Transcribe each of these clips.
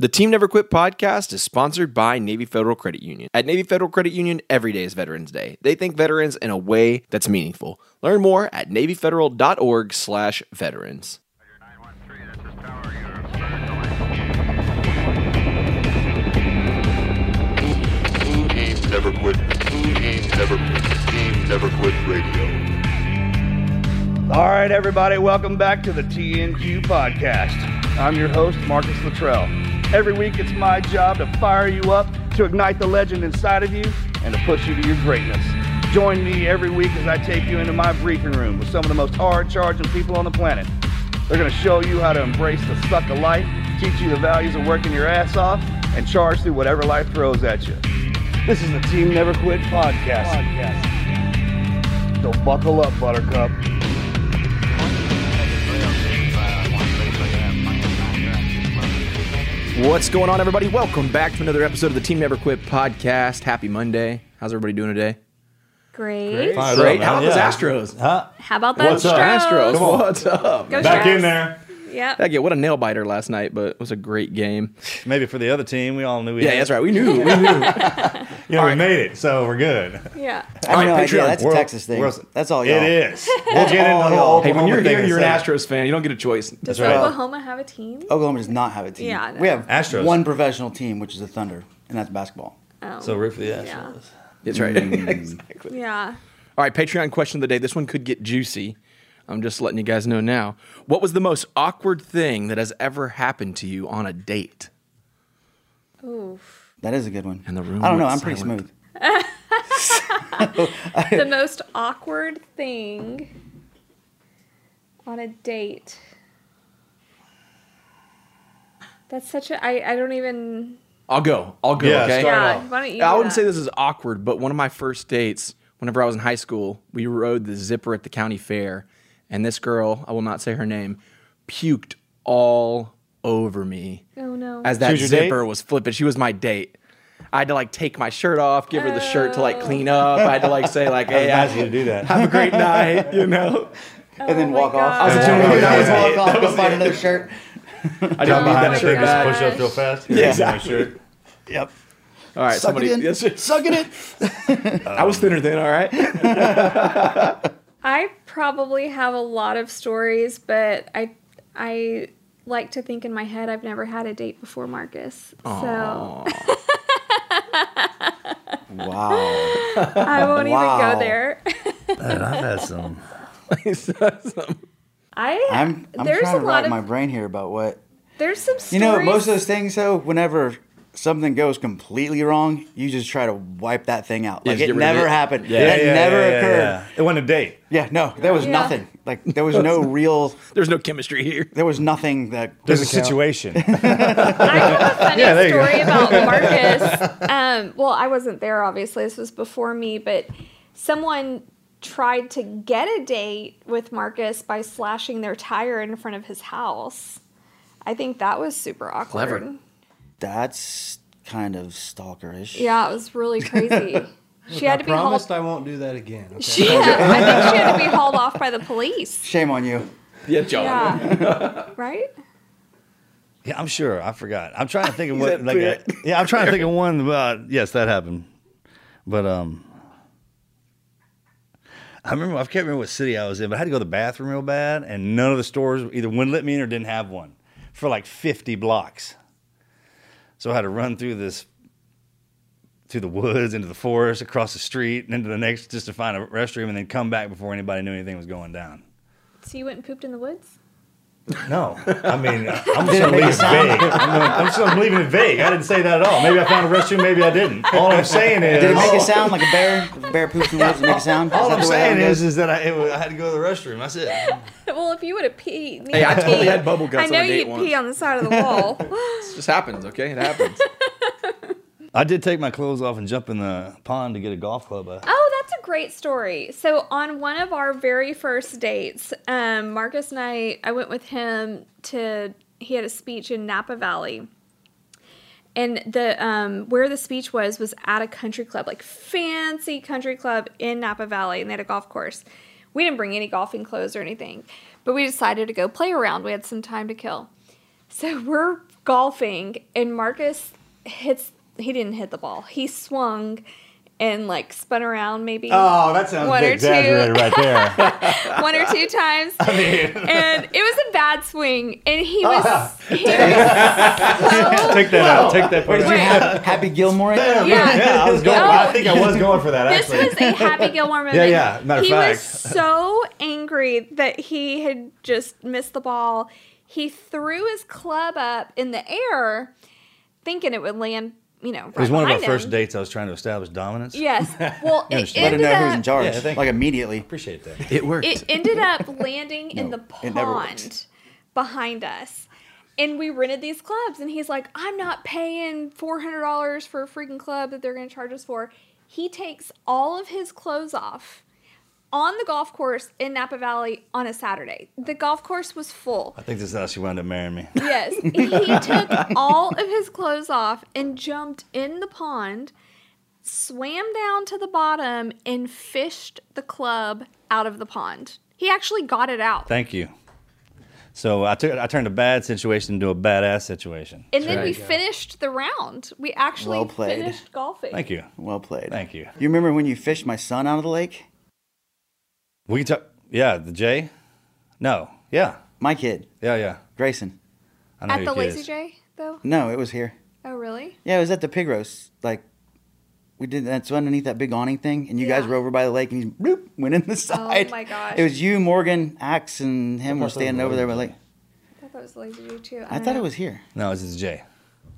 The Team Never Quit podcast is sponsored by Navy Federal Credit Union. At Navy Federal Credit Union, every day is Veterans Day. They thank veterans in a way that's meaningful. Learn more at NavyFederal.org slash veterans. Never Quit. Team Never Quit. Team Never Quit Radio. All right, everybody, welcome back to the TNQ podcast. I'm your host, Marcus Luttrell. Every week, it's my job to fire you up, to ignite the legend inside of you, and to push you to your greatness. Join me every week as I take you into my briefing room with some of the most hard charging people on the planet. They're going to show you how to embrace the suck of life, teach you the values of working your ass off, and charge through whatever life throws at you. This is the Team Never Quit podcast. So buckle up, Buttercup. What's going on, everybody? Welcome back to another episode of the Team Never Quit podcast. Happy Monday. How's everybody doing today? Great. Fired Great. How about Yeah. those Astros? Huh? How about those What's up, Astros, Come on. what's up? Go Back Stros. in there. Yep. Heck yeah, what a nail biter last night, but it was a great game. Maybe for the other team, we all knew we Yeah, had that's right. We knew. We knew. You know, we made it, so we're good. Yeah. I have no idea. Patreon. That's a Texas thing. we're- That's all y'all. It is. We'll get into the whole hey, when you're here, you're an. Astros fan. You don't get a choice. Does right. Oklahoma have a team? Oklahoma does not have a team. Yeah, I know. We have Astros. one professional team, which is the Thunder, and that's basketball. Oh. So root for the Astros. Yeah. Astros. That's right. Mm. exactly. yeah. All right, Patreon question of the day. This one could get juicy. I'm just letting you guys know now. What was the most awkward thing that has ever happened to you on a date? Oof. That is a good one. And the room I don't know. I'm pretty silent. smooth. the most awkward thing on a date. That's such a. I, I don't even. I'll go. I'll go. Yeah, okay. Yeah. Why don't you? I wouldn't that? say this is awkward, but one of my first dates, whenever I was in high school, we rode the zipper at the county fair, and this girl, I will not say her name, puked all over me Oh no. as that She was your zipper date? was flipping. She was my date. I had to like take my shirt off, give her the shirt to like clean up. I had to like say like, That was "Hey, nice of you I, to do that. have a great night," you know. and then Oh walk off. I was a Yeah, joke. That was walk it. off, go find another shirt. I didn't Jump need behind that the shirt thing, just back. push up real fast. Yeah, Yeah, exactly. Shirt. Yep. All right, Suck somebody. it in. Yes, sir. Suck it in. I was thinner then. All right. I probably have a lot of stories, but I I like to think in my head I've never had a date before Marcus. So Wow. I won't even go there. Man, I've had some. I I'm, I'm there's trying a to lot rack of my brain here about what. there's some stories. You know, most of those things, though, whenever something goes completely wrong, you just try to wipe that thing out. Like it get rid of never it. happened. Yeah. That never occurred. Yeah. It wasn't a date. Yeah, no, there was Yeah. nothing. Like there was no real. There's no chemistry here. There was nothing that. There's a count. situation. I have a funny Yeah, there you go. story about Marcus. Um, well, I wasn't there, obviously. This was before me, but someone tried to get a date with Marcus by slashing their tire in front of his house. I think that was super awkward. Clever. That's kind of stalkerish. Yeah, it was really crazy. She had I to be hauled. promised I won't do that again. Okay? She had, I think she had to be hauled off by the police. Shame on you. Yeah, John. Yeah. right? yeah, I'm sure. I forgot. I'm trying to think of what. Like, a, yeah, I'm trying to think of one about. Yes, that happened. But um, I remember. I can't remember what city I was in, but I had to go to the bathroom real bad, and none of the stores either wouldn't let me in or didn't have one for like 50 blocks. So I had to run through this, through the woods, into the forest, across the street, and into the next just to find a restroom, and then come back before anybody knew anything was going down. So you went and pooped in the woods? No, I mean I'm just gonna leave it vague. I'm, gonna, I'm just gonna leave it vague. I didn't say that at all. Maybe I found a restroom, maybe I didn't. All I'm saying is, Did it make a sound like a bear? If bear poops in the woods, it make a sound? All I'm saying that is, goes? is that I, it, I had to go to the restroom. That's it. Well, if you would have peed, Hey, I totally had bubble guts I on know a date you'd once. pee on the side of the wall. It just happens, okay? It happens. I did take my clothes off and jump in the pond to get a golf club. Uh, Oh, that's a great story. So on one of our very first dates, um, Marcus and I, I went with him to. He had a speech in Napa Valley, and the um, where the speech was was at a country club, like fancy country club in Napa Valley, and they had a golf course. We didn't bring any golfing clothes or anything, but we decided to go play around. We had some time to kill, so we're golfing, and Marcus hits. He didn't hit the ball. He swung and like spun around maybe oh, that sounds One big or two. right there. one or two times. I mean. and it was a bad swing. And he was, oh, he was so, take that out. Take that part Did you out. have Happy Gilmore? yeah. Yeah, I was going. No. I think I was going for that. This Actually, was a Happy Gilmore moment. Yeah, yeah, matter of he fact. was so angry that he had just missed the ball. He threw his club up in the air, thinking it would land, you know, right it was one of our behind first dates. I was trying to establish dominance. Yes. Well, it understand. Let him ended know who's in up charge. Yeah, thank like you. immediately. Appreciate that. It worked. it ended up landing in the it never worked. pond behind us. And we rented these clubs, and he's like, I'm not paying $400 for a freaking club that they're going to charge us for. He takes all of his clothes off on the golf course in Napa Valley on a Saturday. The golf course was full. I think this is how she wound up marrying me. Yes. he took all of his clothes off and jumped in the pond, swam down to the bottom, and fished the club out of the pond. He actually got it out. Thank you. So I took I turned a bad situation into a badass situation. and then There we finished the round. We actually Well played. finished golfing. Thank you. Well played. Thank you. You remember when you fished my son out of the lake? We can talk. Yeah, the J. No. Yeah. My kid, Yeah. Yeah. Grayson. I know At who the your kid Lazy is. J, though? No, it was here. Oh, really? Yeah, it was at the pig roast. Like, we did that's underneath that big awning thing, and you guys Yeah. were over by the lake, and he bloop, went in the oh side. Oh, my gosh. It was you, Morgan, Axe, and him were thought it was standing over there by the lake. I thought that was the Lazy J, too. I don't thought know. it was here. No, it's the J.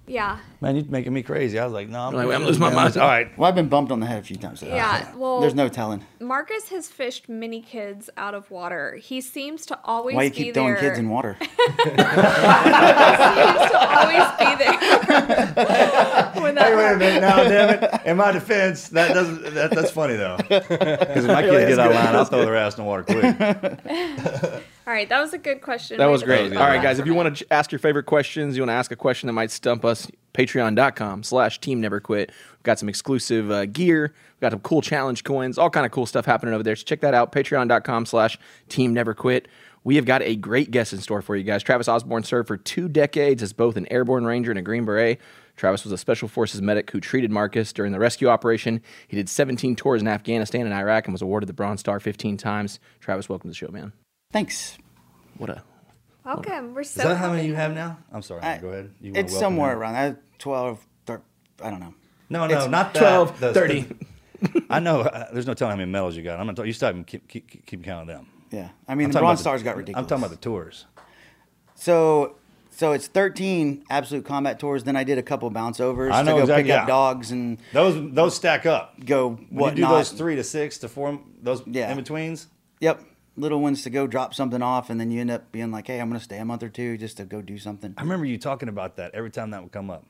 Yeah. Man, you're making me crazy. I was like, no, I'm, like, I'm losing my mind. All right. Well, I've been bumped on the head a few times. so Yeah. Uh, well, There's no telling. Marcus has fished many kids out of water. He seems to always Why you be keep there. throwing kids in water? he seems to always be there. when that Hey, wait a minute now, damn it. In my defense, that doesn't that, that's funny though. Because if my kid get out of line, I'll throw their ass in the water quick. All right, that was a good question. That was great. All right, guys, if you want to ask your favorite questions, you want to ask a question that might stump us, patreon.com slash team never quit. We've got some exclusive uh, gear. We've got some cool challenge coins, all kind of cool stuff happening over there. So check that out, patreon.com slash team never quit. We have got a great guest in store for you guys. Travis Osborne served for two decades as both an airborne ranger and a Green Beret. Travis was a special forces medic who treated Marcus during the rescue operation. He did 17 tours in Afghanistan and Iraq and was awarded the Bronze Star 15 times. Travis, welcome to the show, man. Thanks. What a Welcome. We're so Is that how many happy. you have now? I'm sorry. I- go ahead. You It's somewhere him? around that 12, 13, I don't know. No, no, it's not 12, The- 30. the- I know. Uh, there's no telling how many medals you got. I'm not. talking- You stop and keep keep keep, keep count them. Yeah. I mean, I'm the talking Bronze about the- Stars got ridiculous. I'm talking about the tours. So, so it's 13 absolute combat tours. Then I did a couple bounce overs I to know go exactly- pick up dogs and Those those stack up. go When you do those three to six to four, those Yeah. in betweens. Yep. Little ones to go drop something off, and then you end up being like, hey, I'm going to stay a month or two just to go do something. I remember you talking about that every time that would come up.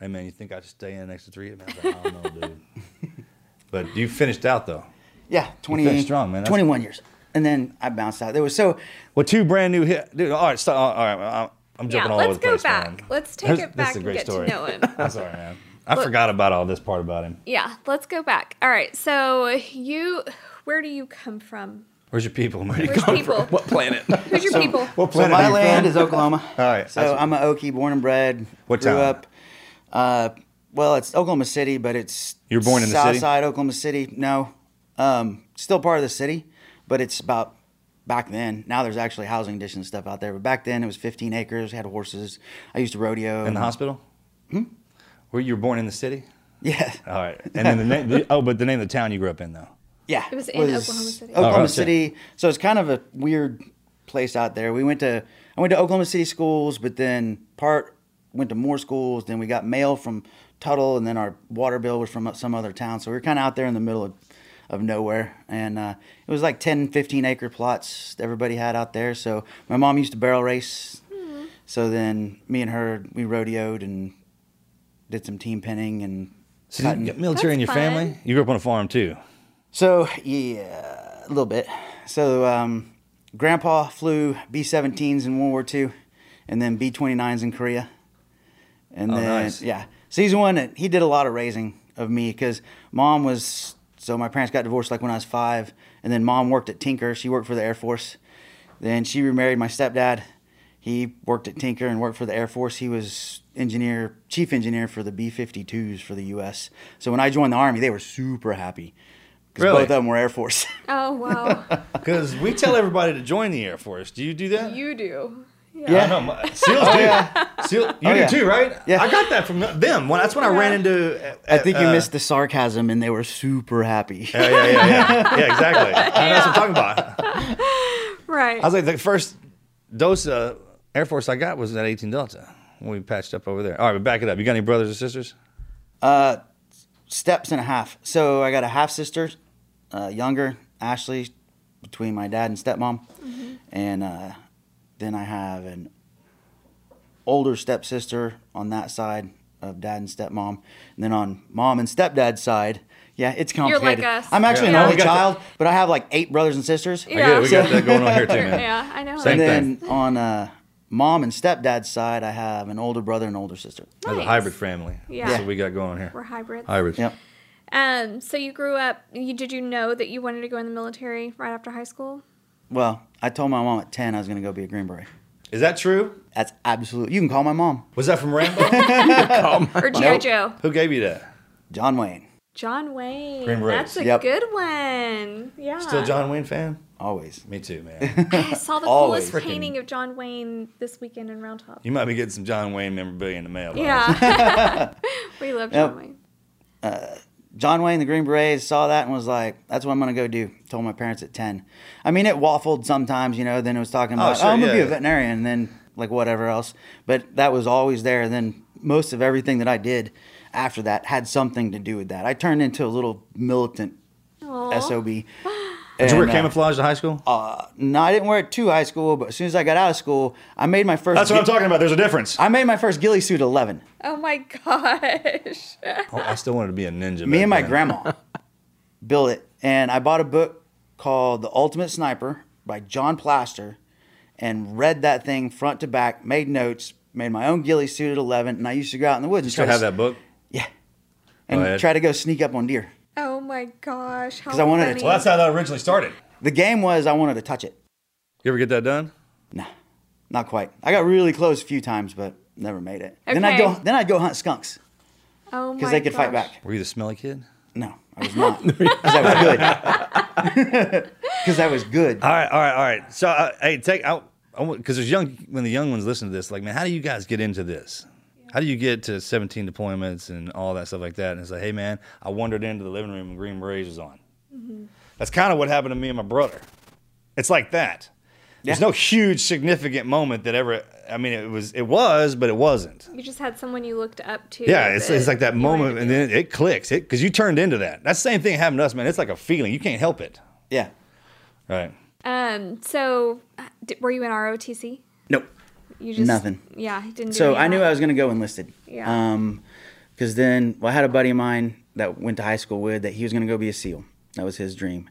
Hey man, you think I should stay in an extra three? Man, I like, I don't know, dude. but you finished out though. Yeah, 20, finished strong, man. That's- 21 years. And then I bounced out. There was so, Well, two brand new hit, dude. All right, stop. All right, I'm- I'm jumping Yeah, all let's over the go place, back. man. Let's take This- it this back is a and great get to story. know him. I'm sorry, man. I Look- forgot about all this part about him. Yeah, let's go back. All right, so you, where do you come from? Where's your people, man? Where's people? what planet? Who's your people? What so planet my you land from? is Oklahoma. All right, So that's- I'm an Okie, born and bred. What grew town? up. Uh, well, it's Oklahoma City, but it's You were born in the south city? side Oklahoma City. No, um, still part of the city, but it's about back then. Now there's actually housing additions and stuff out there, but back then it was 15 acres. Had horses. I used to rodeo. in the hospital. Hmm? Were you were born in the city? Yeah. All right. And then the name. The, oh, but the name of the town you grew up in though. Yeah. It was in Oklahoma City. Oklahoma Oh, okay. City. So it's kind of a weird place out there. We went to I went to Oklahoma City schools, but then part went to more schools. Then we got mail from Tuttle, and then our water bill was from some other town. So we were kind of out there in the middle of, of nowhere. And uh, it was like 10, 15 acre plots everybody had out there. So my mom used to barrel race. So then me and her, we rodeoed and did some team penning and So you cutting. got military in your That's family? You grew up on a farm too. So yeah, a little bit. So um, Grandpa flew B-17s in World War II, and then B-29s in Korea, and Oh, then nice. yeah. So he's the one that he did a lot of raising of me because mom was. So my parents got divorced like when I was five, and then mom worked at Tinker. She worked for the Air Force. Then she remarried my stepdad. He worked at Tinker and worked for the Air Force. He was engineer, chief engineer for the B-52s for the U.S. So when I joined the Army, they were super happy because Really? both of them were Air Force. Oh wow, Because we tell everybody to join the Air Force. Do you do that? you do. Yeah, I know. my- SEALs do. Seal, you Oh, do yeah. too, right? Yeah. I got that from them. When, that's when I ran into. I think you uh, missed the sarcasm, and they were super happy. Yeah, yeah, yeah, yeah. yeah, exactly. I know what I'm talking about. Right. I was like, the first dose of Air Force I got was at 18 Delta when we patched up over there. All right, but back it up. You got any brothers or sisters? Uh, steps and a half. So I got a half sister, uh, younger, Ashley, between my dad and stepmom, and uh, then I have an older stepsister on that side of dad and stepmom, and then on mom and stepdad's side. Yeah, it's You're complicated. like us. I'm actually Yeah. an We only got the- child, but I have like eight brothers and sisters. I get it. We got that going on here too, man. yeah, I know. Same and thing. then on uh, mom and stepdad's side, I have an older brother and older sister. That's a hybrid family. Yeah. That's what we got going on here. We're hybrids. Hybrids. Yep. Um, so you grew up. You, did you know that you wanted to go in the military right after high school? Well, I told my mom at 10 I was going to go be a Green Beret. Is that true? That's absolute. You can call my mom, Was that from Rambo? Or GI Nope. Joe? Who gave you that? John Wayne. John Wayne. Green Berets. That's a Yep. good one. Yeah. Still John Wayne fan? Always. Me too, man. I saw the Always. coolest Freaking- painting of John Wayne this weekend in Round Top. You might be getting some John Wayne memorabilia in the mail. by Yeah. we love John Yep. Wayne. John Wayne, the Green Berets, saw that and was like, that's what I'm going to go do. Told my parents at 10. I mean, it waffled sometimes, you know, then it was talking oh, about, oh, sure, I'm going to yeah, be a veterinarian, and then like whatever else. But that was always there. And then most of everything that I did after that had something to do with that. I turned into a little militant Aw. SOB. Did you wear uh, camouflage to high school? No, I didn't wear it to high school, but as soon as I got out of school, I made my first. That's what I'm talking about. There's a difference. I made my first ghillie suit at 11. Oh my gosh. Oh, I still wanted to be a ninja. Me and my then. grandma built it, and I bought a book called The Ultimate Sniper by John Plaster, and read that thing front to back. Made notes. Made my own ghillie suit at 11, and I used to go out in the woods You and still try have to, that book? Yeah, Go and try to go sneak up on deer. Oh my gosh. How 'Cause I wanted to- funny. Well, that's how that originally started. The game was I wanted to touch it. You ever get that done? Nah, not quite. I got really close a few times, but never made it. Then I'd go. Then I'd go hunt skunks oh my because they could fight back. Were you the smelly kid? No, I was not. Because I was good. Because I was good. All right, all right, all right. So, uh, hey, take out because there's young when the young ones listen to this. Like, man, how do you guys get into this? How do you get to 17 deployments and all that stuff like that? And it's like, hey, man, I wandered into the living room and Green Berets was on. Mm-hmm. That's kind of what happened to me and my brother. It's like that. There's no huge significant moment that ever. I mean, it was, it was, but it wasn't. You just had someone you looked up to. Yeah, it's, it's like that moment, and then it clicks. It because you turned into that. That same thing happened to us, man. It's like a feeling. You can't help it. Yeah. Right. Um. So, uh, were you in ROTC? Nope. You just Nothing. Yeah, he didn't. Do So I knew. I was going to go enlisted. Yeah. Um, because then well, I had a buddy of mine that went to high school with that he was going to go be a SEAL. That was his dream.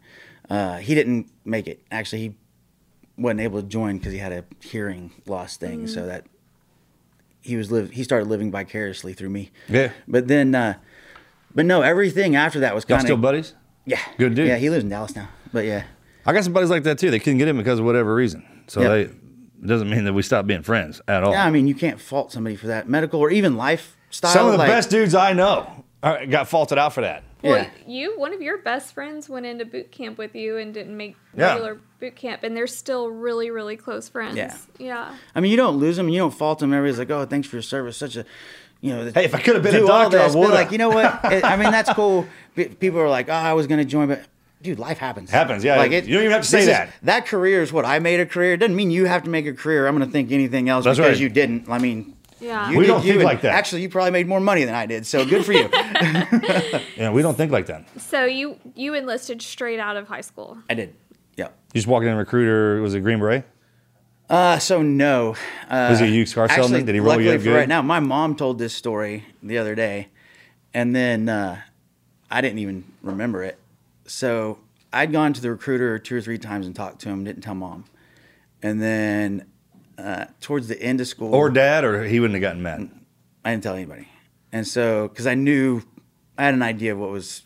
Uh, he didn't make it. Actually, he wasn't able to join because he had a hearing loss thing. Mm. So that he was live. He started living vicariously through me. Yeah. But then, uh, but no, everything after that was kind of. Still buddies? yeah. Good dude. Yeah, he lives in Dallas now. But yeah, I got some buddies like that too. They couldn't get in because of whatever reason. So Yeah. they it doesn't mean that we stop being friends at all. yeah. I mean, you can't fault somebody for that. Medical or even lifestyle. Some of the like- best dudes I know are, got faulted out for that. Well, Yeah. you one of your best friends went into boot camp with you and didn't make Yeah. regular boot camp, and they're still really, really close friends. Yeah. Yeah. I mean, you don't lose them. You don't fault them. Everybody's like, "Oh, thanks for your service." Such a, you know, Hey, if I could have been a doctor, I this, but would. like, you know what? It- I mean, that's cool. People are like, oh, I was going to join, but dude, life happens. Happens, yeah. like You don't even have to say this is- that. that career is what I made a career. It doesn't mean you have to make a career. I'm going to think anything else That's because right. you didn't. I mean, Yeah. you We did don't you, think and like that. Actually, you probably made more money than I did, so good for you. Yeah, we don't think like that. So you you enlisted straight out of high school. I did. Yeah. You just walked in a recruiter. Was it Green Beret? Uh, so no. Uh, Was he a used car salesman? Did he roll you luckily up for good? right now, my mom told this story the other day, and then uh, I didn't even remember it. So I'd gone to the recruiter two or three times and talked to him, didn't tell mom, and then uh, towards the end of school, Or dad, or he wouldn't have gotten mad. I didn't tell anybody, and so because I knew I had an idea of what was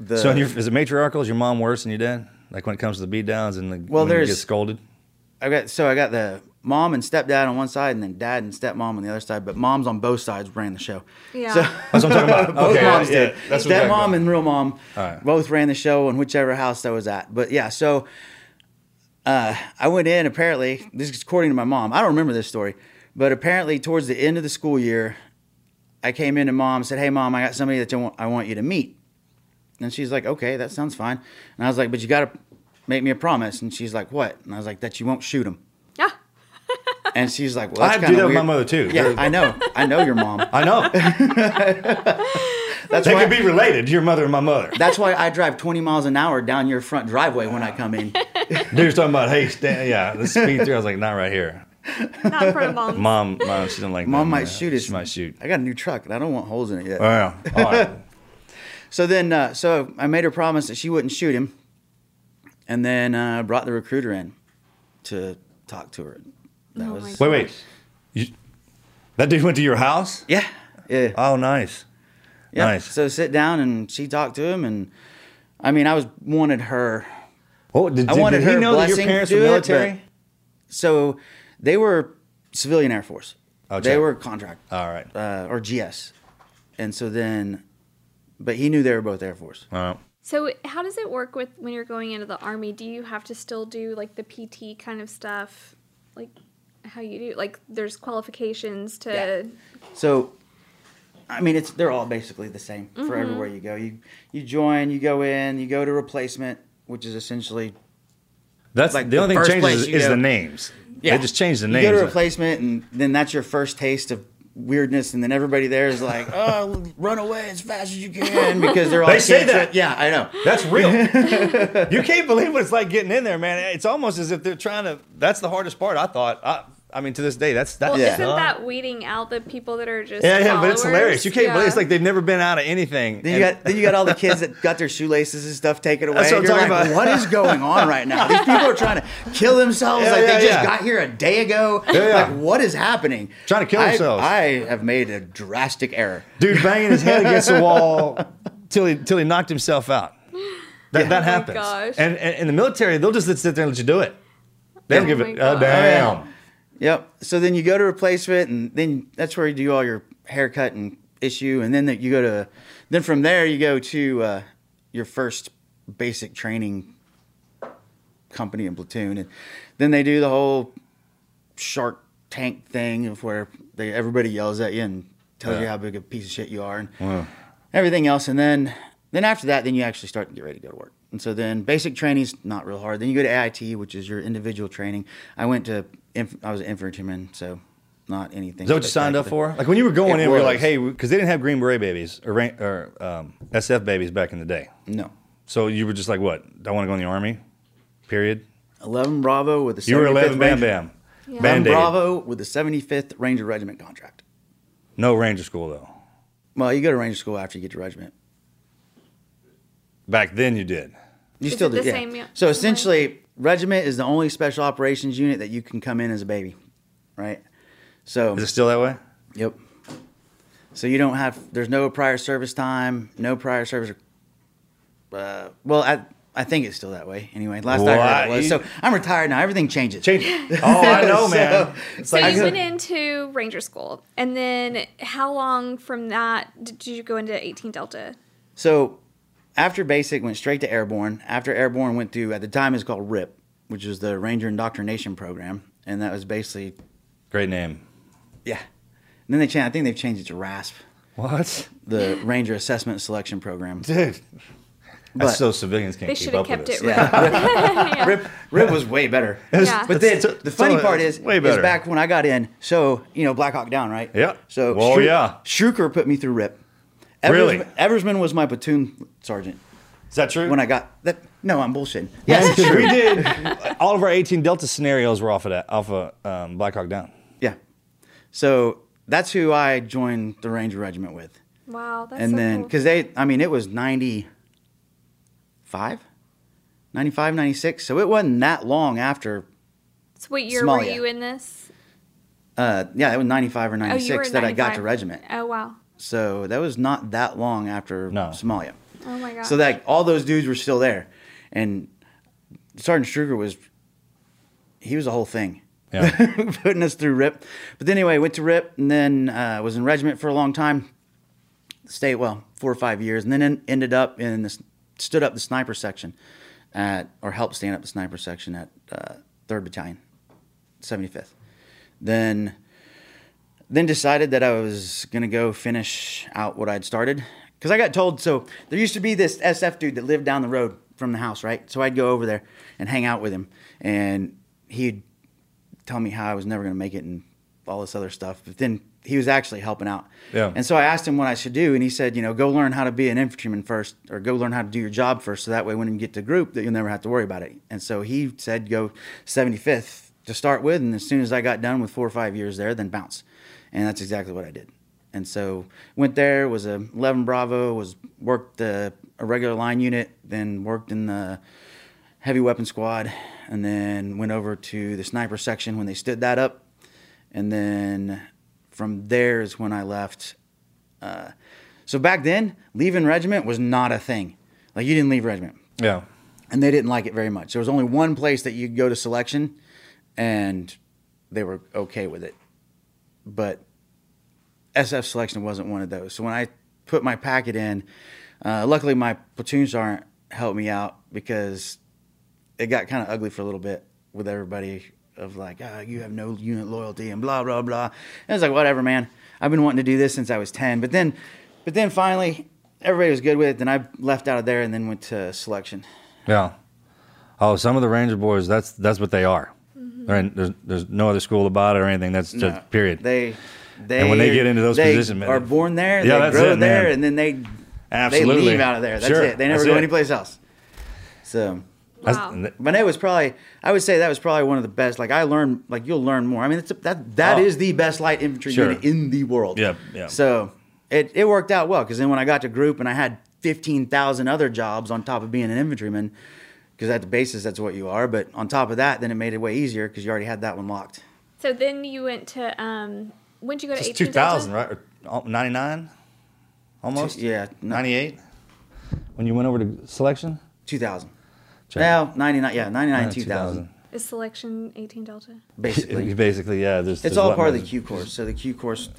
the So, your, is it matriarchal? Is your mom worse than your dad? Like when it comes to the beat downs and the Well, when you there's- get scolded. I got so I got the mom and stepdad on one side, and then dad and stepmom on the other side. But moms on both sides ran the show. Yeah. So That's what I'm talking about. both okay, moms yeah, did. That's what I'm talking Stepmom about. and real mom All right. both ran the show in whichever house I was at. But yeah, so uh, I went in. Apparently, this is according to my mom. I don't remember this story, but apparently, towards the end of the school year, I came in to mom said, "Hey, mom, I got somebody that I want you to meet." And she's like, "Okay, that sounds fine." And I was like, "But you got to make me a promise." And she's like, "What?" And I was like, "That you won't shoot him." Yeah. And she's like, "Well, I that's had do kinda that with my mother too. Yeah, I know. I know your mom. I know. That's they why. could be related. Your mother and my mother. that's why I drive 20 miles an hour down your front driveway when I come in. Dude's talking about, hey, stand, yeah, let's speed through. I was like, not right here. Not in front of mom. Mom, mom, she didn't like. Mom that, might man. shoot us. She might shoot. I got a new truck and I don't want holes in it yet. Oh yeah. All right. So then, uh, so I made her promise that she wouldn't shoot him, and then uh, brought the recruiter in to talk to her. That Oh was Wait, wait. You, that dude went to your house? yeah, yeah, Oh, nice. yeah. nice. So sit down and she talked to him, and I mean, I was wanted her. Oh, did, I did, wanted did he her know that your parents were do it, military? So they were civilian Air Force. Oh, they were contract. All right. uh, or GS. And so then, but he knew they were both Air Force. All right. So how does it work with when you're going into the army? Do you have to still do like the PT kind of stuff, like how you do? Like there's qualifications to. Yeah. So, I mean, it's they're all basically the same for Mm-hmm. everywhere you go. You you join, you go in, you go to replacement, which is essentially That's Like the the only thing changes is, is the names. yeah. They just changed the names. you go to replacement, and then that's your first taste of weirdness, and then everybody there is like, "Oh, run away as fast as you can," because they're all They say that. Yeah, I know. That's real. you can't believe what it's like getting in there, man. It's almost as if they're trying to. That's the hardest part. I thought. I, I mean, to this day, that's that. Well, Yeah. isn't that weeding out the people that are just Yeah, yeah, but it's hilarious. You can't believe it's like they've never been out of anything. Then you got then you got all the kids that got their shoelaces and stuff taken away. That's what I'm you're talking like, about. What is going on right now? These people are trying to kill themselves. Yeah, like yeah, they just yeah. got here a day ago. Yeah, yeah. Like what is happening? Trying to kill I- themselves. I have made a drastic error. dude banging his head against the wall till he till he knocked himself out. That, that Oh my happens. gosh. And, and in the military, they'll just sit there and let you do it. They don't Oh give it a gosh. damn. Oh, Yep. So then you go to replacement, and then that's where you do all your haircut and issue, and then that you go to, then from there you go to uh, your first basic training company and platoon, and then they do the whole Shark Tank thing of where they everybody yells at you and tells you how big a piece of shit you are, and everything else, and then then after that, then you actually start to get ready to go to work. And so then basic training's not real hard. Then you go to AIT, which is your individual training. I went to inf- I was an infantryman, so not anything. Is that what you signed up for? Like when you were going It in, we were like, hey, because they didn't have Green Beret babies or, ran- or um, SF babies back in the day. No, So you were just like, what? Do I want to go in the army. Period. eleven Bravo with the You were 75th 11, bam, Ranger- bam. Yeah. Eleven Band-aid. Bravo with the seventy fifth Ranger Regiment contract. No Ranger school though. Well, you go to Ranger school after you get to regiment. Back then you did. You Is still it do. the yeah. same, yeah, So essentially, regiment is the only special operations unit that you can come in as a baby, right? So Is it still that way? Yep. So you don't have. There's no prior service time. No prior service. Uh, well, I I think it's still that way. Anyway, last I heard What? it was. You- So I'm retired now. Everything changes. Change. Oh, I know, So- man. It's So like you went into Ranger School, and then how long from that did you go into 18 Delta? So after basic, went straight to airborne. After airborne, went through at the time it's called RIP, which is the Ranger Indoctrination Program, and that was basically great name. yeah. And then they changed. I think they've changed it to RASP, What? the Ranger Assessment Selection Program. Dude. But- That's so civilians can't They keep should have up with kept this. it. Yeah. Rip, Rip was way better. Yeah. But then It's- the funny it's- part it's is, way is better. back when I got in. So you know, Black Hawk Down, right? Yeah. So Well, Shru- yeah. Struecker put me through Rip. Eversman, Really? Eversman was my platoon sergeant Is that true? when I got that. No, I'm bullshitting. Yes, we did. All of our 18 Delta scenarios were off of that, off of um, Black Hawk Down. Yeah. So that's who I joined the Ranger Regiment with. Wow, that's and so then, cool. because they, I mean, it was 95, 95, 96. So it wasn't that long after, So what year were you in this? uh, yeah, it was 95 or Oh, you 96 were in that I got to regiment. Oh wow. So that was not that long after No. Somalia. Oh my god. So that all those dudes were still there. And Sergeant Struecker was, he was a whole thing. Yeah. putting us through RIP. But then anyway, went to RIP and then uh, was in regiment for a long time. Stayed well four or five years, and then en- ended up in this stood up the sniper section at or helped stand up the sniper section at uh, Third Battalion, Seventy Fifth. Then then decided that I was gonna go finish out what I'd started because I got told. So there used to be this SF dude that lived down the road from the house, right? So I'd go over there and hang out with him, and he'd tell me how I was never going to make it and all this other stuff. But then he was actually helping out. Yeah. And so I asked him what I should do, and he said, you know, go learn how to be an infantryman first, or go learn how to do your job first, so that way when you get to group, that you'll never have to worry about it. And so he said, go 75th to start with, and as soon as I got done with four or five years there, then bounce. And that's exactly what I did. And so went there, was a 11 Bravo, was worked the, a regular line unit, then worked in the heavy weapon squad, and then went over to the sniper section when they stood that up, and then from there is when I left. Uh, so back then, leaving regiment was not a thing. Like you didn't leave regiment, Yeah. and they didn't like it very much. There was only one place that you could go to selection, and they were okay with it. But SF selection wasn't one of those. So when I put my packet in, uh, luckily my platoon sergeant helped me out because it got kind of ugly for a little bit with everybody of like, ah, you have no unit loyalty and blah blah blah. And I was like, whatever, man. I've been wanting to do this since I was ten. But then, but then finally, everybody was good with it. Then I left out of there and then went to selection. Yeah. Oh, some of the Ranger boys, that's that's what they are. There ain't- There's, there's no other school about it or anything. That's just No, period. They, they, And when they get into those they positions, man, are born there. Yeah, they grow it, there, man. and then they Absolutely. they leave out of there. That's Sure, it. They never that's go it. anyplace else. So, That's- Wow. but it was probably I would say that was probably one of the best. Like I learned, like you'll learn more. I mean, it's that that oh. is Oh. the best light infantry Sure. unit in the world. Yeah, yeah. So it it worked out well because then when I got to group and I had fifteen thousand other jobs on top of being an infantryman, because at the basis that's what you are. But on top of that, then it made it way easier because you already had that one locked. So then you went to um when did you go to It's 2000, right? Or 99? Almost? Yeah, no. 98? When you went over to selection? Two thousand. Check. Well, ninety nine. Yeah, ninety nine. Uh, Two thousand. Is selection 18 Delta? Basically. Basically, yeah. There's, It's there's all part of the Q course. So the Q course,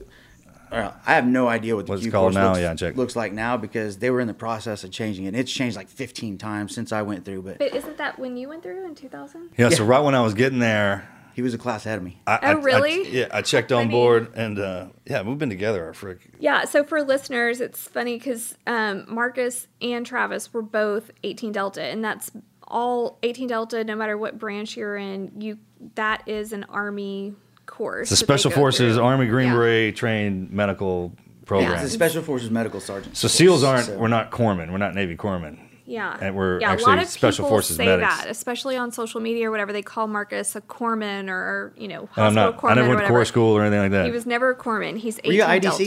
uh, I have no idea what the What it's Q course now, looks, yeah, check. looks like now because they were in the process of changing it. It's changed like 15 times since I went through, but But isn't that when you went through in 2000? Yeah, so right when I was getting there, he was a class ahead of me. I, Oh, I- I- really? yeah, I checked on Funny. board, and uh, yeah, we've been together. Our frick. Yeah, so for listeners, it's funny because um, Marcus and Travis were both 18 Delta, and that's all 18 Delta. No matter what branch you're in, you that is an Army course. It's a Special Forces through. Army Green Yeah. Beret trained medical program. It's a Special Forces Medical Sergeant. so SEALs aren't. So- We're not corpsmen. We're not Navy corpsmen. Yeah, And we're yeah, a lot of Special people Forces say medics. that, especially on social media or whatever. They call Marcus a corpsman or you know And I'm not. corpsman I never went to whatever. corps school or anything like that. He was never a corpsman. He's 18 Were you IDC?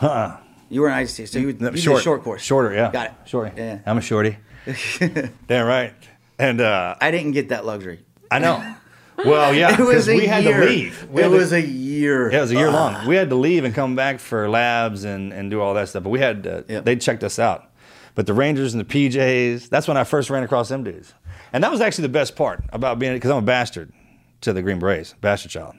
Delta. You were an IC, so you, you No, did a short course. Shorter, yeah. Got it. Shorty. Yeah. I'm a shorty. Damn right. And uh, I didn't get that luxury. I know. Well, yeah, was because we had year. to leave. We It had to- was a year. Yeah, it was a year Ah. long. We had to leave and come back for labs and, and do all that stuff. But we had uh, Yep. they checked us out. But the Rangers and the PJs, that's when I first ran across them dudes. And that was actually the best part about being because I'm a bastard to the Green Berets, bastard child.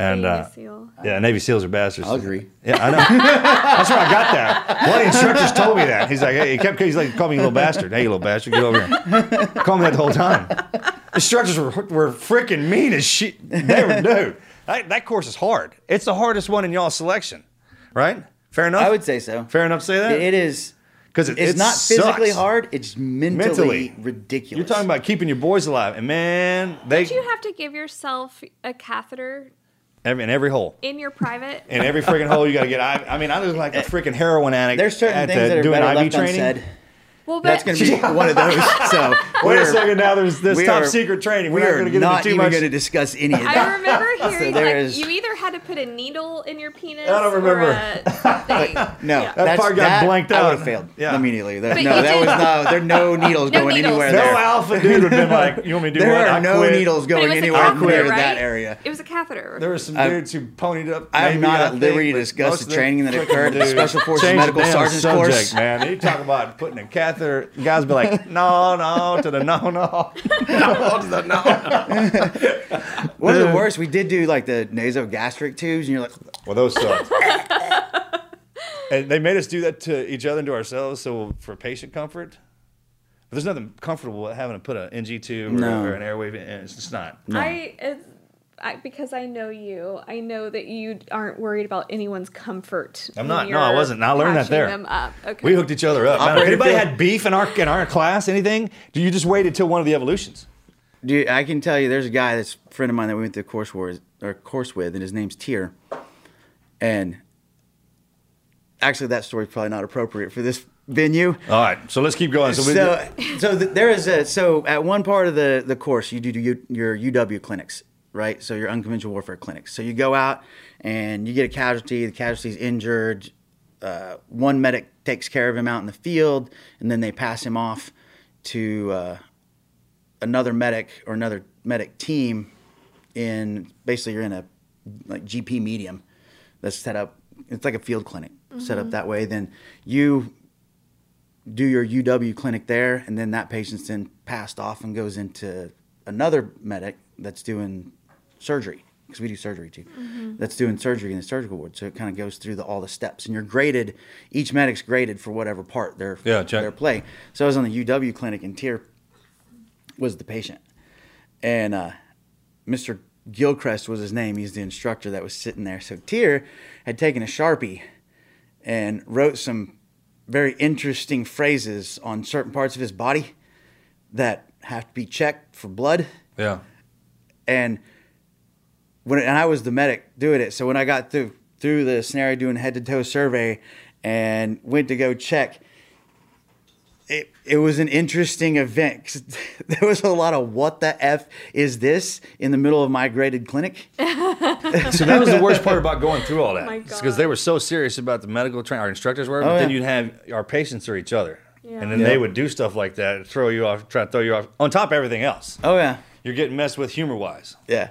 And Navy uh, SEAL. yeah, Navy SEAls are bastards. I'll agree. Yeah, I know. That's where I got that. One of the instructors told me that. He's like, hey, he kept, he's like, call me you little bastard. Hey, you little bastard, get over here. Call me that the whole time. Instructors were, were freaking mean as shit. They were, dude. That, that course is hard. It's the hardest one in y'all selection, right? Fair enough. I would say so. Fair enough to say that. It- it is 'Cause it- it's it not physically sucks. hard. It's mentally, Mentally. ridiculous. You're talking about keeping your boys alive, and man, they Did you have to give yourself a catheter every, in every hole. in your private? In every freaking hole, you got to get. I, I mean, I look like a eh, freaking heroin addict. There's certain at things the, that are doing better IV left training. unsaid. Well, but That's going to be one of those. So Wait a second. Now there's this top are- second training. We We're not going to get not into too even much. going to discuss any of that. I remember hearing there like is- you either had to put a needle in your penis. I don't remember. Or. No, Yeah. that's, part got that, blanked I out. would have failed Yeah. immediately. That- no, that did- was not. There are no needles No going needles. anywhere no there. alpha dude would have been like, "You want me to do there what? are I no quit." needles going anywhere catheter, near right? that area. It was a catheter. There were some dudes who ponied up. I'm not at liberty to discuss the training that occurred at the. Special Forces Medical damn Sergeant's course. man. You talk about putting a catheter. Guys be like, no, no, to the no, no, no to the no. One of the worst, we did do like the nasogastric tubes, and you're like, Well, those suck. and they made us do that to each other and to ourselves, so for patient comfort. But there's nothing comfortable with having to put an NG tube or, No. or an airway in. It's just not. I, it's, I because I know you, I know that you aren't worried about anyone's comfort. I'm not. No, I wasn't. I learned that there. Them up. Okay. We hooked each other up. Man, if anybody had beef in our in our class, anything? Do you just wait until one of the evolutions? Dude, I can tell you, there's a guy that's a friend of mine that we went through a course with, or course with, and his name's Tier. And actually, that story's probably not appropriate for this venue. All right, so let's keep going. So, So, so th- there is a so at one part of the the course you do U, your UW clinics, right? So your unconventional warfare clinics. So you go out and you get a casualty. The casualty's injured. Uh, one medic takes care of him out in the field, and then they pass him off to uh, another medic or another medic team. In basically, you're in a like GP medium that's set up. It's like a field clinic set up that way. Then you do your UW clinic there, and then that patient's then passed off and goes into another medic that's doing surgery because we do surgery too. That's doing surgery in the surgical ward. So it kind of goes through the, all the steps, and you're graded. Each medic's graded for whatever part they're Yeah, check. they're playing. So I was on the UW clinic, and Tier was the patient, and uh, Mr. Gilchrist was his name. He's the instructor that was sitting there. So Tier had taken a sharpie and wrote some very interesting phrases on certain parts of his body that have to be checked for blood. yeah. And when and I was the medic doing it, so when I got through through the scenario doing head to toe survey and went to go check, it it was an interesting event 'cause there was a lot of what the f is this in the middle of my graded clinic. So that was the worst part about going through all oh that. because God. they were so serious about the medical training. Our instructors were, oh, but Oh, then you'd have our patients or each other, Yeah. and then Yeah. they would do stuff like that, throw you off, try to throw you off. On top of everything else, Oh yeah, you're getting messed with humor wise. yeah.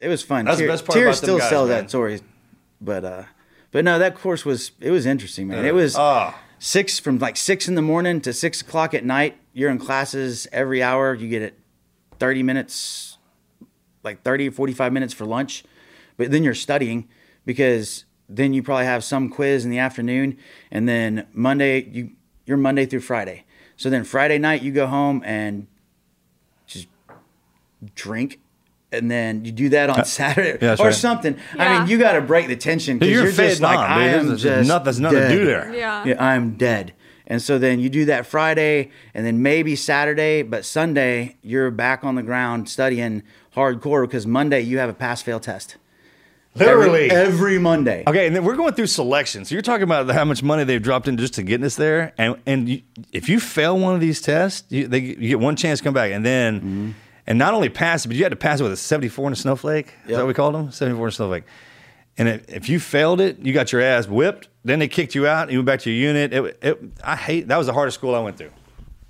It was fun. That's the Tier- best part Tier still guys, sells man. that story, but uh, but no, that course was it was interesting, man. It was Ah. six from like six in the morning to six o'clock at night. You're in classes every hour. You get it thirty minutes, like 30 or 45 minutes for lunch. but then you're studying because then you probably have some quiz in the afternoon, and then Monday you you're Monday through Friday. So then Friday night you go home and just drink. And then you do that on Saturday Uh, that's or right. something. I mean, you got to break the tension because You're you're, fed just like, on, I dude. am There's just nothing- there's nothing to do there. Yeah. Yeah, I'm dead. And so then you do that Friday and then maybe Saturday, but Sunday you're back on the ground studying hardcore because Monday you have a pass fail test. Literally. Every, every Monday. Okay, and then we're going through selection. So you're talking about how much money they've dropped in just to get us there, and and you, if you fail one of these tests, you, they, you get one chance to come back, and then Mm-hmm. And not only pass it, but you had to pass it with a 74 and a snowflake. Is that what we called them? 74 and a snowflake. And if, if you failed it, you got your ass whipped. Then they kicked you out. You went back to your unit. It, it, I hate that was the hardest school I went through.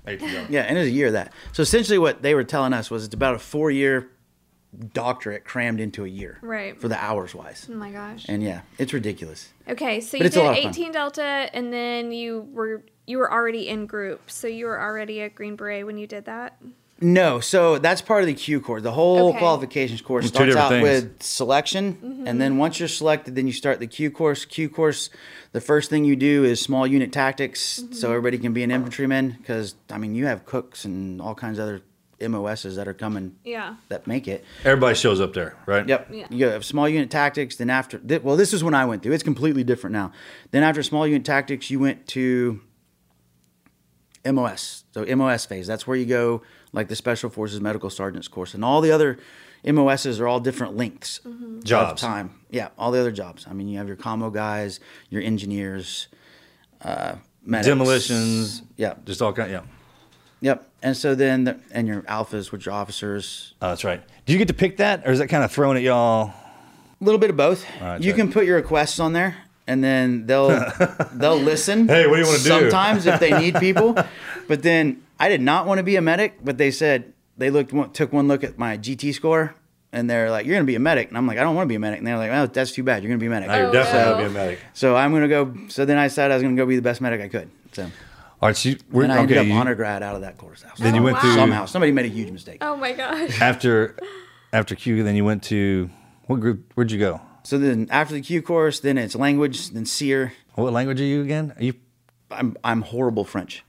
I hate to go. Yeah, and it was a year of that. So essentially what they were telling us was it's about a four year doctorate crammed into a year. Right. For the hours wise. Oh my gosh. And yeah, it's ridiculous. Okay, so But you did lot of fun. 18 Delta, and then you were you were already in group, so you were already a Green Beret when you did that. No, so that's part of the Q course. The whole Okay. qualifications course Two starts different out things. with selection, mm-hmm. and then once you're selected, then you start the Q course. Q course, the first thing you do is small unit tactics, so mm-hmm. everybody can be an infantryman. Because I mean, you have cooks and all kinds of other MOSs that are coming Yeah. that make it. Everybody shows up there, right? Yep. Yeah. You have small unit tactics. Then after, thi- well, this is when I went through. It's completely different now. Then after small unit tactics, you went to MOS. So MOS phase. That's where you go, like the Special Forces Medical Sergeant's course, and all the other MOSs are all different lengths of Jobs. time. Yeah, all the other jobs. I mean, you have your commo guys, your engineers, uh, medics. Demolitions. Yeah. Just all kind. Yeah. Yep. And so then, the, and your alphas, which are officers, Oh, that's right. Do you get to pick that, or is that kind of thrown at y'all? A little bit of both. right, you check. can put your requests on there, and then they'll they'll listen. Hey, what do you wanna do? Sometimes if they need people, but then I did not want to be a medic, but they said they looked took one look at my GT score, and they're like, "You're gonna be a medic," and I'm like, "I don't want to be a medic," and they're like, "Oh, that's too bad. You're gonna be a medic." Now you're Oh, definitely no. gonna be a oh. medic. So I'm gonna go. So then I decided I was gonna go be the best medic I could. So All right, so you, we're, and I okay. ended up you- honor grad out of that course. then you Oh, went wow. to Somehow somebody made a huge mistake. Oh my gosh. after after Q. Then you went to what group? Where'd you go? So then after the Q course, then it's language, then SERE. What language are you again? Are you? I'm I'm horrible French.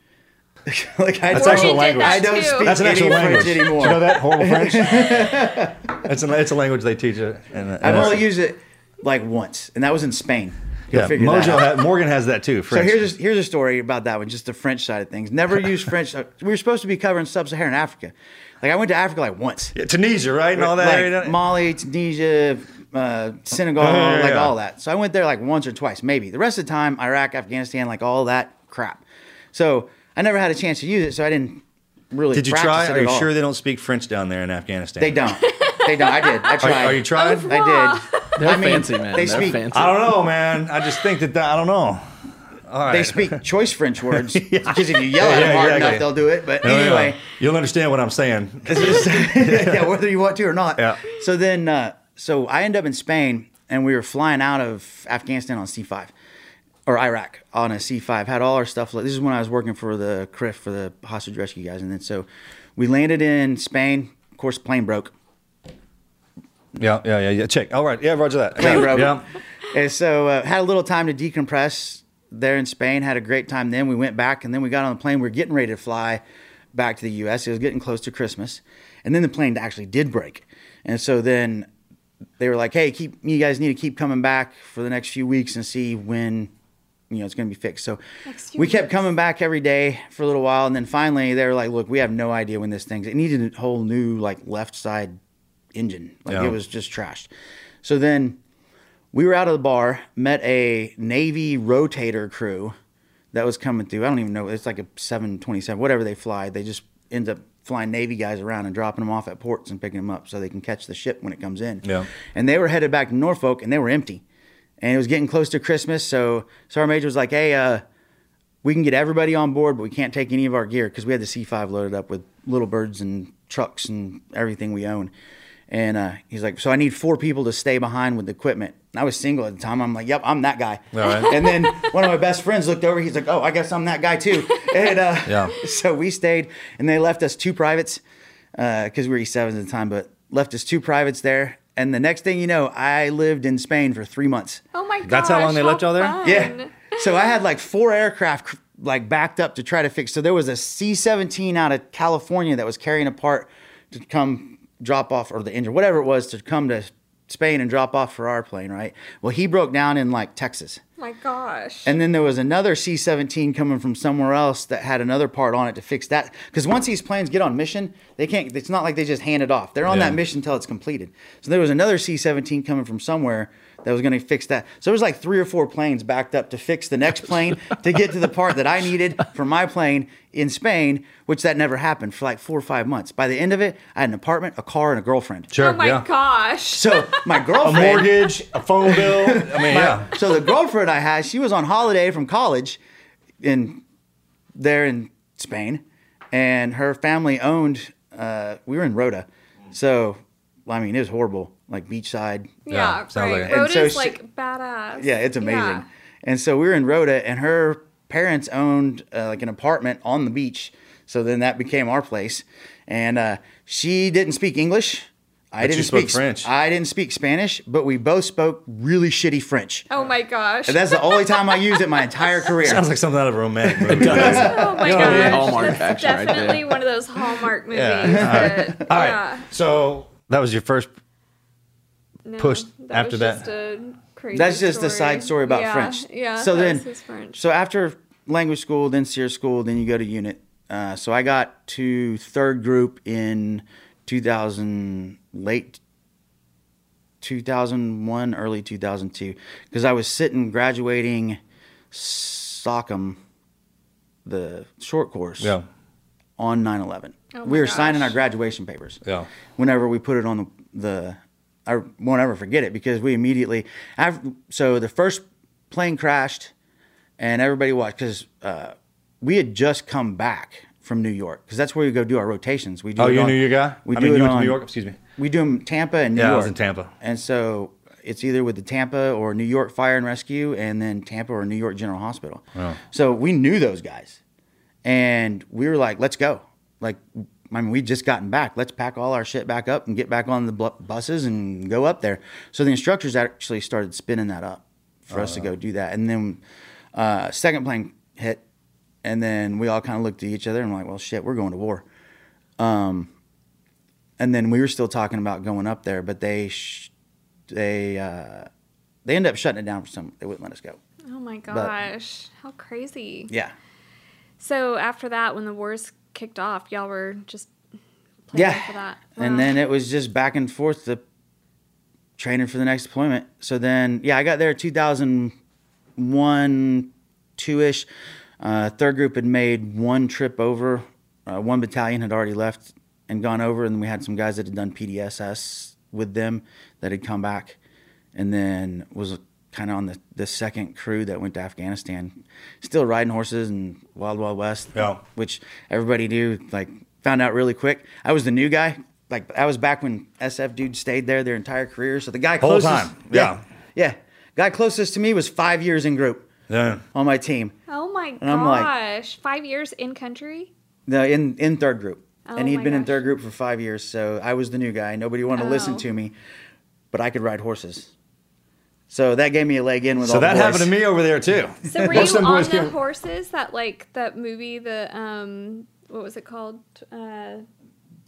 like I That's don't, actual language. that I don't too. speak That's an any actual language. French anymore. you know that horrible French? it's a it's a language they teach it. And, I've only used it like once, and that was in Spain. You'll yeah. figure that Mojo out. ha- Morgan has that too. So here's a, here's a story about that one, just the French side of things. Never used French. uh, We were supposed to be covering sub-Saharan Africa. Like I went to Africa like once. Yeah, Tunisia, right, and all that. like area. Mali, Tunisia, uh, Senegal, Yeah, yeah, like yeah. all that. So I went there like once or twice, maybe. The rest of the time, Iraq, Afghanistan, like all that crap. So I never had a chance to use it, so I didn't really. Did you try? it Are you all. sure they don't speak French down there in Afghanistan? They don't. They don't. I did. I tried. are you trying? I did. They're I mean, fancy, man. they They're speak- fancy. I don't know, man. I just think that, that I don't know. All right. They speak choice French words because if you yell at Yeah, them hard exactly. enough, they'll do it. But No, no, no. anyway, you'll understand what I'm saying. yeah, whether you want to or not. Yeah. So then, uh, so I end up in Spain, and we were flying out of Afghanistan on C5 or Iraq on a C5. Had all our stuff. This is when I was working for the CRIF for the hostage rescue guys, and then so we landed in Spain. Of course, plane broke. Yeah, yeah, yeah, yeah. Check. All right. Yeah, Roger that. Plane broke. Yeah. And so uh, had a little time to decompress there in Spain. Had a great time. Then we went back, and then we got on the plane. We were getting ready to fly back to the U.S. It was getting close to Christmas, and then the plane actually did break. And so then they were like, "Hey, keep you guys need to keep coming back for the next few weeks and see when." You know, it's going to be fixed. So Next we kept weeks. coming back every day for a little while. And then finally, they were like, look, we have no idea when this thing's, it needed a whole new, like, left side engine. Like, Yeah. it was just trashed. So then we were out of the bar, met a Navy rotator crew that was coming through. I don't even know. It's like a 727, whatever they fly. They just end up flying Navy guys around and dropping them off at ports and picking them up so they can catch the ship when it comes in. Yeah. And they were headed back to Norfolk and they were empty. And it was getting close to Christmas. So Sergeant Major was like, hey, uh, we can get everybody on board, but we can't take any of our gear because we had the C5 loaded up with little birds and trucks and everything we own. And uh, he's like, so I need four people to stay behind with the equipment. And I was single at the time. I'm like, yep, I'm that guy. Right. And then one of my best friends looked over. He's like, oh, I guess I'm that guy too. And uh, Yeah. so we stayed, and they left us two privates because we were E7s at the time, but left us two privates there. And the next thing you know, I lived in Spain for three months. Oh my god. That's how long they left y'all there? Yeah. So I had like four aircraft like backed up to try to fix. So there was a C-17 out of California that was carrying a part to come drop off, or the engine, whatever it was, to come to Spain and drop off for our plane, right? Well, he broke down in like Texas. my gosh. And then there was another C-17 coming from somewhere else that had another part on it to fix that. Because once these planes get on mission, they can't. It's not like they just hand it off. They're on Yeah. that mission until it's completed. So there was another C-17 coming from somewhere that was going to fix that. So it was like three or four planes backed up to fix the next plane to get to the part that I needed for my plane in Spain, which that never happened for like four or five months. By the end of it, I had an apartment, a car, and a girlfriend. Sure. oh my yeah. gosh. So my girlfriend, A mortgage, a phone bill. I mean, yeah. So the girlfriend I had, she was on holiday from college in there in Spain, and her family owned. Uh, we were in Rota, so well, I mean it was horrible, like beachside. yeah, Yeah, right. like. And Rota's so she- like badass. Yeah, it's amazing. Yeah. And so we were in Rota, and her parents owned uh, like an apartment on the beach. So then that became our place, and uh, she didn't speak English. I But didn't spoke speak French. I didn't speak Spanish, but we both spoke really shitty French. Oh my gosh. And that's the only time I used it my entire career. Sounds like something out of a romantic movie. oh my know, gosh. Hallmark That's action right definitely one of those Hallmark movies. Yeah. that- All right. yeah. So that was your first. No, pushed after was that. A crazy That's just a side story about Yeah, French. Yeah. So then, French. so after language school, then SERE school, then you go to unit. Uh, so I got to third group in 2000, late 2001, early 2002, because I was sitting graduating SOCM, the short course, Yeah. on 9 11. Oh we my were signing our graduation papers. Yeah. Whenever we put it on the, the I won't ever forget it because we immediately, after, so the first plane crashed and everybody watched because uh, we had just come back from New York because that's where we go do our rotations. We do Oh, you on- knew your guy? We I do mean, you went to on- New York? Excuse me. We do them Tampa and New Yeah, I was in Tampa. And so it's either with the Tampa or New York Fire and Rescue, and then Tampa or New York General Hospital. Wow. So we knew those guys, and we were like, "Let's go!" Like, I mean, we just gotten back. Let's pack all our shit back up and get back on the bu- buses and go up there. So the instructors actually started spinning that up for us to go do that, and then uh, second plane hit, and then we all kind of looked at each other and were like, "Well, shit, we're going to war." Um, and then we were still talking about going up there, but they sh- they uh, they ended up shutting it down for some. They wouldn't let us go. oh my gosh. How crazy. Yeah, So after that, when the wars kicked off, y'all were just yeah. for that. And then it was just back and forth the training for the next deployment. So then, yeah, I got there 2001, two ish. Uh, third group had made one trip over. Uh, one battalion had already left and gone over, and we had some guys that had done PDSS with them that had come back, and then was kind of on the, the second crew that went to Afghanistan, still riding horses and Wild Wild West, Yeah. which everybody knew. Like found out really quick. I was the new guy. Like I was back when SF dude stayed there their entire career. So the guy Whole closest, time, yeah. yeah, guy closest to me was five years in group Yeah. on my team. Oh my And I'm like- gosh. Five years in country? No, in in third group, Oh and he'd my been in third group for five years. So I was the new guy. Nobody wanted to listen Oh. to me, but I could ride horses. So that gave me a leg in with So all the that boys. happened to me over there too. So were you on boys the came- horses? That like that movie, the um, what was it called? Uh,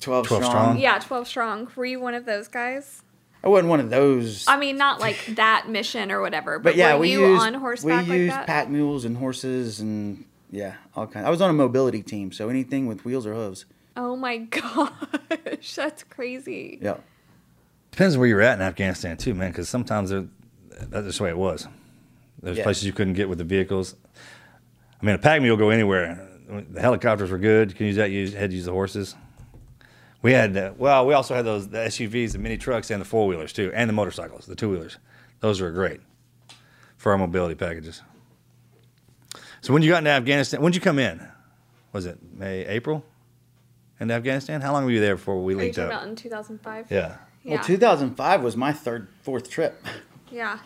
Twelve, 12 strong. strong. yeah, Twelve Strong. Were you one of those guys? I wasn't one of those. I mean, not like that mission or whatever, but, but yeah, were we you used on horseback we like used that? pack mules and horses and yeah, all kinds. I was on a mobility team, so anything with wheels or hooves. oh my gosh, that's crazy. Yeah. Depends where you're at in Afghanistan too, man. Because sometimes they're, that's just the way it was. There's Yeah. places you couldn't get with the vehicles. I mean, a pack mule will go anywhere. The helicopters were good. You can use that. You had to use the horses. We had uh, well, we also had those the SUVs, the mini trucks, and the four wheelers too, and the motorcycles, the two wheelers. Those were great for our mobility packages. So when you got into Afghanistan, when did you come in? Was it May, April? In Afghanistan, how long were you there before we Are you linked up? about in 2005? Yeah. Yeah. Well, 2005 was my third, fourth trip. Yeah.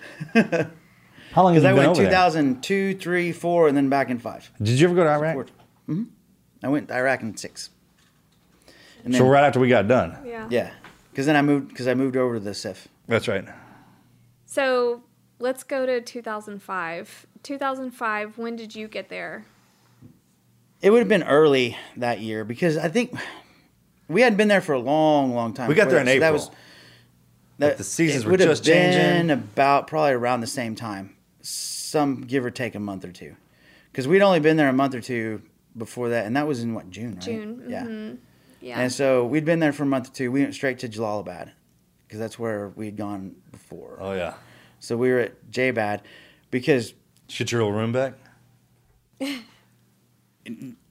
How long have Because you I been went over there? 2002, 3, 4, and then back in 5. Did you ever go to Iraq? Mm-hmm. I went to Iraq in 6. And So right after we got done. Yeah. Yeah. Because then I moved, because I moved over to the SIF. That's right. So let's go to 2005. 2005. When did you get there? It would have been early that year because I think we hadn't been there for a long, long time. We got before there in that. So April. That was that the seasons it were would have just been changing. about probably around the same time, some give or take a month or two, because we'd only been there a month or two before that, and that was in what June, right? June. Yeah. mhm. Yeah. And so we'd been there for a month or two. We went straight to Jalalabad because that's where we'd gone before. Oh yeah. So we were at J-Bad because Did you get your old room back?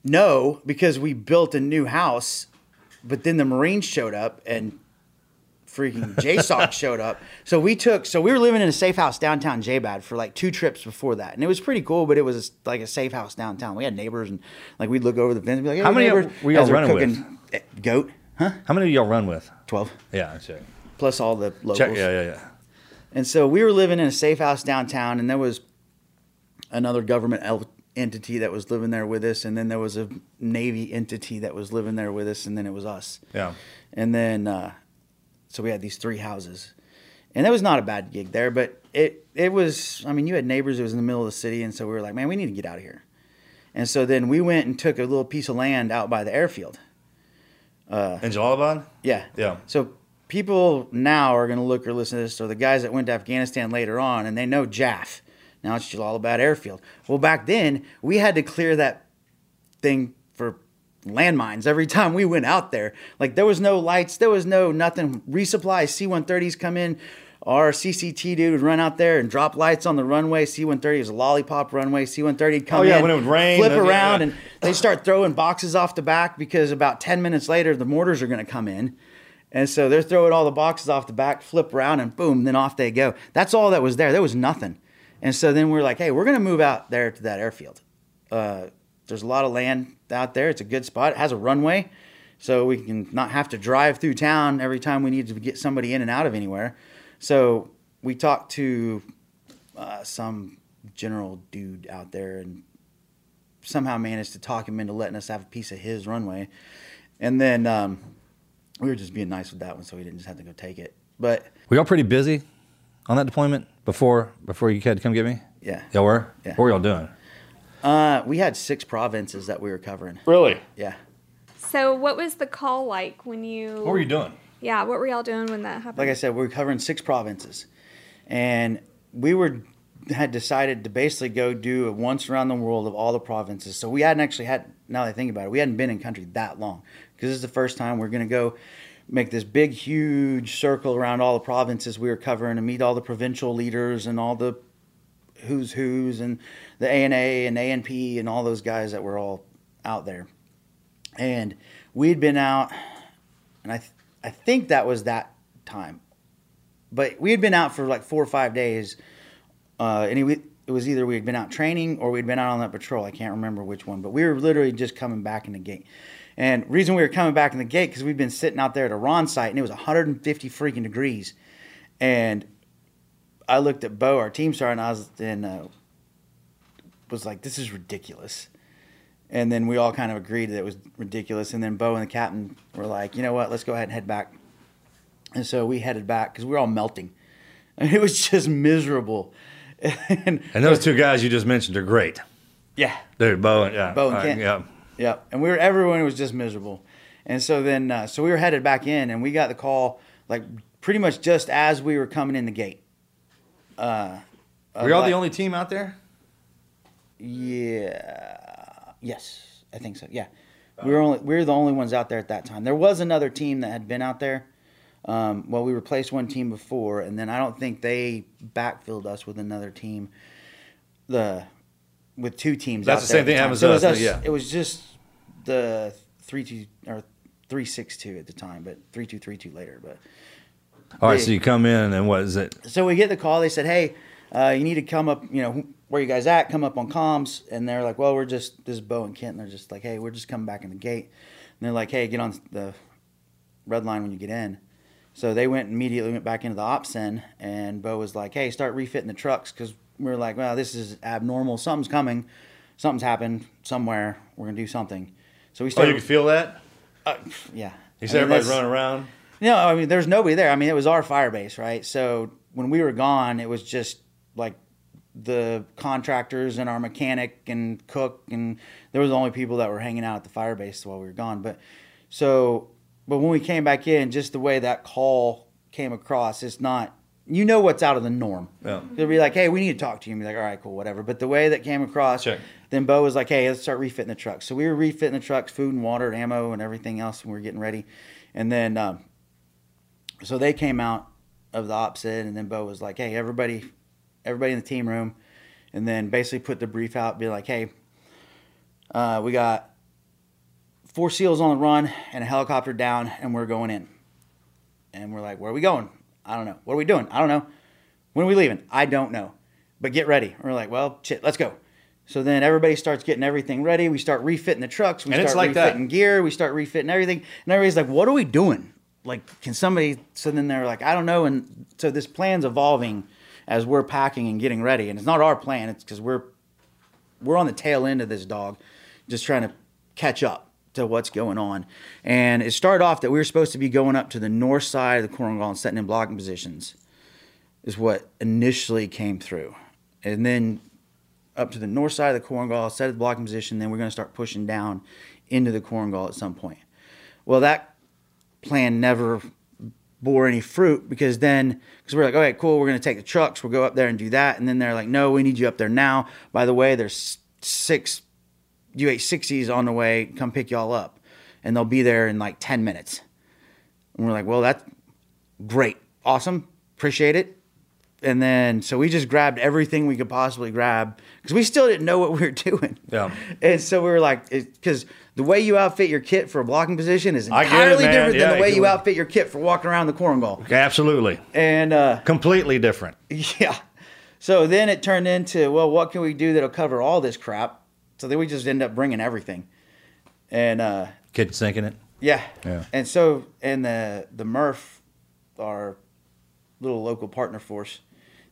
No, because we built a new house, but then the Marines showed up and freaking JSOC showed up. So we took, so we were living in a safe house downtown J-Bad for like two trips before that. And it was pretty cool, but it was like a safe house downtown. We had neighbors and like we'd look over the fence and be like, hey, How many neighbors, were y'all running cooking eh, Goat, huh? How many of y'all run with? 12. Yeah, check. Plus all the locals. Check. Yeah, yeah, yeah. And so we were living in a safe house downtown, and there was another government el- entity that was living there with us, and then there was a Navy entity that was living there with us, and then it was us. Yeah. And then, uh, so we had these three houses, and that was not a bad gig there, but it it was. I mean, you had neighbors. It was in the middle of the city, and so we were like, man, we need to get out of here. And so then we went and took a little piece of land out by the airfield. Uh, in Jalalabad? Yeah. Yeah. So people now are going to look or listen to this, or the guys that went to Afghanistan later on, and they know Jaff. Now it's Jalalabad Airfield. Well, back then we had to clear that thing landmines every time we went out there. Like there was no lights, there was no nothing. Resupply C-130s come in. Our CCT dude would run out there and drop lights on the runway. C-130 was a lollipop runway. C-130 would come Oh, yeah, in, when it would rain, flip around, yeah. and they start throwing boxes off the back because about 10 minutes later the mortars are going to come in and so they're throwing all the boxes off the back flip around and boom then off they go that's all that was there there was nothing and so then we're like hey we're going to move out there to that airfield uh, there's a lot of land out there it's a good spot it has a runway so we can not have to drive through town every time we need to get somebody in and out of anywhere so we talked to uh, some general dude out there and somehow managed to talk him into letting us have a piece of his runway. And then um, we were just being nice with that one, so we didn't just have to go take it. But Were y'all pretty busy on that deployment before before you had to come get me? yeah, Y'all were? Yeah. What were y'all doing? Uh, we had six provinces that we were covering. Really? Yeah. So what was the call like when you? What were you doing? Yeah, what were y'all doing when that happened? Like I said, we were covering six provinces, and we were had decided to basically go do a once around the world of all the provinces. So we hadn't actually had. Now that I think about it, we hadn't been in country that long because this is the first time we're going to go make this big, huge circle around all the provinces we were covering and meet all the provincial leaders and all the who's who's and the ANA and ANP and all those guys that were all out there. And we'd been out, and I th- I think that was that time, but we had been out for like four or five days. Uh, and it, it was either we had been out training or we'd been out on that patrol. I can't remember which one, but we were literally just coming back in the gate. And reason we were coming back in the gate because we'd been sitting out there at a Ron site and it was 150 freaking degrees, and I looked at Bo, our team star, and I was and uh, was like, "This is ridiculous." And then we all kind of agreed that it was ridiculous. And then Bo and the captain were like, "You know what? Let's go ahead and head back." And so we headed back because we were all melting. And it was just miserable. and And those two guys you just mentioned are great. yeah, Dude, Bo and yeah. Bo and all right, Kent. Yeah. Yeah, and we were everyone was just miserable, and so then uh, so we were headed back in, and we got the call like pretty much just as we were coming in the gate. Uh, Were y'all the only team out there? Yeah. Yes, I think so. Yeah, we were only we were the only ones out there at that time. There was another team that had been out there. Um, well, we replaced one team before, and then I don't think they backfilled us with another team. The with two teams. That's the same thing happens to was us, yeah. It was just the three two or three six two at the time, but three two three two later. But All right, They- so you come in and what is it? so we get the call. They said, "Hey, uh, you need to come up. You know, where you guys at? Come up on comms." And they're like, "Well, we're just this is Bo and Kent." And they're just like, "Hey, we're just coming back in the gate." And they're like, "Hey, get on the red line when you get in." So they went immediately went back into the ops end, and Bo was like, "Hey, start refitting the trucks because we are like, well, this is abnormal. Something's coming. Something's happened somewhere. We're gonna do something." So we started. Oh, you can feel that? uh, yeah. You I said mean, everybody's running around. No, I mean, there's nobody there. I mean, it was our fire base, right? So when we were gone, it was just like the contractors and our mechanic and cook, and there was the only people that were hanging out at the fire base while we were gone. But so, but when we came back in, just the way that call came across, it's not. You know what's out of the norm. Yeah. They'll be like, "Hey, we need to talk to you." And be like, "All right, cool, whatever." But the way that came across, Check. then Bo was like, "Hey, let's start refitting the trucks." So we were refitting the trucks, food and water, and ammo, and everything else, and we were getting ready. And then, um, so they came out of the opposite, and then Bo was like, "Hey, everybody, everybody in the team room," and then basically put the brief out, be like, "Hey, uh, we got four seals on the run and a helicopter down, and we're going in." And we're like, "Where are we going?" I don't know. What are we doing? I don't know. When are we leaving? I don't know. But get ready. And we're like, well, shit, let's go. So then everybody starts getting everything ready. We start refitting the trucks. We And start it's like that. refitting gear. We start refitting everything. And everybody's like, what are we doing? Like, can somebody? So then they're like, I don't know. And so this plan's evolving as we're packing and getting ready. And it's not our plan. It's because we're we're on the tail end of this dog, just trying to catch up to what's going on. And it started off that we were supposed to be going up to the north side of the Korengal and setting in blocking positions, is what initially came through. And then up to the north side of the Korengal, set the blocking position, then we're going to start pushing down into the Korengal at some point. Well, that plan never bore any fruit because then because we're like, okay, cool, we're gonna take the trucks, we'll go up there and do that, and then they're like, no, we need you up there now. By the way, there's six UH60s on the way, come pick y'all up, and they'll be there in like ten minutes. And we're like, well, that's great, awesome, appreciate it. And then so we just grabbed everything we could possibly grab because we still didn't know what we were doing. Yeah. And so we were like, because the way you outfit your kit for a blocking position is get it, entirely different Yeah, than the way you outfit your kit for walking around the Korengal. Absolutely. And uh, Completely different. yeah. So then it turned into, well, what can we do that'll cover all this crap? So then we just end up bringing everything. And uh, Kid sinking it. yeah. Yeah. And so, and the, the Murph, our little local partner force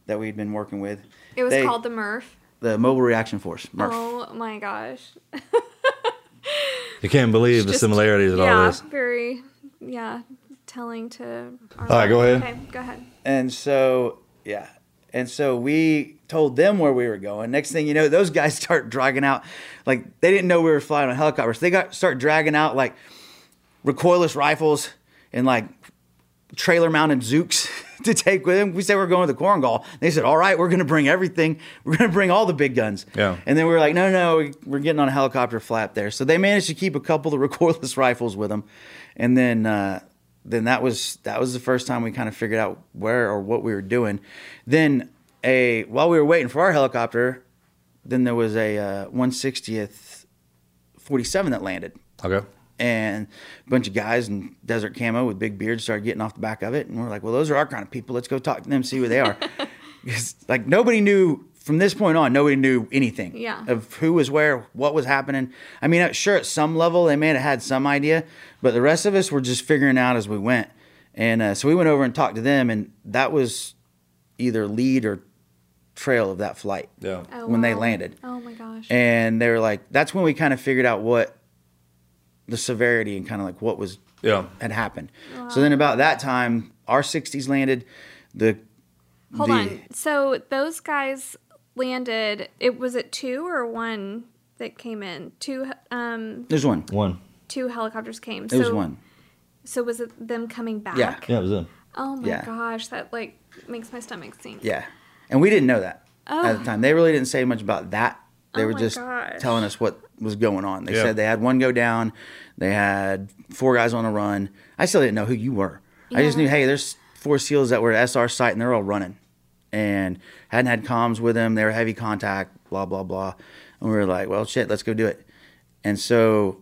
that we'd been working with, It was they- called the Murph. the Mobile Reaction Force, Murph. Oh my gosh. You can't believe the Just- similarities of yeah, all this. very, yeah, telling to. All right, go ahead. Okay, go ahead. And so, yeah. And so we told them where we were going. Next thing you know, those guys start dragging out, like they didn't know we were flying on helicopters. They got start dragging out like recoilless rifles and like trailer mounted Zooks to take with them. We said we're going to the Korengal. They said, "All right, we're going to bring everything. We're going to bring all the big guns." Yeah. And then we were like, "No, no, we- we're getting on a helicopter flap there." So they managed to keep a couple of recoilless rifles with them, and then uh, then that was that was the first time we kind of figured out where or what we were doing. Then a while we were waiting for our helicopter, then there was a uh, 160th 47 that landed Okay. And a bunch of guys in desert camo with big beards started getting off the back of it and we're like well those are our kind of people let's go talk to them see who they are because like nobody knew from this point on nobody knew anything Yeah. of who was where what was happening i mean uh, sure at some level they may have had some idea but the rest of us were just figuring out as we went and uh, so we went over and talked to them and that was either lead or trail of that flight Yeah. Oh, when they landed Oh my gosh. and they were like that's when we kind of figured out what the severity and kind of like what was Yeah. had happened so then about that time our 60s landed the Hold the- on. So those guys landed. It was it two or one that came in. Two um there's one One. two helicopters came. it so, was one So was it them coming back? Yeah. Yeah, it was them. Oh my Yeah. gosh, that like makes my stomach sink. yeah and we didn't know that at Oh. the time they really didn't say much about that they Oh were just gosh. telling us what was going on they Yeah. said they had one go down they had four guys on a run i still didn't know who you were i just knew hey there's four seals that were at sr site and they're all running and hadn't had comms with them. They were heavy contact, blah blah blah. And we were like, well, shit, let's go do it. And so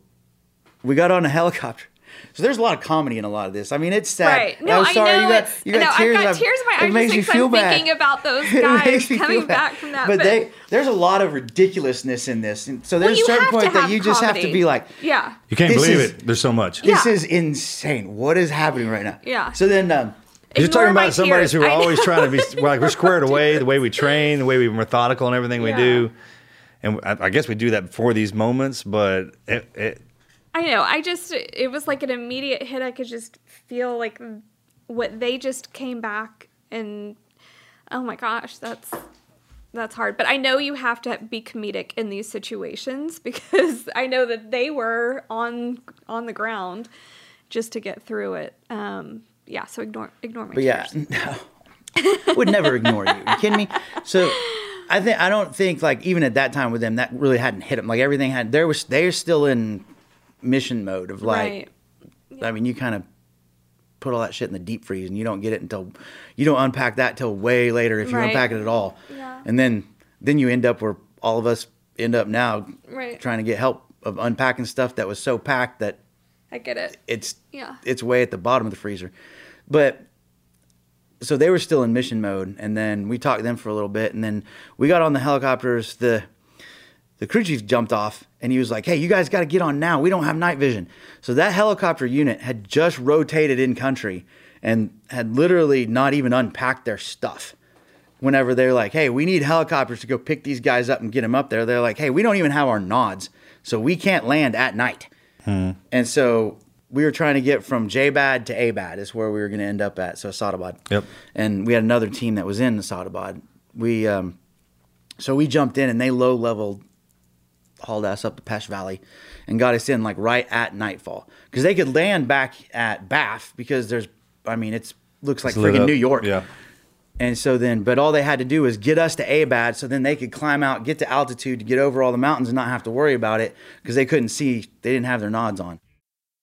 we got on a helicopter. So there's a lot of comedy in a lot of this. I mean, it's sad. Right. No, I'm I sorry, know you got you got no, tears. I've got tears in my it eyes makes just me because feel I'm bad. thinking about those guys coming back from that. But, But, they, there's a lot of ridiculousness in this. And so there's you a certain point that have you just have to be like, yeah. You can't believe is- it. There's so much. Yeah. this is insane. What is happening right now? Yeah. So then, um, You're Ignore talking about somebody who are always trying to be we're like we're squared away, the way we train, the way we're methodical and everything we do. And I, I guess we do that before these moments, but it, it I know. I just it was like an immediate hit. I could just feel like what they just came back and oh my gosh, that's that's hard. But I know you have to be comedic in these situations because I know that they were on on the ground just to get through it. Um, yeah, so ignore ignore my But yeah, no, would never ignore you. You kidding me? So, I think I don't think like even at that time with them that really hadn't hit them. Like everything had there was they're still in mission mode of like. right. I mean, you kind of put all that shit in the deep freeze, and you don't get it until you don't unpack that till way later if you Right. unpack it at all. Yeah. And then then you end up where all of us end up now, Right. trying to get help of unpacking stuff that was so packed that I get it. it's Yeah. it's way at the bottom of the freezer. But so they were still in mission mode, and then we talked to them for a little bit, and then we got on the helicopters. The the crew chief jumped off, and he was like, "Hey, you guys got to get on now. We don't have night vision." So that helicopter unit had just rotated in country and had literally not even unpacked their stuff. Whenever they're like, "Hey, we need helicopters to go pick these guys up and get them up there," they're like, "Hey, we don't even have our nods, so we can't land at night." And so we were trying to get from J-Bad to A-Bad is where we were going to end up at. So Assadabad. Yep. And we had another team that was in Assadabad. We, um, so we jumped in and they low leveled, hauled us up the Pech Valley and got us in like right at nightfall. Because they could land back at Bath because there's, I mean, it's looks like It's freaking. New York. Yeah. And so then, but all they had to do was get us to Abad so then they could climb out, get to altitude to get over all the mountains and not have to worry about it because they couldn't see, they didn't have their nods on.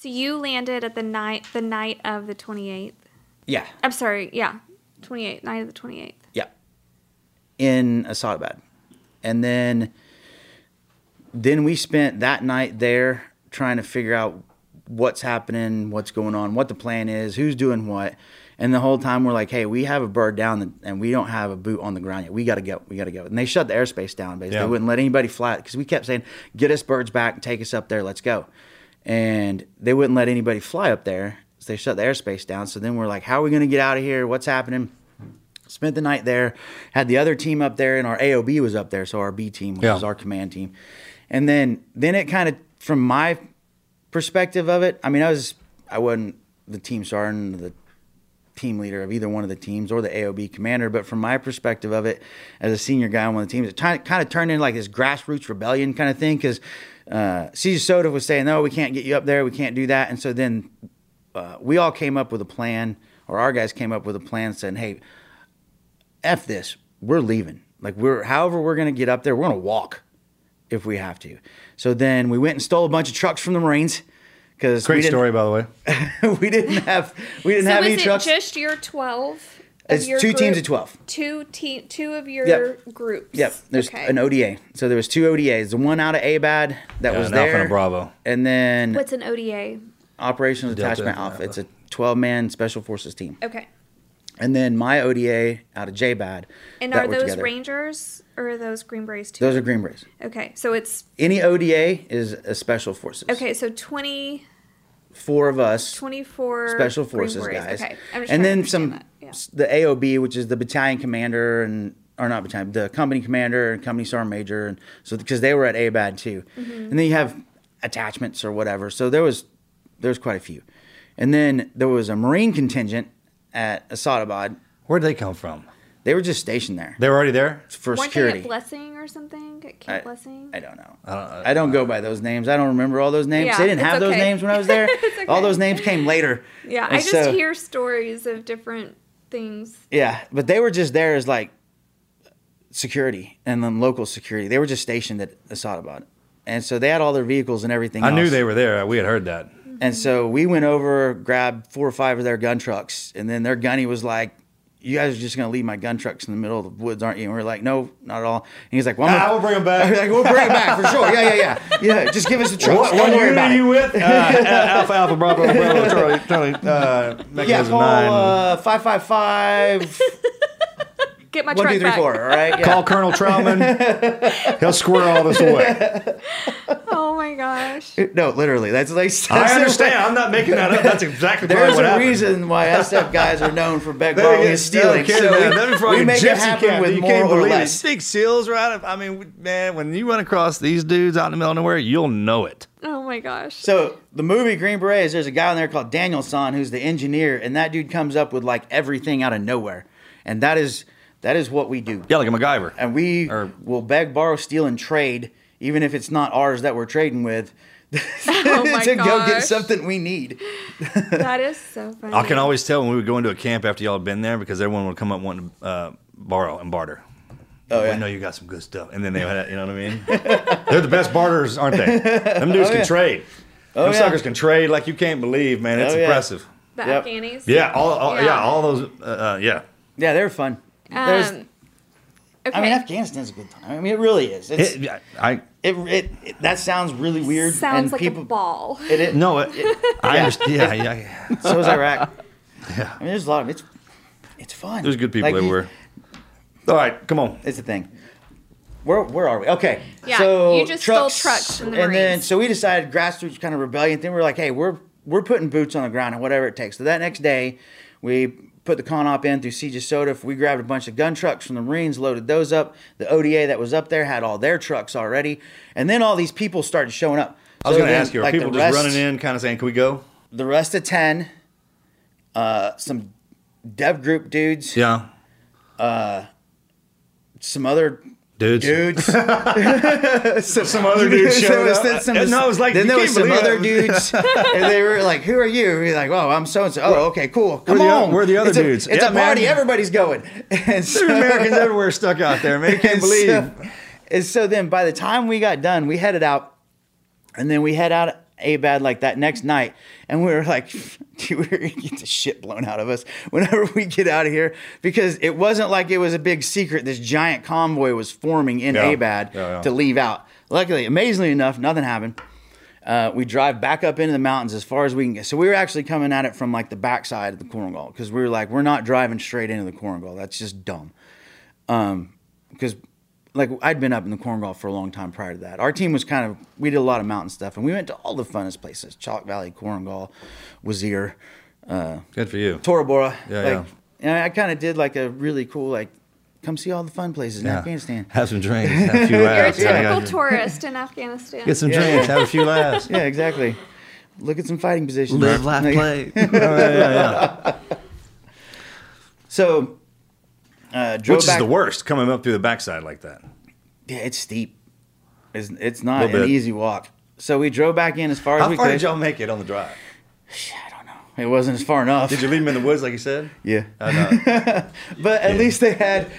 So you landed at the night the night of the 28th. Yeah. I'm sorry, yeah. 28th, night of the 28th. Yeah. In Assadabad. And then then we spent that night there trying to figure out what's happening, what's going on, what the plan is, who's doing what. And the whole time we're like, hey, we have a bird down and we don't have a boot on the ground yet. We got to go. We got to go. And they shut the airspace down, basically. Yeah. They wouldn't let anybody fly because we kept saying, get us birds back, take us up there, let's go. And they wouldn't let anybody fly up there. So they shut the airspace down. So then we're like, how are we going to get out of here? What's happening? spent the night there had the other team up there and our aob was up there so our b team which Yeah. is our command team and then then it kind of from my perspective of it i mean i was i wasn't the team sergeant the team leader of either one of the teams or the aob commander but from my perspective of it as a senior guy on one of the teams it kind of, kind of turned into like this grassroots rebellion kind of thing because uh, CJSOTF was saying, no, we can't get you up there. We can't do that. And so then uh, we all came up with a plan, or our guys came up with a plan saying, hey, F this. We're leaving. Like we're however we're gonna get up there, we're gonna walk if we have to. So then we went and stole a bunch of trucks from the Marines because Great we didn't, story, by the way. we didn't have we didn't So have was any it trucks. just your 12? Of it's your two teams of twelve. Two te- two of your Yep. groups. Yep. There's okay. an ODA. So there was two ODAs. The one out of ABAD that Yeah, was an Alpha and there. a Bravo. And then What's an ODA? Operations Delta Attachment Alpha. Alpha. It's a 12 man special forces team. Okay. And then my ODA out of JBAD. And that are those together. Rangers or are those Green Berets too? Those are Green Berets. Okay, so it's Any ODA is a special forces. okay. So 20, Four of us 24 special forces Berets. guys. Okay, I'm just and then understand some that. Yeah. the AOB, which is the battalion commander and or not battalion, the company commander and company sergeant major, and so because they were at ABAD too. Mm-hmm. And then you have attachments or whatever. So there was there was quite a few. And then there was a Marine contingent at Assadabad. Where'd they come from? They were just stationed there They were already there. for Weren't security. they at Blessing or something? At Camp Blessing? I don't know. I don't, I don't go by those names. I don't remember all those names. Yeah, they didn't it's have those names when I was there. It's All those names came later. yeah, And I just so- hear stories of different things. Yeah, but they were just there as like security and then local security. They were just stationed at Asadabad. And so they had all their vehicles and everything. I knew they were there. We had heard that. And so we went over, grabbed four or five of their gun trucks, and then their gunny was like, "You guys are just gonna leave my gun trucks in the middle of the woods, aren't you?" And we are like, "No, not at all." And he's like, "Well, I'm Ah, gonna- we'll bring 'em back. Like, "We'll bring them back for sure. Yeah, yeah, yeah, yeah. Just give us the trucks. Don't worry about it." with? Uh, Alpha Alpha Bravo Bravo Charlie Charlie. Uh, Yeah, mechanism call nine. uh, five five five Get my one truck two three back. four. All right. Yeah. Call Colonel Trautman. He'll square all this away. Oh my gosh. No, literally. That's like. I understand. I'm not making that up. That's exactly probably There's what a happened. reason why SF guys are known for beg, borrowing, and stealing. kidding, So we- we make it happen camp. with You more can't or less. It. Big seals, right? I mean, man, when you run across these dudes out in the middle of nowhere, you'll know it. Oh my gosh. So the movie Green Berets, there's a guy on there called Daniel San who's the engineer, and that dude comes up with like everything out of nowhere, and that is that is what we do. Yeah, like a MacGyver. And we Or- will beg, borrow, steal, and trade, even if it's not ours that we're trading with, Oh my to go get something we need. That is so funny. I can always tell when we would go into a camp after y'all had been there because everyone would come up wanting to uh, borrow and barter. Oh, yeah. I know you got some good stuff, and then they, would, you know what I mean? They're the best barters, aren't they? Them dudes Oh, can trade. Oh, Them yeah. suckers can trade like you can't believe, man. It's Oh, yeah. impressive. the Yep. Afghanis. Yeah, all, all yeah. Yeah. all those, uh, uh, yeah. Yeah, they're fun. There's, Um, okay. I mean, Afghanistan's a good time. I mean, it really is. It's, It, I it, it, it- that sounds really weird. Sounds and like people, a ball. It, it, no, it, I understand. Yeah, yeah, yeah. So is Iraq. Yeah. I mean, there's a lot of it's. It's fun. There's good people Like, you- everywhere. All right, come on. It's the thing. Where where are we? Okay. Yeah, so you just stole trucks from the and then so we decided grassroots kind of rebellion. Then we are like, hey, we're we're putting boots on the ground and whatever it takes. So that next day, we put the con op in through CJSOTF. We grabbed a bunch of gun trucks from the Marines, loaded those up. The ODA that was up there had all their trucks already, and then all these people started showing up. I was So going to ask you, are like, people just rest- running in, kind of saying, "Can we go?" The rest of ten, uh, some dev group dudes, Yeah, some other dudes. dudes. So some other dudes showed it was up. then some- And I was like, then there was some other dudes, and they were like, "Who are you?" We're like, "Oh, I'm so and so." Oh, okay, cool. Come the o- on, we're the other it's a- dudes. It's Yeah, a party. man. Everybody's going. And so, There's Americans everywhere stuck out there, man. You can't and believe. So, and so then, by the time we got done, we headed out, and then we head out Abad like that next night, and we were like, dude, we're gonna get the shit blown out of us whenever we get out of here because it wasn't like it was a big secret. This giant convoy was forming in Yeah. Abad Yeah, yeah. to leave out. Luckily, amazingly enough, nothing happened. Uh, we drive back up into the mountains as far as we can get. So we were actually coming at it from like the backside of the Korengal because we were like, we're not driving straight into the Korengal. That's just dumb. Um, because like I'd been up in the Korengal for a long time prior to that. Our team was kind of we did a lot of mountain stuff and we went to all the funnest places: Chalk Valley, Korengal, Wazir, uh, Good for you. Tora Bora. Yeah, like, And I kind of did like a really cool like, come see all the fun places in Yeah. Afghanistan. Have some drinks. Have a few laughs. You're a typical yeah. tourist in Afghanistan. Get some Yeah. drinks. Have a few laughs. Yeah, exactly. Look at some fighting positions. Live, laugh, play. Oh, so, uh, Which is the worst, coming up through the backside like that. Yeah, it's steep. It's, it's not an bit. easy walk. So we drove back in as far as we could. How we far could. did y'all make it on the drive? I don't know. It wasn't as far enough. Did you leave them in the woods like you said? Yeah. I know. But at least they had,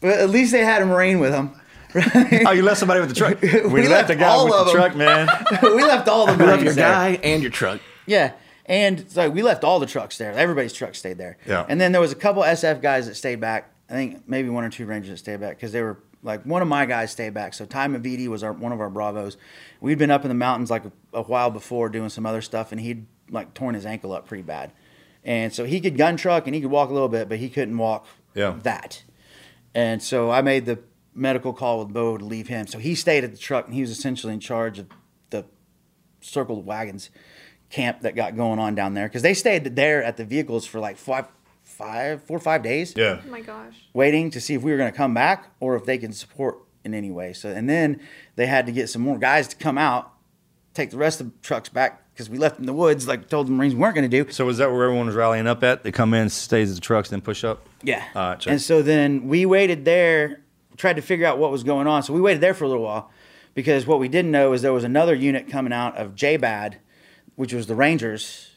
but at least they had a marine with them. Right? Oh, you left somebody with the truck. We, We left left the guy all with of the them. truck, man. we left all the marines left your there. guy and your truck. Yeah, and so we left all the trucks there. Everybody's truck stayed there. Yeah. And then there was a couple SF guys that stayed back. I think maybe one or two rangers that stayed back because they were like one of my guys stayed back. So Ty Mavidi was our one of our bravos. We'd been up in the mountains like a, a while before doing some other stuff, and he'd like torn his ankle up pretty bad. And so he could gun truck and he could walk a little bit, but he couldn't walk Yeah. that. And so I made the medical call with Bo to leave him. So he stayed at the truck and he was essentially in charge of the circled wagons camp that got going on down there because they stayed there at the vehicles for like five, five, four or five days, Yeah. Oh my gosh. waiting to see if we were going to come back or if they can support in any way. So and then they had to get some more guys to come out, take the rest of the trucks back because we left in the woods, like told the Marines we weren't going to do. So was that where everyone was rallying up at? They come in, stays at the trucks, then push up. Yeah. All right, check. and so then we waited there, tried to figure out what was going on. So we waited there for a little while because what we didn't know is there was another unit coming out of JBAD, which was the Rangers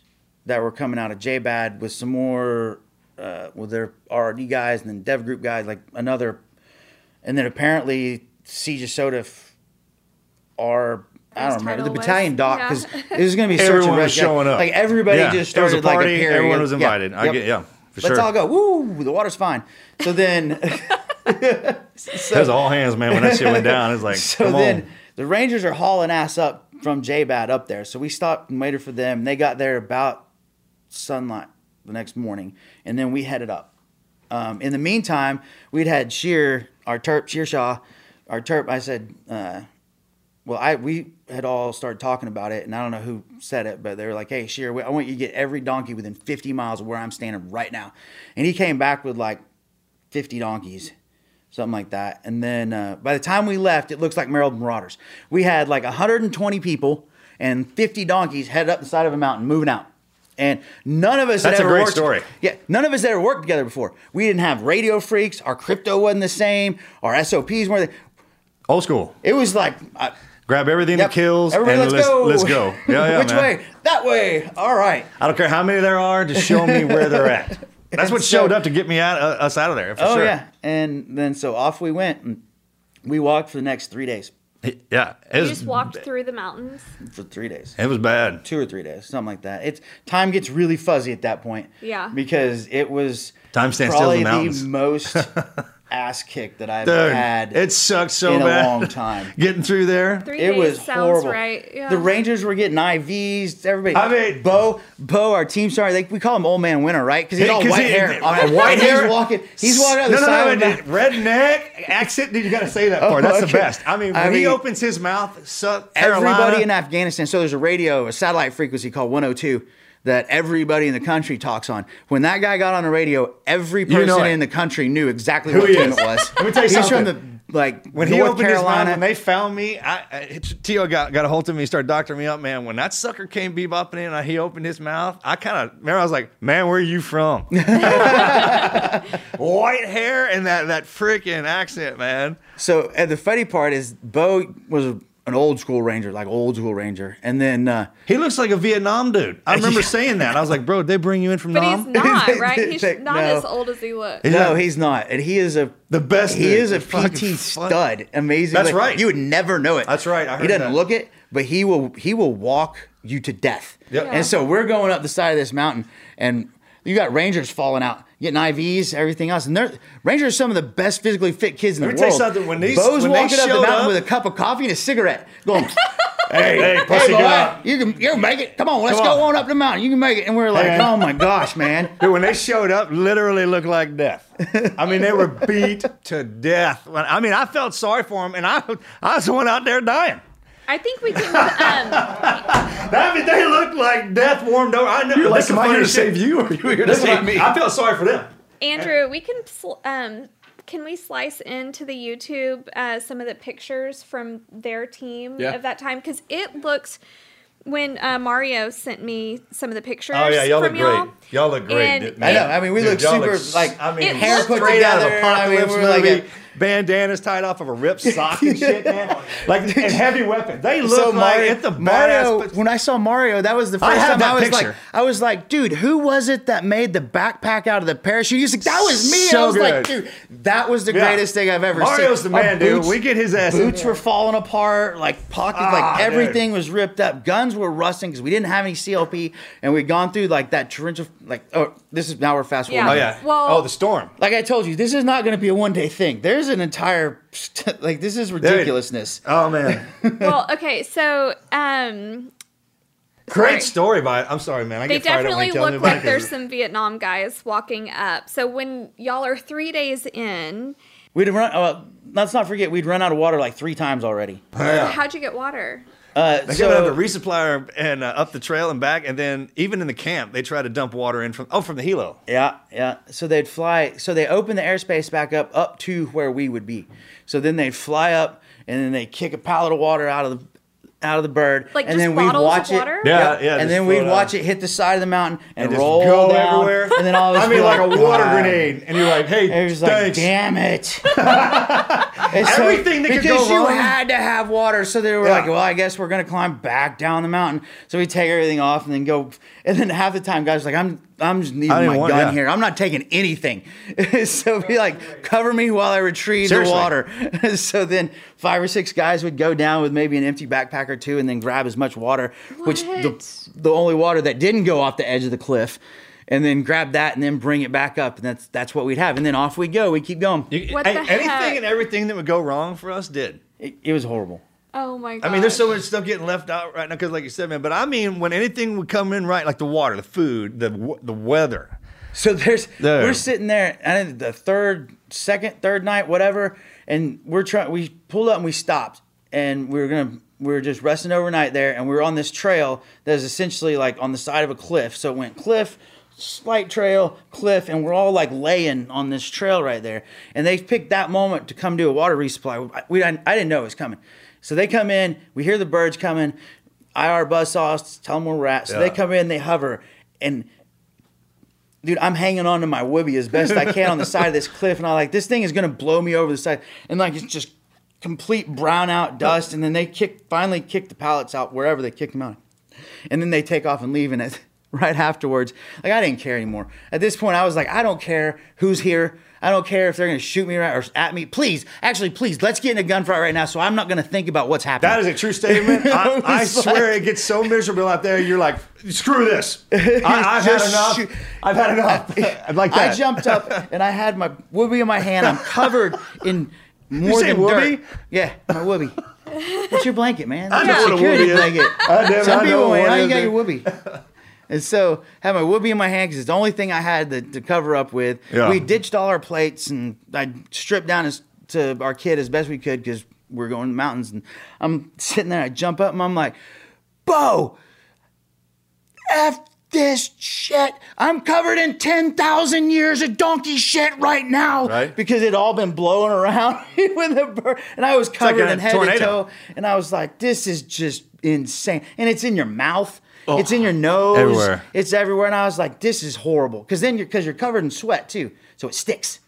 that were coming out of JBAD with some more, uh, with their RRD guys and then Dev Group guys, like another. And then apparently CJSOTF f- are. I don't remember the title was- battalion doc yeah. because it was going to be search Everyone and was rescue. showing up. Like everybody Yeah. just It was started a like party, a period. everyone was Yeah. invited. I Yep. get- yeah, for sure. Let's sure. all go. Woo! The water's fine. So then. That was all hands, man. When that shit went down, it's like, so come then on. the Rangers are hauling ass up from JBAD up there. So we stopped and waited for them. They got there about sunlight the next morning, and then we headed up. Um, in the meantime, we'd had Shear, our Terp, Shearshaw, our Terp. I said, uh, well, I we had all started talking about it, and I don't know who said it, but they were like, "Hey, Shear, I want you to get every donkey within 50 miles of where I'm standing right now." And he came back with like 50 donkeys, something like that. And then uh, by the time we left, it looks like Merrill's Marauders. We had like 120 people and 50 donkeys headed up the side of a mountain, moving out. And none of us That's had a ever great worked, story. Yeah, none of us had ever worked together before. We didn't have radio freaks. Our crypto wasn't the same. Our SOPs weren't. The, Old school. it was like. Uh, Grab everything Yep. that kills Everybody, and let's, go. Let's go. Yeah, yeah, Which man. way? That way. All right. I don't care how many there are. Just show me where they're at. That's what so- showed up to get me out, uh, us out of there. For oh sure. yeah. And then so off we went, and we walked for the next three days. Yeah. It You was, just walked through the mountains. For three days. It was bad. two or three days, something like that. It's time gets really fuzzy at that point. Yeah. Because it was Time stands still in the the mountains. most ass kick that I've Dude, had. it sucked so in a bad. long time. Getting through there. Three it days was sounds horrible. right. Yeah. The Rangers were getting IVs. Everybody. I mean- Bo, Bo, our team star. Like we call him Old Man Winter, right? Because he's Hey, all 'cause white he- hair. he- I mean, white hair. He's walking. He's walking out the no, no, side no, of the no, redneck accent. Dude, you got to say that oh, part. Oh, That's okay. the best. I mean, when I he mean- opens his mouth, South Carolina, Everybody in Afghanistan. So there's a radio, a satellite frequency called 102 that everybody in the country talks on. When that guy got on the radio, every person know in the country knew exactly Who what he team is. it was. Let me tell you He's something. from the like when he North opened his mouth, Carolina. when they found me, I, I Tio got, got a hold of me, started doctoring me up, man. When that sucker came bebopping in, and he opened his mouth. I kind of remember I was like, man, where are you from? White hair and that that freaking accent, man. so and the funny part is Bo was an old school ranger, like old school ranger, and then uh, He looks like a Vietnam dude. I remember saying that. I was like, bro, did they bring you in from but Nam? he's not, right? He's They- not no. as old as he looks. no, he's not, and he is a The best He dude. is a PT stud, amazing. That's Like, right. You would never know it. That's right, I he doesn't that. look it, but he will. He will walk you to death. Yep. And so we're going up the side of this mountain, and you got rangers falling out, getting IVs, everything else, and they're rangers are some of the best physically fit kids in Let the me tell you world. something, when these- Bo's when they walking up the mountain up- with a cup of coffee and a cigarette, going. Hey, hey, Hey, boy, get you can you can make it. Come on, let's Come go on. on up the mountain. You can make it. And we're like, Hey. oh my gosh, man. Dude, when they showed up, literally looked like death. I mean, they were beat to death. I mean, I felt sorry for them, and I, I was the one out there dying. I think we can. Um, I mean, they look like death warmed over. I know. You're like, this is am I here to save you or are you here to save what- me? I felt sorry for them. Andrew, we can um, can we slice into the YouTube uh, some of the pictures from their team Yeah. of that time because it looks when uh, Mario sent me some of the pictures. Oh yeah, y'all look from great. y'all, Y'all look great. And dude, I know. I mean, we Dude, look super s- like I mean, hair looks put straight out of together. I mean, apocalypse we're like movie. a- Bandanas tied off of a ripped sock and shit, man. Like and heavy weapon. They look so like Mario, it's the Mario, badass. when I saw Mario, that was the first have time that I was picture. like, I was like, dude, who was it that made the backpack out of the parachute? He's like, that was me. and So I was like, dude, that was the Yeah. greatest thing I've ever Mario's seen. Mario's the man, Our dude. boots- We get his ass Boots there. were falling apart, like pockets, Ah, like dude. everything was ripped up. Guns were rusting because we didn't have any CLP, and we'd gone through like that torrential, like, oh, this is now we're fast Yeah. forwarding. Oh yeah. Well- oh, the storm. Like I told you, this is not going to be a one day thing. There's an entire, like, this is ridiculousness. Oh man. well, okay, so um, Great Sorry. story by it. I'm sorry, man. I they get fired up definitely you tell me look like there's some Vietnam guys walking up. So when y'all are three days in, We'd run. Uh, let's not forget, we'd run out of water like three times already. how'd you get water? Uh, They so, give it up the resupplier and uh, up the trail and back, and then even in the camp, they try to dump water in from oh from the helo. yeah, yeah. So they'd fly. So they open the airspace back up up to where we would be. So then they'd fly up, and then they kick a pallet of water out of the out of the bird, Like and just then we'd bottles watch of it. water? Yeah, Yep. yeah, And then we'd float watch out. it hit the side of the mountain and, And just roll go down, everywhere. and then all of us I mean, be like, a water grenade, and you're like, "Hey, And it was like, damn it. And so- Everything that could because go you wrong. had to have water. So they were Yeah. like, well, I guess we're going to climb back down the mountain. So we take everything off and then go. And then half the time, guys are like, I'm, I'm just leaving my want- gun yeah. here. I'm not taking anything. so be like, cover me while I retrieve Seriously. the water. so then five or six guys would go down with maybe an empty backpack or two and then grab as much water, which the, the only water that didn't go off the edge of the cliff. And then grab that and then bring it back up, and that's that's what we'd have. And then off we go. We keep going. You- What hey, the anything heck? and everything that would go wrong for us did. It, it was horrible. Oh my god. I mean, there's so much stuff getting left out right now because, like you said, man. But I mean, when anything would come in right, like the water, the food, the w- the weather. So there's There. we're sitting there, and the third, second, third night, whatever, and we're trying. We pulled up and we stopped, and we were gonna. We were just resting overnight there, and we were on this trail that is essentially like on the side of a cliff. So it went cliff, slight trail, cliff, and we're all like laying on this trail right there. And they picked that moment to come do a water resupply. We I, I didn't know it was coming, so they come in. We hear the birds coming. IR buzz saw us, tell them where we're at. So they come in, they hover, and dude, I'm hanging on to my whoopee as best I can on the side of this cliff, and I'm like, this thing is gonna blow me over the side, and like it's just complete brown out dust, and then they kick finally kick the pallets out wherever they kick them out, and then they take off and leave, and it, right afterwards, like I didn't care anymore. At this point, I was like, I don't care who's here. I don't care if they're gonna shoot me right or at me. Please, actually, please, let's get in a gunfight right now, so I'm not gonna think about what's happening. That is a true statement. I, I was swear like- it gets so miserable out there. You're like, screw this. I, I've had enough. shoot- I've had enough. I'm like that. I jumped up and I had my whoopee in my hand. I'm covered in more than whoopee? dirt. Yeah, my whoopee. What's your blanket, man? I know your what a security whoopee is. blanket. I never- Some I people, what man, how oh, you got your whoopee? And so had my whoopee in my hand because it's the only thing I had to, to cover up with. Yeah. We ditched all our plates and I stripped down as, to our kid as best we could because we're going to the mountains. And I'm sitting there, I jump up and I'm like, Bo, F this shit. I'm covered in 10,000 years of donkey shit right now. Right. Because it all been blowing around with the bird. And I was covered like in head tornado. to toe. And I was like, this is just insane. And it's in your mouth. Oh. It's in your nose. Everywhere. It's everywhere. And I was like, this is horrible. Because then you're, because you're covered in sweat too. So it sticks.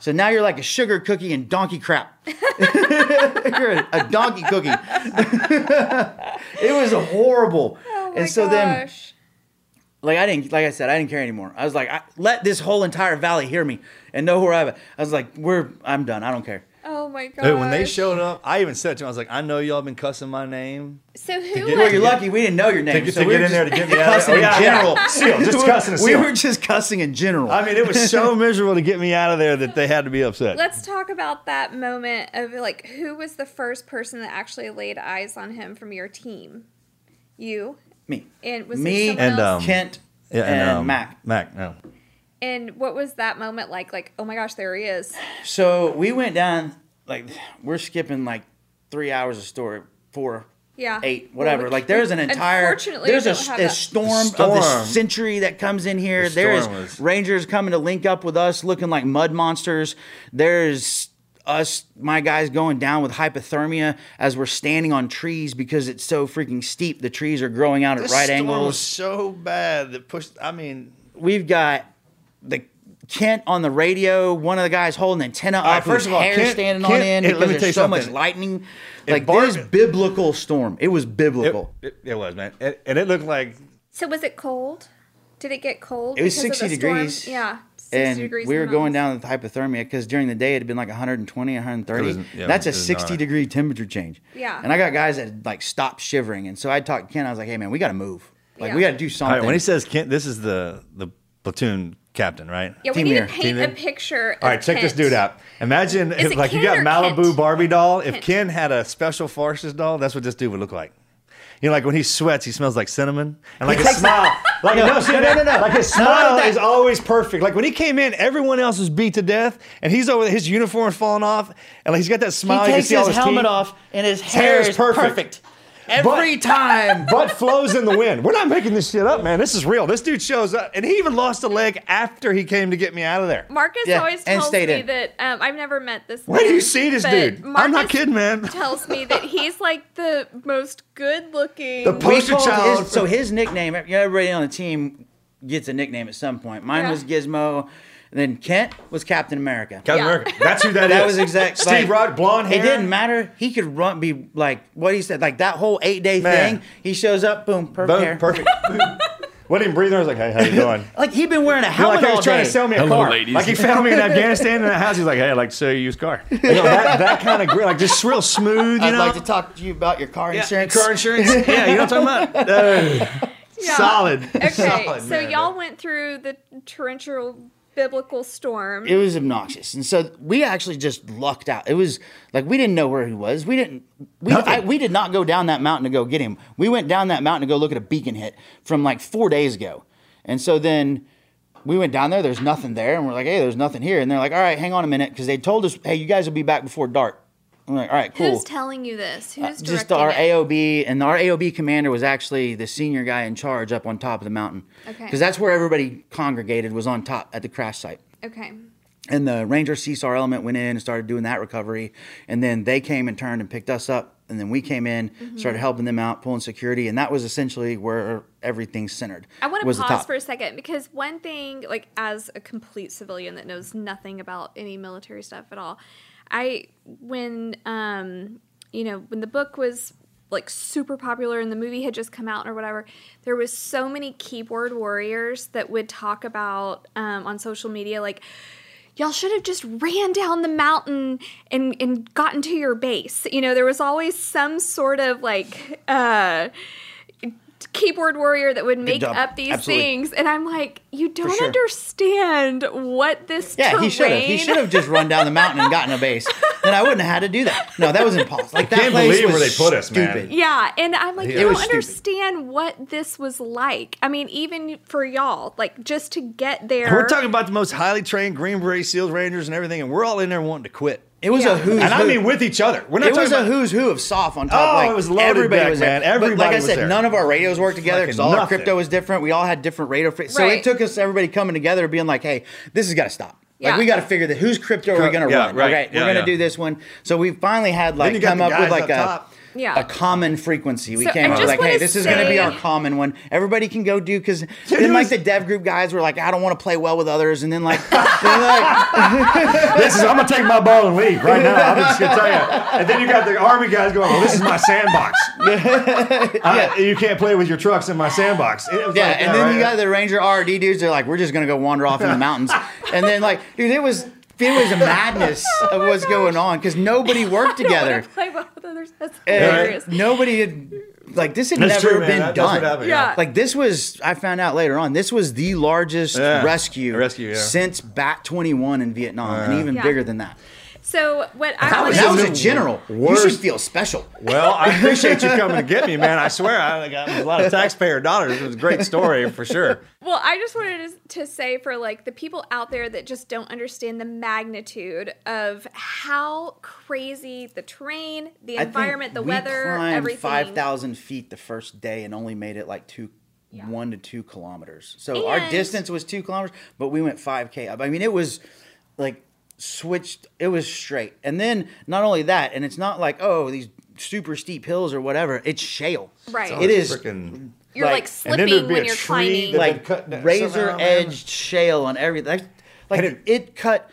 So now you're like a sugar cookie and donkey crap. you're a, a donkey cookie. it was horrible. Oh my and so then gosh. like I didn't like I said I didn't care anymore. I was like, I, let this whole entire valley hear me and know where I'm. at. I was like, we're I'm done. I don't care. Oh my god. When they showed up, I even said to him, I was like, I know y'all been cussing my name. So who? get- Well, you're lucky we didn't know your name. To, so to we get were in there to just get me out of cussing there. in yeah, yeah. general. Seal, just cussing a We seal. were just cussing in general. I mean, it was so miserable to get me out of there that they had to be upset. Let's talk about that moment of like who was the first person that actually laid eyes on him from your team? You me, and was me, it someone and, else? um, Kent, yeah, and, um, Mac. Mac, no. And what was that moment like? Like, oh my gosh, there he is. So we went down like we're skipping like three hours of story, four, Yeah. eight, Well, whatever. we- like there's an entire there's a, a that. storm, of the century that comes in here. The There is was- rangers coming to link up with us, looking like mud monsters. There's us, my guys, going down with hypothermia as we're standing on trees because it's so freaking steep. The trees are growing out at This right storm angles was so bad that pushed. I mean, we've got the Kent on the radio. One of the guys holding an antenna right, up. first of all, hair Kent- standing Kent- on end hey, because let me tell there's so much lightning. If Like Barb- this biblical storm. It was biblical. it, it was man, it, and it looked like So was it cold? Did it get cold? It was because of 60 the storm? degrees. Yeah. 60 and degrees we were the going down with hypothermia because during the day it had been like 120, 130. Was- yeah, That's a 60 not- degree temperature change. Yeah. And I got guys that like stopped shivering, and so I talked to Ken. I was like, "Hey man, we got to move. Like Yeah. we got to do something." right. When he says Kent, this is the the platoon captain, right? Yeah, we Team need here. to paint Team a here. picture. All right, check this dude out. Imagine Is if, it like you Ken got or Malibu Kent? Barbie doll. If Kent. Ken had a special forces doll, that's what this dude would look like. You know, like when he sweats, he smells like cinnamon, and like his smile, like No, no, see, no, no, no, no. like his smile that- is always perfect. Like when he came in, everyone else was beat to death, and he's over. His uniform's falling off, and like he's got that he smile. you can takes see all his his helmet teeth. off, and his hair hair is is perfect. Perfect. Every time. Butt flows in the wind. We're not making this shit up, man. This is real. This dude shows up, and he even lost a leg after he came to get me out of there. Marcus Yeah, always and tells stayed me in. that um, I've never met this. Where do you see this but dude? I'm not Marcus kidding, man. Tells me that he's like the most good-looking. The poster child. his- so his nickname, everybody on the team gets a nickname at some point. Mine Yeah. was Gizmo. And then Kent was Captain America. Captain Yeah. America. That's who that is. That was exact. Steve like, Rogers, blonde hair. It didn't matter. He could run, be like what he said, like that whole eight day Man. thing. He shows up, boom, perfect Boom, hair. perfect. Wasn't even breathing. I was like, "Hey, how you doing?" Like he'd been wearing a Like helmet he all was trying day. to sell me a Hello, car. ladies. Like he found me in Afghanistan in that house. He's like, "Hey, I'd like to sell you a used car." You know, that, that kind of grit, like just real smooth. You I'd know, like to talk to you about your car Yeah, insurance. car insurance. yeah, you know what I'm talking about. Uh, Yeah. Solid. Okay, Solid, so man. y'all went through the torrential biblical storm. It was obnoxious, and so we actually just lucked out. It was like we didn't know where he was. We didn't. We I, we did not go down that mountain to go get him. We went down that mountain to go look at a beacon hit from like four days ago, and so then we went down there. There's nothing there, and we're like, hey, there's nothing here. And they're like, all right, hang on a minute, because they told us, hey, you guys will be back before dark. I'm like, all right, cool. Who's telling you this? Who's just directing our it? AOB, and our AOB commander was actually the senior guy in charge up on top of the mountain. Okay. Because that's where everybody congregated was on top at the crash site. Okay. And the Ranger CSAR element went in and started doing that recovery. And then they came and turned and picked us up. And then we came in, Mm-hmm. started helping them out, pulling security. And that was essentially where everything centered. I want to pause for a second because one thing, like as a complete civilian that knows nothing about any military stuff at all, I when um you know when the book was like super popular and the movie had just come out or whatever, there was so many keyboard warriors that would talk about um, on social media like. Y'all should have just ran down the mountain and, and gotten to your base. You know, there was always some sort of like uh, keyboard warrior that would make up these Absolutely. things and i'm like you don't sure. understand what this Yeah, terrain he should have. He should have just run down the mountain and gotten a base. Then I wouldn't have had to do that. No, that was impossible. Like that can't place believe was where they put us, man. yeah and i'm like It you don't was stupid. understand what this was like i mean even for y'all like just to get there we're talking about the most highly trained Green Beret SEALs, Rangers, and everything, and we're all in there wanting to quit. It was Yeah. a who's who. And I mean with each other. We're not it was talking a who's who of SOF on top. Oh, like, it was loaded everybody deck, was there. man. But Everybody like I said, there. none of our radios worked together because Fucking all our crypto was different. We all had different radio. Fre- so Right. it took us everybody coming together, being like, "Hey, this has got to stop." Like Yeah. we got to figure that whose crypto are we going to Yeah, run? right. Okay, Yeah, we're going to yeah. do this one. So we finally had like come up with like up a top. Yeah. a common frequency. We So came up like, hey, wanna this is going to be our common one. Everybody can go do because then like the dev group guys were like, I don't want to play well with others, and then like, they're like this is I'm gonna take my ball and leave right now. I'm just gonna tell you. And then you got the army guys going, "Well, this is my sandbox. I- you can't play with your trucks in my sandbox." It was Yeah, like and that, then right? you got the Ranger RD dudes. They're like, we're just gonna go wander off in the mountains, and then like, dude, it was it was a oh madness of what's going on because nobody worked I don't together. play well with others that's uh, And hilarious nobody had like this had That's never true, been That- that's what done. happened, Yeah. Like this was, I found out later on, this was the largest Yeah. rescue, Rescue, yeah. since Bat 21 in Vietnam, and uh-huh. even Yeah. bigger than that. So what i That was, wanted that was to- a general. You Worst. should feel special. Well, I appreciate you coming to get me, man. I swear, I got a lot of taxpayer dollars. It was a great story for sure. Well, I just wanted to, to say for like the people out there that just don't understand the magnitude of how crazy the terrain, the I think environment, the we weather, climbed everything. Five thousand feet the first day and only made it like two, one to two kilometers. So our distance was two kilometers, but we went five k. I mean, it was like switched. It was straight, and then not only that, and it's not like oh these super steep hills or whatever. It's shale. Right. It is Freaking, You're like, like- and then there'd slipping be when a you're tree climbing. that- like cut razor somehow, edged shale on everything. Like, like it, it- cut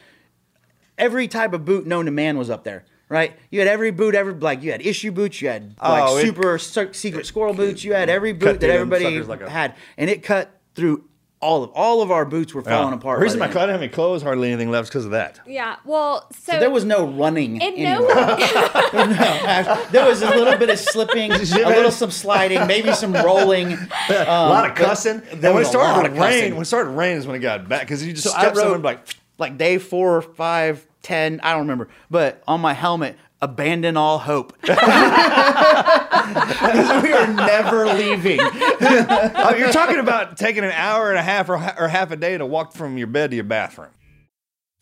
every type of boot known to man was up there. Right, you had every boot ever like you had issue boots, you had like Oh, super se- secret squirrel boots, you had every boot that everybody like a- had, and it cut through all of all of our boots were falling Yeah. apart. The reason my I the didn't have any clothes, hardly anything left, is because of that. yeah. Well, so, So there was no running. and anywhere. no, there was a little bit of slipping, a little some sliding, maybe some rolling. a um, lot of cussing. there And when it started lot to rain, when it started to rain is when it got back because you just So I step somewhere wrote and be like, like day four, five, ten, I don't remember, but on my helmet, abandon all hope. we are never leaving. oh, you're talking about taking an hour and a half or, or half a day to walk from your bed to your bathroom.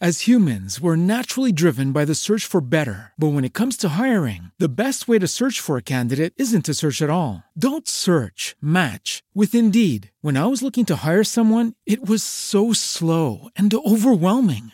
As humans, we're naturally driven by the search for better. But when it comes to hiring, the best way to search for a candidate isn't to search at all. Don't search, match with Indeed. When I was looking to hire someone, it was so slow and overwhelming.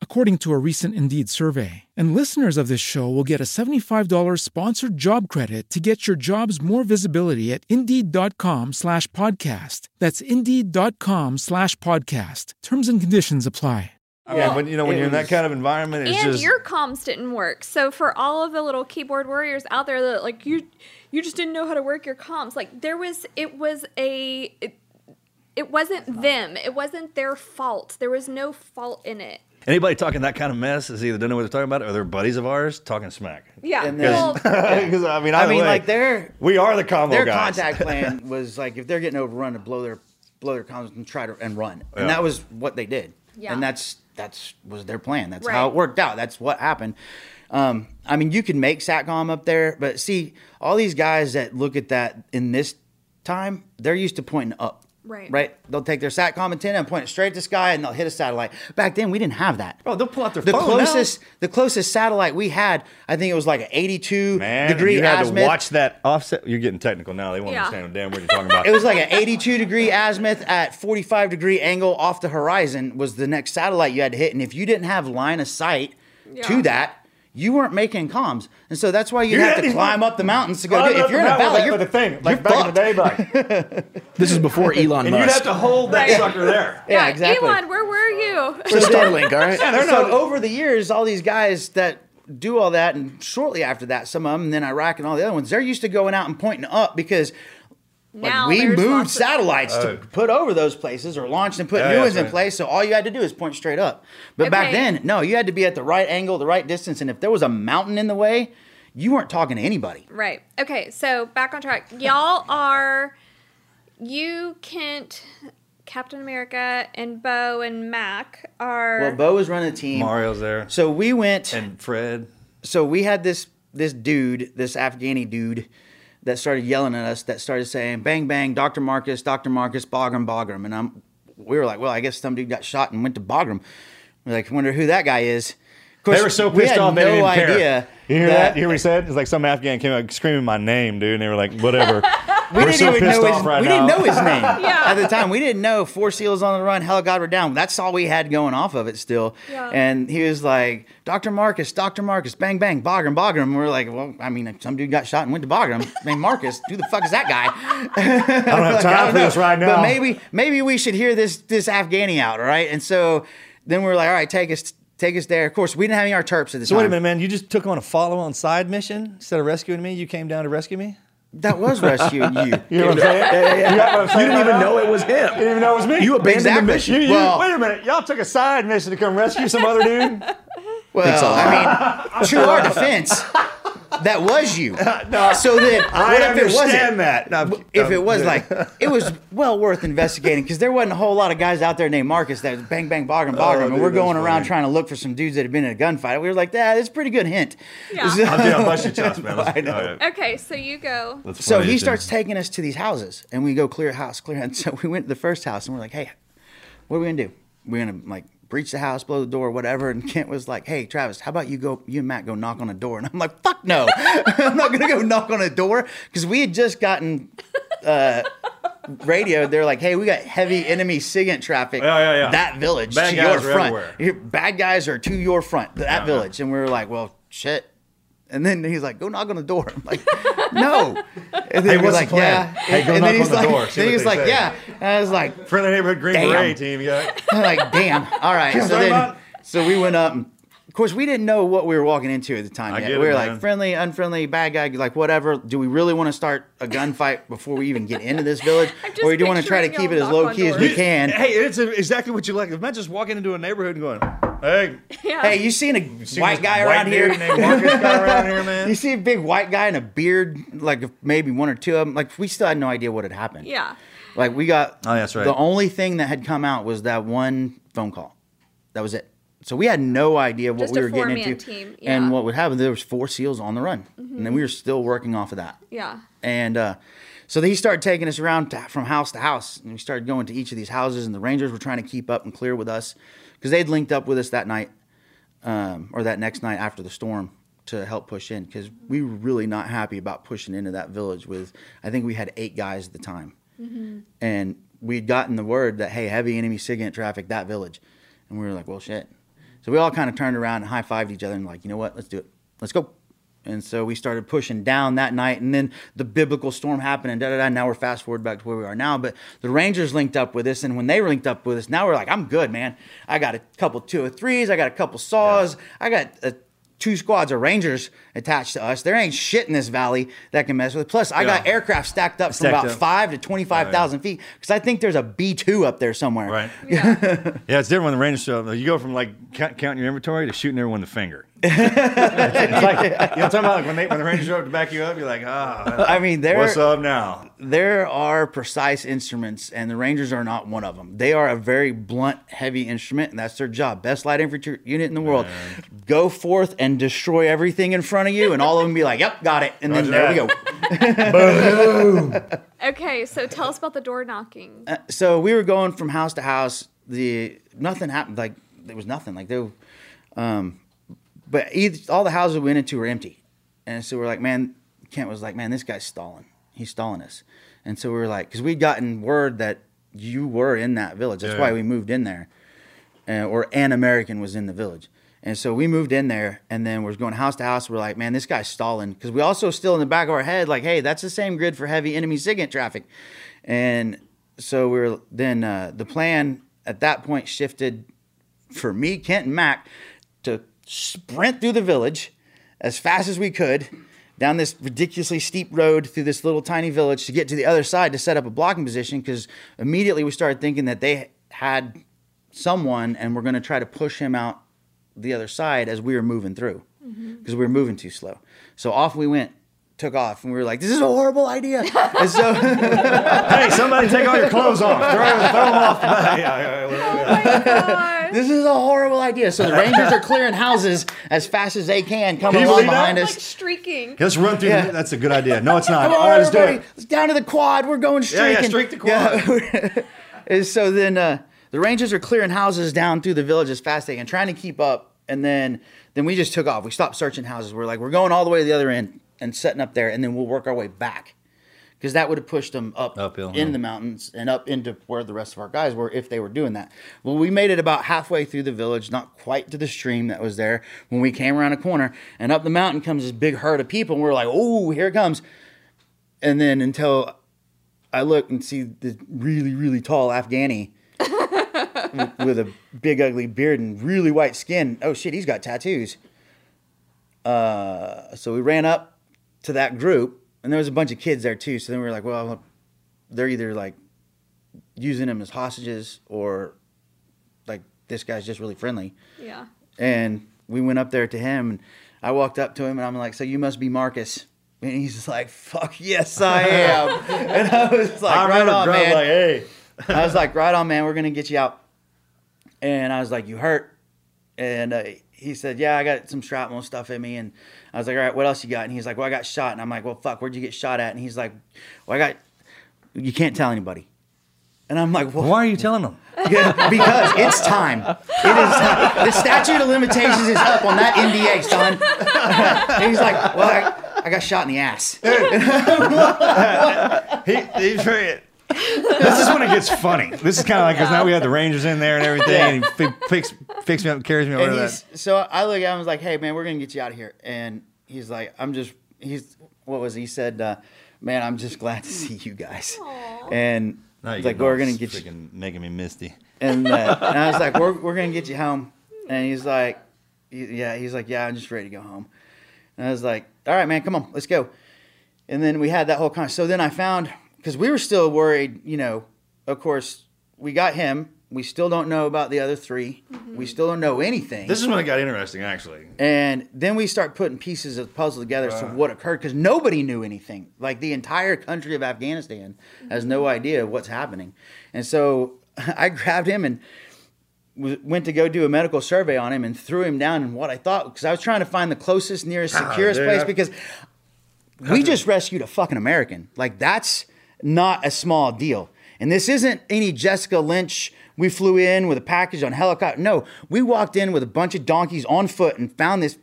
according to a recent Indeed survey. And listeners of this show will get a $75 sponsored job credit to get your jobs more visibility at Indeed.com slash podcast. That's Indeed.com slash podcast. Terms and conditions apply. I mean, when you know when you're in that kind of environment, it's and just your comms didn't work. So for all of the little keyboard warriors out there that like you you just didn't know how to work your comms. Like there was it was a it, it wasn't them. It wasn't their fault. There was no fault in it. Anybody talking that kind of mess is either don't know what they're talking about or they're buddies of ours talking smack. Yeah. And then- well, Because I mean, I either mean, way, like their we are the combo their guys. contact plan was like if they're getting overrun to blow their blow their comms and try to and run, Yeah. and that was what they did. Yeah. And that's that's was their plan. That's how Right. it worked out. That's what happened. Um, I mean, you can make satcom up there, but see, all these guys that look at that in this time, they're used to pointing up. Right. Right. They'll take their satcom antenna and point it straight at the sky, and they'll hit a satellite. Back then, we didn't have that. Bro, they'll pull out their the phone now. closest the closest satellite we had, I think it was like an 82 Man, degree you had azimuth. to watch that offset. You're getting technical now. They won't Yeah. understand a damn what you're talking about. It was like an 82 degree azimuth at 45 degree angle off the horizon was the next satellite you had to hit. And if you didn't have line of sight Yeah. to that, you weren't making comms. And so that's why you You have had to to- climb up the mountains to go Climb do it. If you're the in a mountain valley, with you're, the thing, like you're back in the day, like This is before Elon and you'd have to hold that Right. sucker there. Yeah, exactly. Elon, where were you? For Starlink, all right? Yeah, so over the years, all these guys that do all that, and shortly after that, some of them, and then Iraq and all the other ones, they're used to going out and pointing up because like, we moved lots of- satellites to oh. put over those places or launched and put Yeah, new yeah, ones that's in place. So all you had to do is point straight up. But back then, no, you had to be at the right angle, the right distance, and if there was a mountain in the way, you weren't talking to anybody. Right. Okay, so back on track. Y'all are you, Kent, Captain America, and Bo and Mac are Well, Bo was running the team. Mario's there So we went. and Fred. so we had this this dude, this Afghani dude, that started yelling at us. That started saying, "Bang bang, Doctor Marcus, Doctor Marcus, Bagram, Bagram." And I'm, we were like, "Well, I guess some dude got shot and went to Bagram." We're like, "Wonder who that guy is." Of course, They were so pissed had off they no didn't idea care. You hear that? You hear what he said? It's like some Afghan came out screaming my name, dude, and they were like, "Whatever." We We're didn't so even pissed know off his, right we now. didn't know his name Yeah. at the time. We didn't know Four Seals on the Run, Hell God We're Down. That's all we had going off of it still. Yeah. And he was like, Dr. Marcus, Dr. Marcus, bang, bang, Bagram, Bagram. We're like, well, I mean, some dude got shot and went to Bagram. named Marcus. Who the fuck is that guy? I don't have Like, time I for don't this know. right now. But maybe maybe we should hear this this Afghani out, all right? And so then we're like, all right, take us take us there. Of course, we didn't have any of our terps at this. So time. wait a minute, man. You just took on a follow-on side mission instead of rescuing me. You came down to rescue me. That was rescuing you. You know what I'm saying? You got what I'm You didn't even know it was him. You didn't even know it was me. You abandoned Exactly. the mission. You- you- Well- wait a minute. Y'all took a side mission to come rescue some other dude. Well, I mean, to our defense, that was you. so then, I what if it wasn't? understand that. No, I'm- If it was like, it was well worth investigating because there wasn't a whole lot of guys out there named Marcus that was bang, bang, boggum, boggum. Oh, and dude, we're going around funny. trying to look for some dudes that had been in a gunfight. We were like, yeah, that's a pretty good hint. Yeah. So- I'm doing bust your chops, man. Let's- I know. all right. Okay, so you go. That's So he dude. starts taking us to these houses, and we go clear house, clear. And so we went to the first house, and we're like, "Hey, what are we gonna do? We're gonna like breach the house, blow the door, whatever." And Kent was like, "Hey, Travis, how about you go? You and Matt go knock on a door." And I'm like, "Fuck no, I'm not gonna go knock on a door," because we had just gotten. Uh, radio they're like hey we got heavy enemy SIGINT traffic Yeah, yeah, yeah. that village Bad to guys your front everywhere. Your- bad guys are to your front that village and we were like well shit and then he's like, "Go knock on the door." I'm like, "No." And then Hey, we're like, "Yeah." Hey, go and knock then he's on the like, door, Then he's like, say. "Yeah." And I was like, Friendly neighborhood Green Damn. Beret team. Yeah. I'm like, "Damn." All right. So then, so we went up. And, of course, we didn't know what we were walking into at the time yet. get we were man. like friendly, unfriendly, bad guy, like whatever. Do we really want to start a gunfight before we even get into this village, I'm or do you want to try to keep it as low knock on key as we can? Hey, it's exactly what you like. Imagine just walking into a neighborhood and going, Hey, Yeah. Hey, you seen a see white guy white around here? named guy around here, man? You see a big white guy and a beard, like maybe one or two of them. Like we still had no idea what had happened. yeah. Like we got. Oh, that's right. The only thing that had come out was that one phone call. That was it. So we had no idea what Just we were getting into team, and yeah. Mm-hmm. what would happen. There was four seals on the run, and then we were still working off of that. Yeah. And uh, so he started taking us around to, from house to house, and we started going to each of these houses. And the Rangers were trying to keep up and clear with us because they'd linked up with us that night, um, or that next night after the storm to help push in because we were really not happy about pushing into that village. With I think we had eight guys at the time, and we'd gotten the word that hey, heavy enemy SIGINT traffic that village, and we were like, well, shit. So we all kind of turned around and high fived each other and like, you know what, let's do it, let's go. And so we started pushing down that night, and then the biblical storm happened, and da da da. Now we're fast forward back to where we are now. But the Rangers linked up with us, and when they linked up with us, now we're like, I'm good, man. I got a couple two or threes, I got a couple saws, I got uh two squads of Rangers attached to us. There ain't shit in this valley that can mess with. it. Plus, I got aircraft stacked up from about up. five to twenty five thousand feet because I think there's a B two up there somewhere. Right. Yeah. Yeah, it's different when the Rangers show up. You go from like counting your inventory to shooting everyone the finger. It's like, you know what I'm talking about? Like when, they, when the Rangers show up to back you up, you're like, ah, I mean, there what's up now? there are precise instruments, and the Rangers are not one of them. They are a very blunt, heavy instrument, and that's their job. Best light infantry unit in the world. Go forth and destroy everything in front of you, and all of them be like, "Yep, got it." And then Roger there we that. go. Okay, so tell us about the door knocking. Uh, so we were going from house to house. The nothing happened. Like there was nothing. Like there, um, but either, all the houses we went into were empty, and so we're like, man. Kent was like, man, this guy's stalling. He's stalling us, and so we were like, because we'd gotten word that you were in that village. That's Yeah. why we moved in there, uh, or an American was in the village. And so we moved in there, and then we're going house to house. We're like, man, this guy's stalling because we also still in the back of our head, like, hey, that's the same grid for heavy enemy SIGINT traffic. And so we are then uh, the plan at that point shifted for me, Kent, and Mac to sprint through the village as fast as we could down this ridiculously steep road through this little tiny village to get to the other side to set up a blocking position because immediately we started thinking that they had someone and we're going to try to push him out the other side as we were moving through mm-hmm. because we were moving too slow. So off we went, took off, and we were like, "This is a horrible idea." and so, Hey, somebody take all your clothes off. Throw, throw them off. Oh my god. This is a horrible idea. So the Rangers are clearing houses as fast as they can, coming Can along believe that? behind like us. streaking. Let's run through. Yeah. The, that's a good idea. No, it's not. Come on, right, let's do everybody. it. Let's down to the quad. We're going Yeah, yeah, streaking. streak the quad. And so then uh, the Rangers are clearing houses down through the village as fast as they can, trying to keep up. And then then we just took off. We stopped searching houses. We're like, we're going all the way to the other end and setting up there, and then we'll work our way back. Because that would have pushed them up Uphill, in huh? the mountains and up into where the rest of our guys were if they were doing that. Well, we made it about halfway through the village, not quite to the stream that was there, when we came around a corner, and up the mountain comes this big herd of people, and we're like, oh, here it comes. And then until I look and see the really, really tall Afghani w- with a big, ugly beard and really white skin. Oh shit, he's got tattoos. Uh, so we ran up to that group, and there was a bunch of kids there too. So then we were like, well, they're either like using him as hostages or like this guy's just really friendly. Yeah. And we went up there to him, and I walked up to him, and I'm like, "So you must be Marcus?" And he's just like, "Fuck yes, I am." and I was like, I "Right on, Grub man." like, hey. I was like, "Right on, man. We're gonna get you out." And I was like, "You hurt?" And uh, he said, "Yeah, I got some shrapnel stuff in me." And I was like, "All right, what else you got?" And he's like, "Well, I got shot." And I'm like, "Well, fuck, where'd you get shot at?" And he's like, "Well, I got. You can't tell anybody." And I'm like, well, Why are you telling them? yeah, because it's time. It is time. The statute of limitations is up on that NDA, son. and he's like, well, I, I got shot in the ass. He, he's very. This is when it gets funny. This is kind of like because now we have the Rangers in there and everything, and he fi- picks picks me up, and carries me over And to he's, that. so I look at him and was like, hey, man, we're going to get you out of here. And he's like, I'm just, he's, what was he, he said, uh, man, I'm just glad to see you guys. And Now he's like, we're going to get you. freaking making me misty. And, uh, and I was like, we're, we're going to get you home. And he's like, yeah, he's like, yeah, I'm just ready to go home. And I was like, all right, man, come on, let's go. And then we had that whole con. So then I found, because we were still worried, you know, of course, we got him We still don't know about the other 3 We mm-hmm. still don't know anything. This is when it got interesting, actually. And then we start putting pieces of the puzzle together as to what occurred because nobody knew anything. Like the entire country of Afghanistan has no mm-hmm. idea of what's happening. And so I grabbed him and w- went to go do a medical survey on him and threw him down in what I thought because I was trying to find the closest, nearest, securest dude, place I- because we just rescued a fucking American. Like that's not a small deal. And this isn't any Jessica Lynch. We flew in with a package on helicopter. No, we walked in with a bunch of donkeys on foot and found this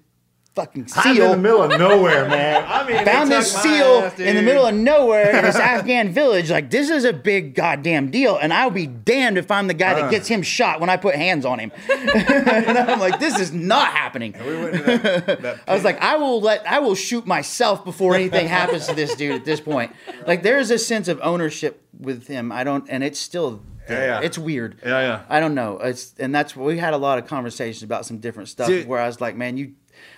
fucking seal. I'm in the middle of nowhere, man. I mean, Found this seal ass, in the middle of nowhere in this Afghan village. Like, this is a big goddamn deal. And I'll be damned if I'm the guy Uh. that gets him shot when I put hands on him. and I'm like, this is not happening. We that, that I was like, I will let, I will shoot myself before anything happens to this dude at this point. Like, there is a sense of ownership with him. I don't, and it's still. Yeah, yeah. it's weird. Yeah, yeah. I don't know. It's, and that's we had a lot of conversations about some different stuff Dude. where I was like, man, you,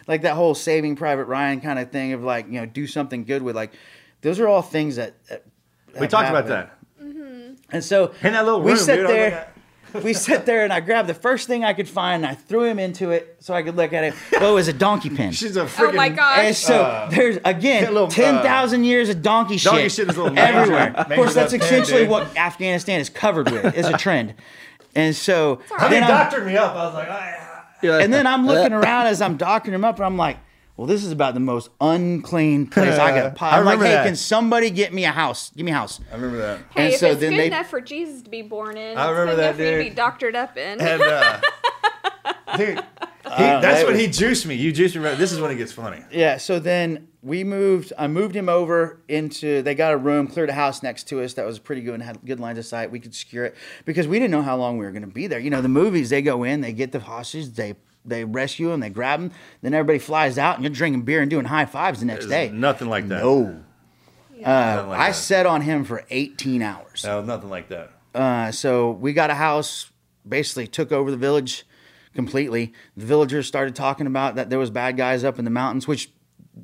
like that whole Saving Private Ryan kind of thing of like, you know, do something good with like, those are all things that. that we have talked about happened. that. And so In that little we room, sit dude, there. we sit there and I grabbed the first thing I could find and I threw him into it so I could look at it. Well, it was a donkey pin. She's a Oh my gosh. And so Uh, there's again a little, uh, ten thousand years of donkey shit, Donkey shit is a little everywhere. Of course, that's that essentially dude. what Afghanistan is covered with. Is a trend, and so I mean, then I'm, doctored me up. I was like, ah, and then I'm looking around as I'm docking him up, and I'm like, well, this is about the most unclean place I could. I possibly. I'm like, hey, that. can somebody get me a house? Give me a house. I remember that. Hey, And if so it's then good they- enough for Jesus to be born in, I it's remember good that, enough for you to dude. be doctored up in. And uh, dude, he, that's that when he juiced me. You juiced me. Right. This is when it gets funny. Yeah, so then we moved. I moved him over into. They got a room, cleared a house next to us that was pretty good and had good lines of sight. We could secure it because we didn't know how long we were going to be there. You know, the movies they go in, they get the hostage, they they rescue them, they grab them, then everybody flies out, and you're drinking beer and doing high fives the next There's day. nothing like that. No, Nothing like I that. sat on him for 18 hours. No, nothing like that. Uh, so we got a house, basically took over the village completely. The villagers started talking about that there was bad guys up in the mountains, which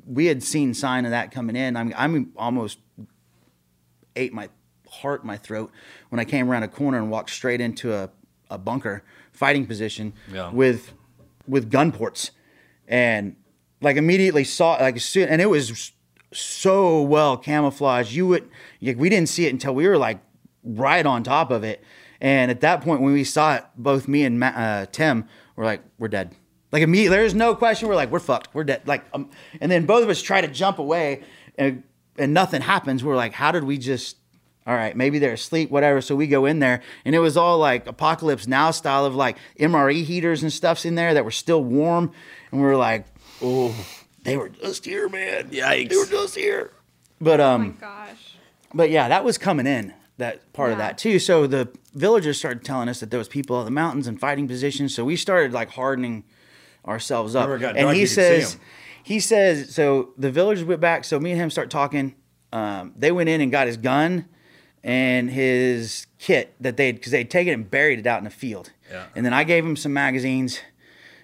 we had seen sign of that coming in. I mean, I'm almost ate my heart in my throat when I came around a corner and walked straight into a, a bunker fighting position Yeah. with with gun ports and like immediately saw like as soon and it was so well camouflaged you would like, we didn't see it until we were like right on top of it and at that point when we saw it both me and Ma- uh, tim were like we're dead like immediately there's no question we're like we're fucked we're dead like um, and then both of us try to jump away and and nothing happens we're like how did we just all right, maybe they're asleep, whatever. So we go in there, and it was all like apocalypse now style of like MRE heaters and stuffs in there that were still warm, and we were like, oh, they were just here, man. Yikes. they were just here. But oh um, my gosh. but yeah, that was coming in that part of that too. So the villagers started telling us that there was people in the mountains and fighting positions. So we started like hardening ourselves up. Got and dark, he you could see says, 'em. he says, so the villagers went back. So me and him start talking. Um, they went in and got his gun and his kit that they'd because they'd taken it and buried it out in the field. Yeah. And then I gave him some magazines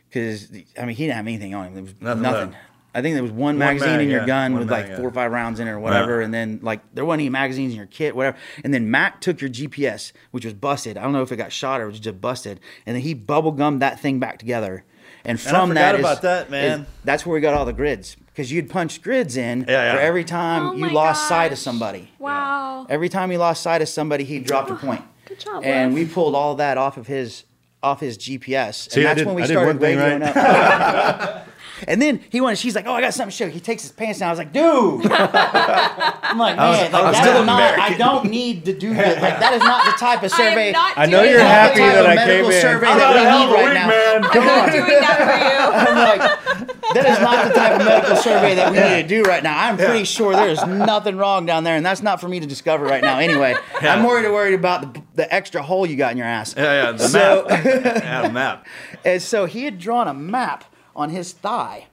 because I mean he didn't have anything on him. There was Nothing nothing. Left. I think there was one, One magazine mag, in your yeah. gun One with mag, like yeah. four or five rounds in it or whatever, Yeah. and then like there wasn't any magazines in your kit, whatever. And then Matt took your GPS, which was busted. I don't know if it got shot or it was just busted, and then he bubble gummed that thing back together. And And I from forgot that is- about that man. that's where we got all the grids because you'd punch grids in Yeah, yeah. for every time Oh you my lost sight of somebody. Wow. Every time he lost sight of somebody, he dropped a point. Good job, And Wes. we pulled all that off of his off his GPS. See, and I that's did- when we I did started one thing radioing right. up. and then he wanted. She's like, "Oh, I got something to show you." He takes his pants down. I was like, "Dude," I'm like, "Man, I like, was that still is not. I don't need to do that. Like that is not the type of survey. not I know you're happy that I medical came in. survey I'm that not we a hell need right week, now. man. I'm not doing that for you. I'm like, that is not the type of medical survey that we need to do right now. I'm pretty sure there's nothing wrong down there, and that's not for me to discover right now. Anyway, I'm worried worried about the, the extra hole you got in your ass. Yeah, yeah. The So- map. yeah, the map. And so he had drawn a map on his thigh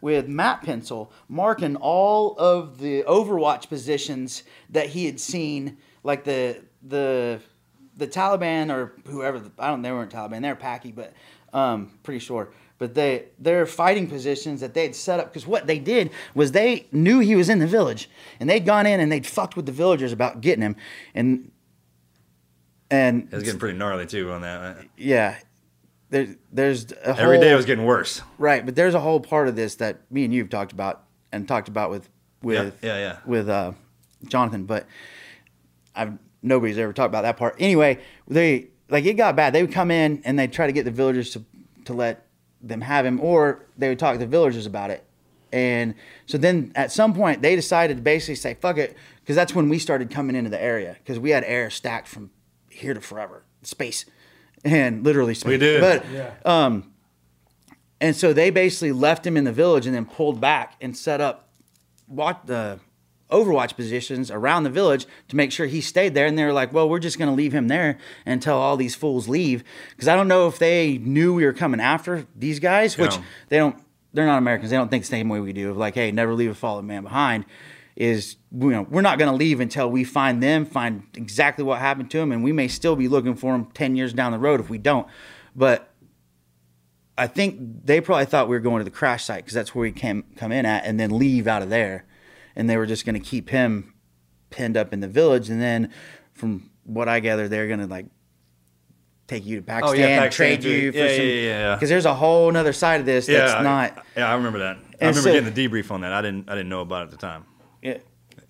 with map pencil marking all of the Overwatch positions that he had seen, like the the the Taliban or whoever. I don't. They weren't Taliban. They're Paki, but um, pretty sure. But they their fighting positions that they had set up because what they did was they knew he was in the village and they'd gone in and they'd fucked with the villagers about getting him and and It was getting pretty gnarly too on that. yeah, there, there's a whole, Every day it was getting worse. right, but there's a whole part of this that me and you've talked about and talked about with with yeah, yeah. with uh, Jonathan, but I've nobody's ever talked about that part. Anyway, they like it got bad. They would come in and they'd try to get the villagers to to let them have him, or they would talk to the villagers about it. And so then at some point they decided to basically say fuck it, because that's when we started coming into the area because we had air stacked from here to forever, space, and literally space. We did. But yeah. um, and so they basically left him in the village and then pulled back and set up watch the overwatch positions around the village to make sure he stayed there and they were like well we're just going to leave him there until all these fools leave because i don't know if they knew we were coming after these guys which Yeah. they don't they're not americans they don't think the same way we do of like hey never leave a fallen man behind is you know we're not going to leave until we find them find exactly what happened to them and we may still be looking for them 10 years down the road if we don't but I think they probably thought we were going to the crash site because that's where we came come in at, and then leave out of there, and they were just going to keep him pinned up in the village, and then from what I gather, they're going to like take you to Pakistan, Oh, yeah, Pakistan trade too. you for Yeah, some yeah, yeah, yeah. because there's a whole other side of this that's I- not. Yeah, I remember that. I remember so- getting the debrief on that. I didn't. I didn't know about it at the time. Yeah, It'd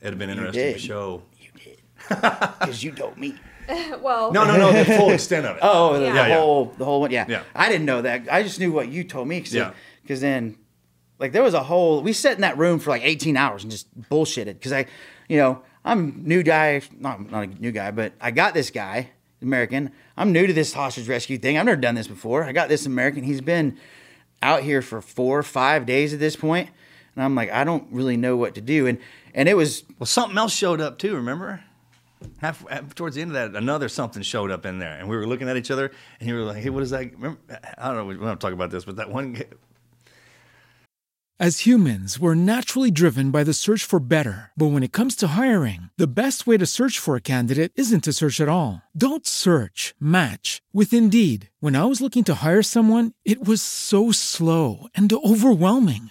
have been interesting did. to show. You did. because you told me. well, No, no, no. The full extent of it. Oh, the, Yeah. the Yeah, yeah. whole the whole one. Yeah. Yeah. I didn't know that. I just knew what you told me. Cause, Yeah. Because then, like, there was a whole. We sat in that room for like 18 hours and just bullshitted. Because I, you know, I'm new guy. Not not a new guy, but I got this guy, American. I'm new to this hostage rescue thing. I've never done this before. I got this American. He's been out here for four or five days at this point, and I'm like, I don't really know what to do. And and it was Well, something else showed up too. Remember? Half, half- towards the end of that, another something showed up in there, and we were looking at each other, and you were like, "Hey, what is that?" Remember, I don't know. We don't talk about this, but that one. As humans, we're naturally driven by the search for better. But when it comes to hiring, the best way to search for a candidate isn't to search at all. Don't search, match with Indeed. When I was looking to hire someone, it was so slow and overwhelming.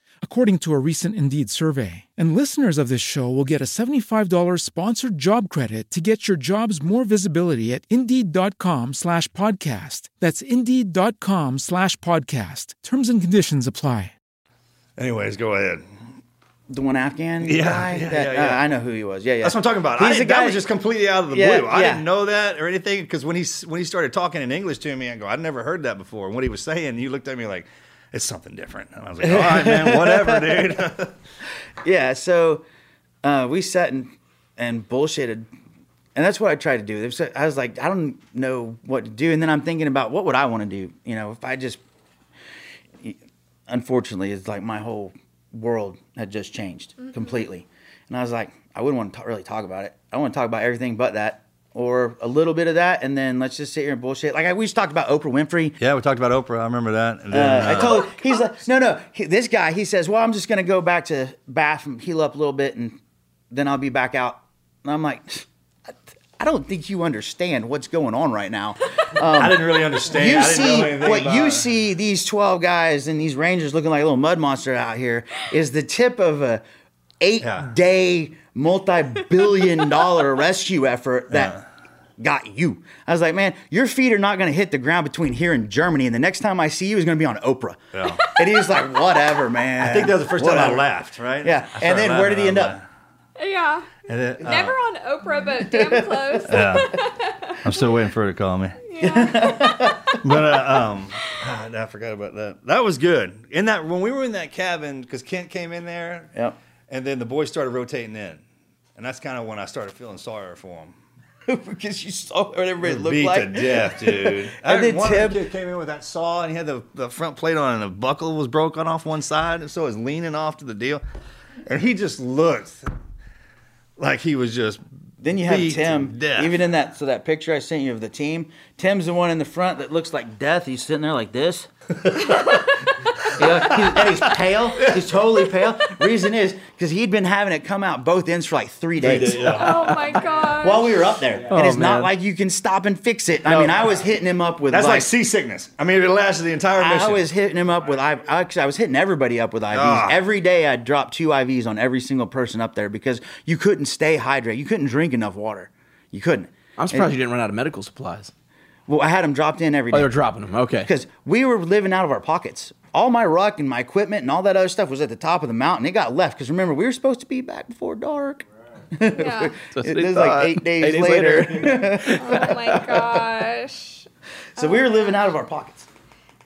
according to a recent Indeed survey. And listeners of this show will get a $75 sponsored job credit to get your jobs more visibility at Indeed.com slash podcast. That's Indeed.com slash podcast. Terms and conditions apply. Anyways, go ahead. the one Afghan Yeah, guy. yeah, that, yeah, yeah. Uh, I know who he was. Yeah, yeah. That's what I'm talking about. He's I the guy that was just completely out of the Yeah, blue. I yeah. didn't know that or anything because when he when he started talking in English to me, I go, I'd never heard that before. And what he was saying, you looked at me like, it's something different. And I was like, all right, man, whatever, dude. Yeah, so uh, we sat and and bullshitted, and that's what I tried to do. There was- I was like, I don't know what to do, and then I'm thinking about what would I want to do. You know, if I just, unfortunately, it's like my whole world had just changed completely, and I was like, I wouldn't want to really talk about it. I want to talk about everything but that. Or a little bit of that, and then let's just sit here and bullshit. Like I, we just talked about Oprah Winfrey. yeah, we talked about Oprah. I remember that. And then, Uh, I uh, told he's like, no, no. He, this guy, he says, well, I'm just gonna go back to bath and heal up a little bit, and then I'll be back out. And I'm like, I, I don't think you understand what's going on right now. I didn't really understand. you I see what you it. see these 12 guys and these rangers looking like a little mud monster out here is the tip of a eight Yeah. day multi-billion dollar rescue effort that got you. I was like, man, your feet are not going to hit the ground between here and Germany, and the next time I see you is going to be on Oprah. Yeah. And he was like, whatever, man. I think that was the first time I laughed, right? Yeah. And then where did he end up? Yeah. and then, uh, Never on Oprah, but damn close. Yeah. I'm still waiting for her to call me. Yeah. but uh, um, ah, I forgot about that. That was good. In that when we were in that cabin, because Kent came in there, Yep. And then the boys started rotating in, and that's kind of when I started feeling sorry for them. because you saw what everybody looked Beat like. to death, dude. And then one Tim- kid came in with that saw, and he had the, the front plate on, and the buckle was broken off one side, and so it was leaning off to the deal, and he just looked like he was just Then you have Tim. death. Even in that so that picture I sent you of the team, Tim's the one in the front that looks like death. He's sitting there like this. You know, he's, and he's pale. He's totally pale. Reason is because he'd been having it come out both ends for like three days Oh my god. while we were up there. and it's man. not like you can stop and fix it. I mean, I was hitting him up with That's like, like seasickness. I mean, it lasted the entire mission. I was hitting him up with I actually I was hitting everybody up with IVs. Ah. Every day I'd drop two IVs on every single person up there because you couldn't stay hydrated. You couldn't drink enough water. You couldn't. I'm surprised you didn't run out of medical supplies. Well, I had them dropped in every day. Oh, they were dropping them. Okay. because we were living out of our pockets. All my ruck and my equipment and all that other stuff was at the top of the mountain. It got left because remember we were supposed to be back before dark. Yeah. It was like eight days, Eight days later. Oh my gosh. so we were living out of our pockets.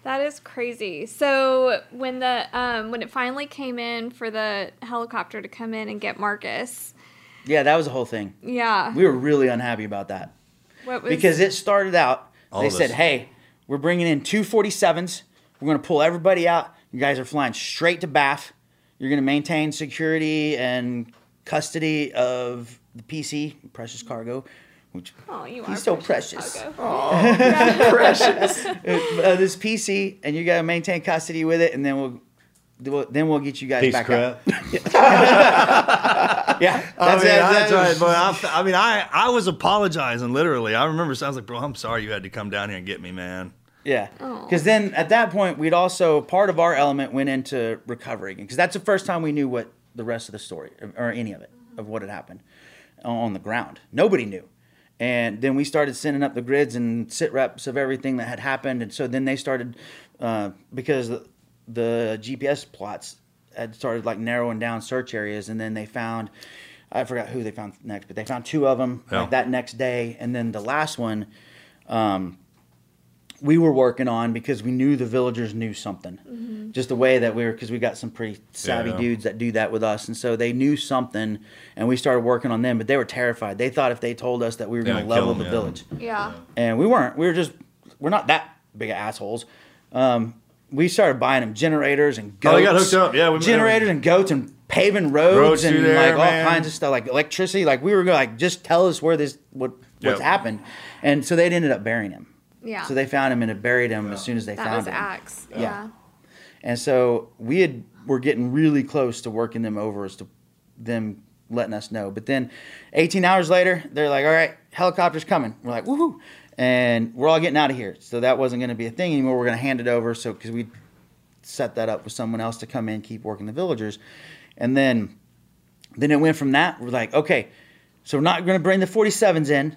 That is crazy. So when the um when it finally came in for the helicopter to come in and get Marcus, Yeah, that was the whole thing. yeah. We were really unhappy about that. what was because it started out. All they said, "Hey, we're bringing in two 47s. We're going to pull everybody out. You guys are flying straight to Bath. You're going to maintain security and custody of the PC, Precious Cargo, which Oh, you are he's so precious. Cargo. precious. uh, this PC, and you got to maintain custody with it, and then we'll." we'll- Then we'll get you guys Piece back of crap. out. Yeah, I that's mean, that's That's- right. But I, I mean, I, I was apologizing literally. I remember I was like, bro, I'm sorry you had to come down here and get me, man. Yeah. Because then at that point, we'd also, part of our element went into recovering. because that's the first time we knew what the rest of the story, or any of it, of what had happened on the ground. Nobody knew. And then we started sending up the grids and sit reps of everything that had happened. And so then they started, uh, because the, the GPS plots had started like narrowing down search areas. And then they found, I forgot who they found next, but they found two of them Yeah. like that next day. And then the last one, um, we were working on because we knew the villagers knew something. Just the way that we were, because we got some pretty savvy Yeah. dudes that do that with us, and so they knew something, and we started working on them. But they were terrified. They thought if they told us that we were going to level them, the yeah. village, Yeah. and we weren't. We were just, we're not that big of assholes. Um, we started buying them generators and goats. Oh, they got hooked up. Yeah, we- generators and goats and paving roads, Roads and there, like all man. kinds of stuff, like electricity. Like we were gonna like just tell us where this what what's Yep. happened, and so they ended up burying him. Yeah. So they found him and had buried him as soon as they that found was him. Axe. Yeah. Yeah. And so we had were getting really close to working them over as to them letting us know. But then 18 hours later, they're like, all right, helicopter's coming. We're like, woohoo. And we're all getting out of here. So that wasn't going to be a thing anymore. We're going to hand it over. So, because we set that up with someone else to come in, keep working the villagers. And then, then it went from that. We're like, okay, so we're not going to bring the 47s in.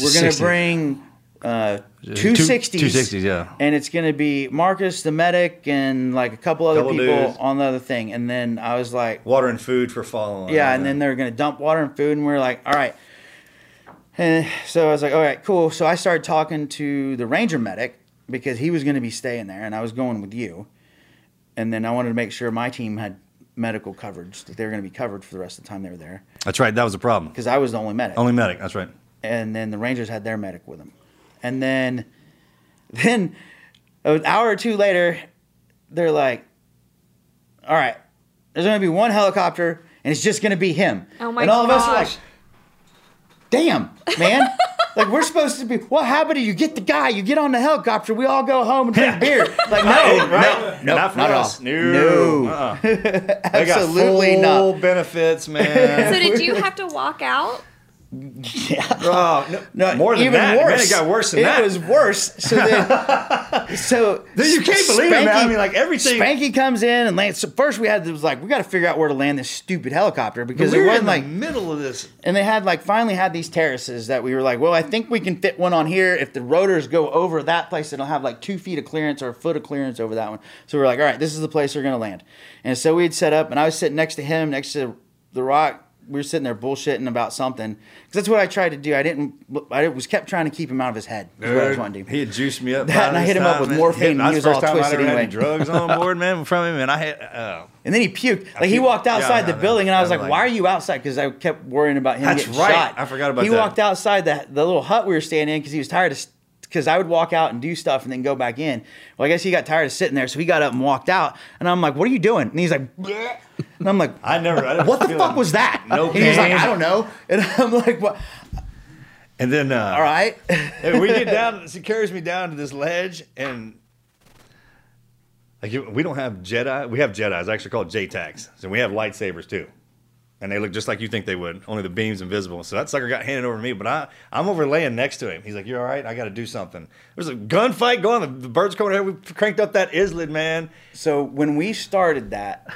We're going to 60. bring uh, 260s. 260s, yeah. And it's going to be Marcus, the medic, and like a couple other Couple people dudes. on the other thing. And then I was like, Water and food for following. yeah, and then they're gonna dump water and food, and we are like, all right. And so I was like, all right, cool. So I started talking to the ranger medic because he was gonna be staying there, and I was going with you. And then I wanted to make sure my team had medical coverage that they were gonna be covered for the rest of the time they were there That's right. That was the problem. because I was the only medic. Only medic. That's right. and then the rangers had their medic with them, and then, then, an hour or two later, they're like, all right, there's gonna be one helicopter, and it's just gonna be him. Oh my and all of us are like, damn, man. like we're supposed to be. What happened to you? Get the guy. You get on the helicopter. We all go home and drink beer. Like no, right? no, no, Not for not at us. all. No. No, Uh-uh. They got absolutely full not. benefits, man. So did you have to walk out? Yeah. oh, no, No, more than even that. Man, worse. it got worse than it that. was worse. So then, so Dude, you can't believe it, man. I mean, like, everything- Spanky comes in and lands. So first, we had it was like we got to figure out where to land this stupid helicopter because we it were wasn't in the like. middle of this. And they had like finally had these terraces that we were like, well, I think we can fit one on here. If the rotors go over that place, it'll have like two feet of clearance or a foot of clearance over that one. So we are like, all right, this is the place we're gonna land. And so we had set up, and I was sitting next to him, next to the rock. We were sitting there bullshitting about something because that's what I tried to do. I didn't. I was kept trying to keep him out of his head. Is what I was wanting to do. He had juiced me up. That, and I hit him up with morphine, and he was all twisted anyway. any drugs on board, man, from him, and I had. Oh. And then he puked. Like he walked outside I the building, and I was I like, "Why are you outside?" Because I kept worrying about him That's getting right. shot. I forgot about he that. He walked outside the the little hut we were staying in because he was tired of because I would walk out and do stuff and then go back in. Well, I guess he got tired of sitting there, so he got up and walked out. And I'm like, "What are you doing?" And he's like, "Bleh." and I'm like, I never. I "What the fuck was that?" No and he's like, "I don't know." And I'm like, "What? And then, uh, All right." and we get down. She carries me down to this ledge, and like we don't have Jedi. We have Jedi's. Actually called JTACs. So we have lightsabers too, and they look just like you think they would. Only the beam's invisible. So that sucker got handed over to me, but I I'm overlaying next to him. He's like, "You're all right? I got to do something." There's a gunfight going. The, the birds coming here. We cranked up that Islid, man. So when we started that,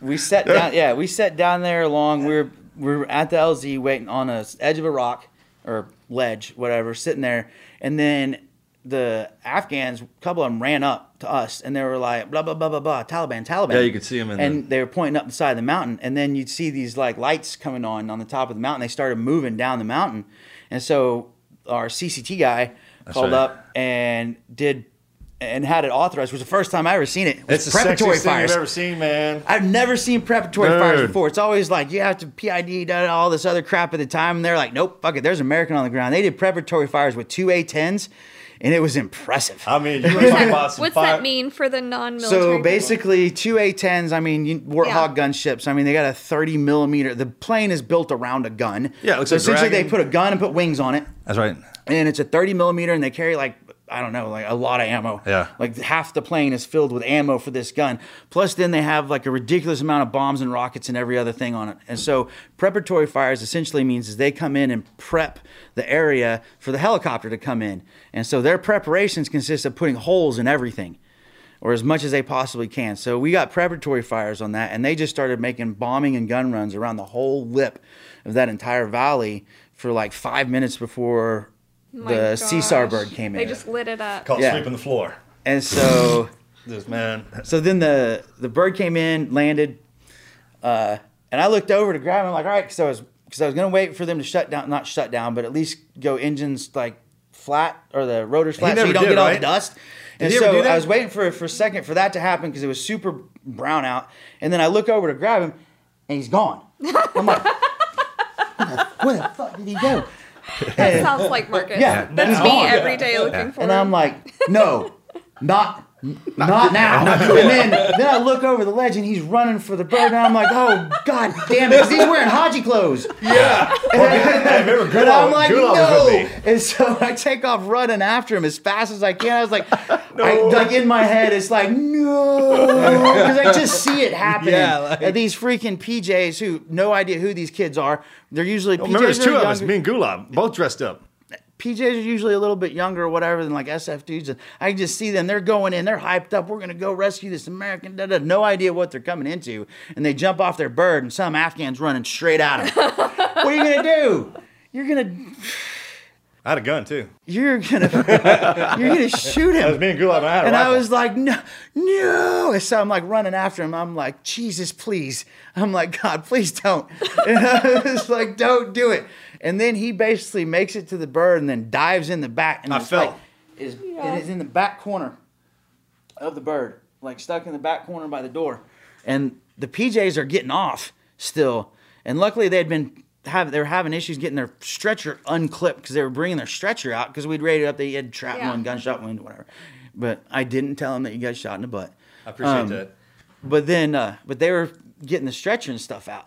we sat down. Yeah, we sat down there along. We were we were at the LZ waiting on a edge of a rock or ledge, whatever, sitting there, and then the Afghans, a couple of them ran up to us, and they were like, blah blah blah blah blah, Taliban, Taliban. Yeah, you could see 'em in and the- they were pointing up the side of the mountain, and then you'd see these like lights coming on on the top of the mountain. They started moving down the mountain, and so our CCT guy called right. up and did. And had it authorized. It was the first time I ever seen it. It It's the preparatory sexiest thing fires. you've ever seen, man. I've never seen preparatory fires before. It's always like you have to PID, da, all this other crap at the time. And they're like, nope, fuck it. There's American on the ground. They did preparatory fires with two A10s, and it was impressive. I mean, you were talking about some What's fire- that mean for the non-military? So people? basically, two A10s. I mean, you, Warthog Yeah. gunships. I mean, they got a 30 millimeter. The plane is built around a gun. Yeah, it looks so like essentially Dragon. they put a gun and put wings on it, That's right. and it's a 30 millimeter, and they carry like I don't know, like a lot of ammo. Yeah. Like half the plane is filled with ammo for this gun. Plus, then they have like a ridiculous amount of bombs and rockets and every other thing on it. And so, preparatory fires essentially means is they come in and prep the area for the helicopter to come in. And so their preparations consist of putting holes in everything. Or as much as they possibly can. So we got preparatory fires on that, and they just started making bombing and gun runs around the whole lip of that entire valley for like five minutes before My the Caesar gosh. bird came in. They just lit it up. Called Yeah. sweeping the floor. And so, This man. so then the the bird came in, landed, uh, and I looked over to grab him. I'm like, all right, because I was because I was gonna wait for them to shut down, not shut down, but at least go engines like flat or the rotors flat, so you don't did, get all right? the dust. And so? I was waiting for for a second for that to happen because it was super brown out, and then I look over to grab him, and he's gone. I'm like, the, where the fuck did he go? That sounds like Marcus. Yeah, That's that's me every day looking for And him. I'm like, no, not. Not now. And then, then I look over the ledge and he's running for the bird, and I'm like, oh god damn it, 'cause he's wearing haji clothes. Yeah. Oh, I remember And Gulab, I'm like, Gulab no. And so I take off running after him as fast as I can. I was like, I, like in my head, it's like, no. Because I just see it happening. Yeah, like- And these freaking PJs who, no idea who these kids are. They're usually Well, PJs remember, there's two of us, me and Gulab, both dressed up. PJs are usually a little bit younger or whatever than like SF dudes. And I can just see them. They're going in. They're hyped up. We're going to go rescue this American. Da, da, no idea what they're coming into. And they jump off their bird and some Afghans running straight at them. what are you going to do? You're going to I had a gun too. you're going to you're going to shoot That was him. me and Gulab, and I had a And I was like, no, no. And so I'm like running after him. I'm like, Jesus, please. I'm like, God, please don't. And I was like, don't do it. And then he basically makes it to the bird and then dives in the back. And I it's fell. Like, is, It is in the back corner of the bird, like stuck in the back corner by the door. And the PJs are getting off still. And luckily they had been have they were having issues getting their stretcher unclipped because they were bringing their stretcher out because we'd rated up they had trap Yeah. wound, gunshot wound, whatever. But I didn't tell them that you got shot in the butt. I appreciate um, that. But then, uh, but they were getting the stretcher and stuff out,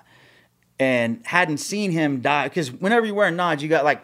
and hadn't seen him die because whenever you wear nods, you got like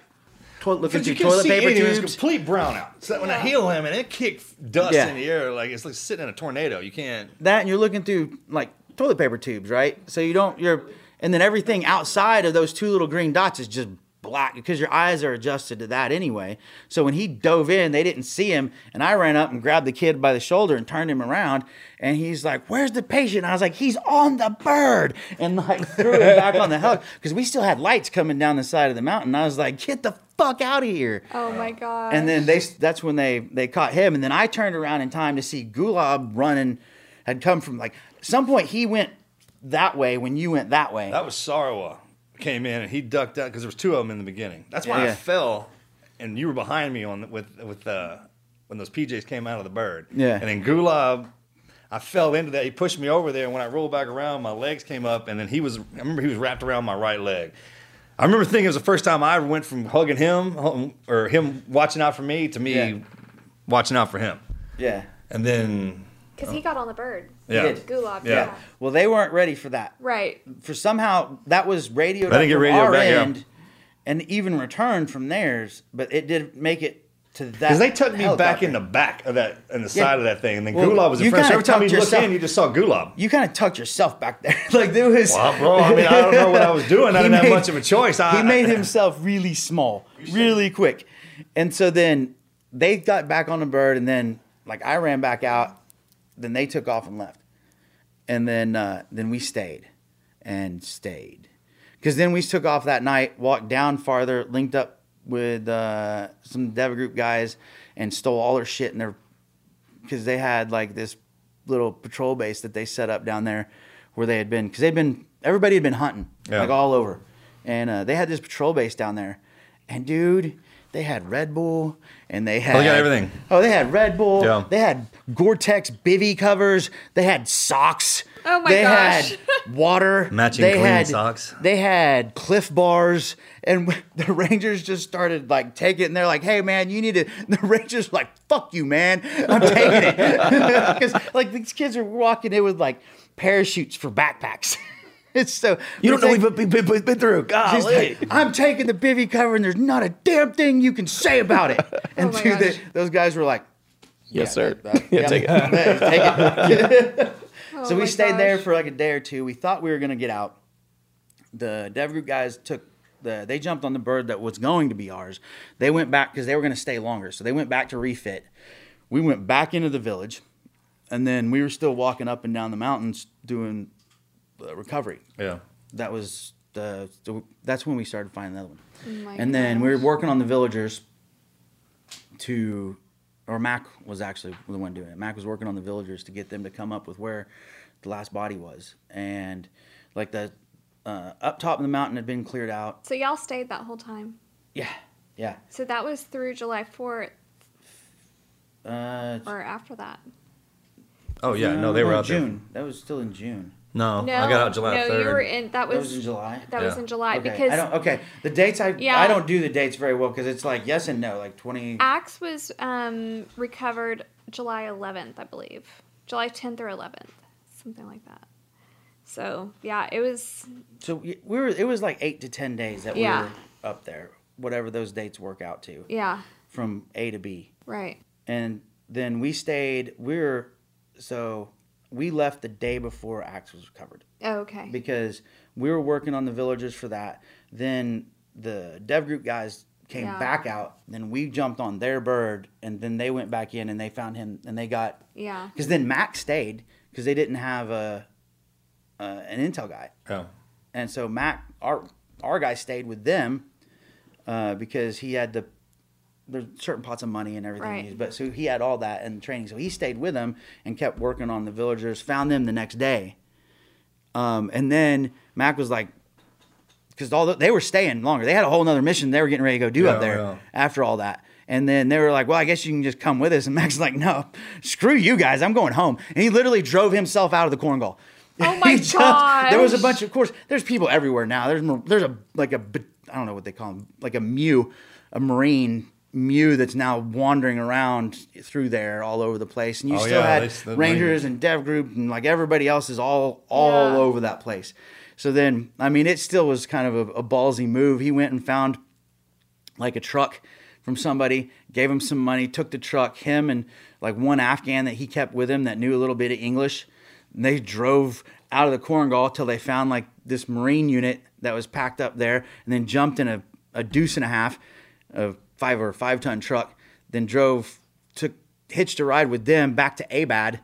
toilet looking Because you through can toilet see paper anything, it's tubes. complete brownout. So when I heal him and it kicked dust Yeah. in the air, like it's like sitting in a tornado. You can't. that and you're looking through like toilet paper tubes, right? So you don't you're and then everything outside of those two little green dots is just black because your eyes are adjusted to that anyway. So when he dove in, they didn't see him, and I ran up and grabbed the kid by the shoulder and turned him around, and he's like, "Where's the patient?" And I was like, "He's on the bird," and like threw him back on the heli because we still had lights coming down the side of the mountain. I was like, "Get the fuck out of here!" oh my god. And then they that's when they they caught him, and then I turned around in time to see Gulab running, had come from like some point he went that way when you went that way. That was Sarwa came in and he ducked out because there was two of them in the beginning. That's why Yeah. I fell, and you were behind me on with with uh, when those PJs came out of the bird. Yeah. And then Gulab, I fell into that. He pushed me over there, and when I rolled back around, my legs came up, and then he was. I remember he was wrapped around my right leg. I remember thinking it was the first time I ever went from hugging him or him watching out for me to me Yeah. watching out for him. Yeah. And then, Because he oh. got on the bird. yeah. did. Gulab. Yeah. Yeah. Well, they weren't ready for that. Right. For somehow that was radioed I up didn't get from radioed our back, yeah. end, and even returned from theirs, but it did make it to that. Because they took me back in the back of that, in the Yeah. side of that thing, and then Well, Gulab was in front. So kinda every time you tucked looked in, you just saw Gulab. You kind of tucked yourself back there, like there was. Well, bro, I mean, I don't know what I was doing. I didn't have much of a choice. I, he made himself really small, really quick. And so then they got back on the bird, and then like I ran back out. Then they took off and left, and then uh, then we stayed and stayed. Because then we took off that night, walked down farther, linked up with uh, some Dev Group guys, and stole all their shit and their because they had like this little patrol base that they set up down there where they had been. Because they'd been everybody had been hunting Yeah. like all over. And uh, they had this patrol base down there. And dude they had red bull and they had Oh, they got everything. oh they had red bull Yeah. they had gore-tex bivy covers they had socks Oh my gosh. they gosh. had water Matching they clean had, socks. they had cliff bars and the rangers just started like taking it and they're like hey man you need to the rangers were like fuck you man i'm taking it because like these kids are walking in with like parachutes for backpacks it's so You don't know they're we've been, been, been, been through. She's Golly. like, I'm taking the bivy cover, and there's not a damn thing you can say about it. And Oh my dude, they- gosh. those guys were like, Yes, sir. that- yeah, take it. Take it." Oh so we my stayed there for like a day or two. We thought we were gonna get out. The Dev Group guys took the they jumped on the bird that was going to be ours. They went back because they were gonna stay longer. So they went back to refit. We went back into the village, and then we were still walking up and down the mountains doing recovery Yeah. that was the, the that's when we started finding another one. Oh my and then we were working on the villagers to or Mac was actually the one doing it. Mac was working on the villagers to get them to come up with where the last body was. And like the uh, up top of the mountain had been cleared out. So y'all stayed that whole time. Yeah. Yeah. So that was through July 4th Uh, or after that. Oh yeah, no, they were out June. That was still in June. There. No, No, I got out July no, third. you were in. That That was, was in July. That was in July okay. because I don't okay. The dates I Yeah. I don't do the dates very well because it's like yes and no, like 20 Axe was um, recovered July 11th, I believe. July 10th or 11th, something like that. So yeah, it was. So we we were. It was like eight to ten days that Yeah. we were up there, whatever those dates work out to, Yeah, from A to B, right. and then we stayed. We were so we left the day before Axe was recovered Oh, okay. because we were working on the villagers for that. Then the Dev Group guys came Yeah. back out. Then we jumped on their bird, and then they went back in and they found him, and they got yeah. because then Mac stayed because they didn't have a, a an intel guy. Oh. and so Mac, our our guy stayed with them uh, because he had the there's certain pots of money and everything. Right. he used, But so he had all that and training. So he stayed with them and kept working on the villagers. Found them the next day, um, and then Mac was like, because all the, they were staying longer. They had a whole other mission they were getting ready to go do up there yeah. after all that. And then they were like, "Well, I guess you can just come with us." And Mac's like, "No, screw you guys. I'm going home." And he literally drove himself out of the Korengal. Oh my He jumped- There was a bunch of, of course, there's people everywhere now. There's mo- there's a like a b- I don't know what they call them, like a mew, a marine mew that's now wandering around through there all over the place. And you Oh, still yeah, had they- rangers Rangers. and dev group and like everybody else is all all Yeah. over that place. So then, I mean, it still was kind of a, a ballsy move. He went and found like a truck from somebody, gave him some money, took the truck, him and like one Afghan that he kept with him that knew a little bit of English. And they drove out of the Korengal till they found like this Marine unit that was packed up there and then jumped in a, a deuce and a half, a five or five ton truck, then drove, took, hitched a ride with them back to Abad.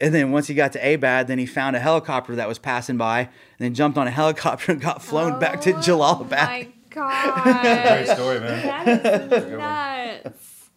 And then once he got to Abad, then he found a helicopter that was passing by and then jumped on a helicopter and got flown back to Oh Jalalabad. My God. Great story, man. That is nuts.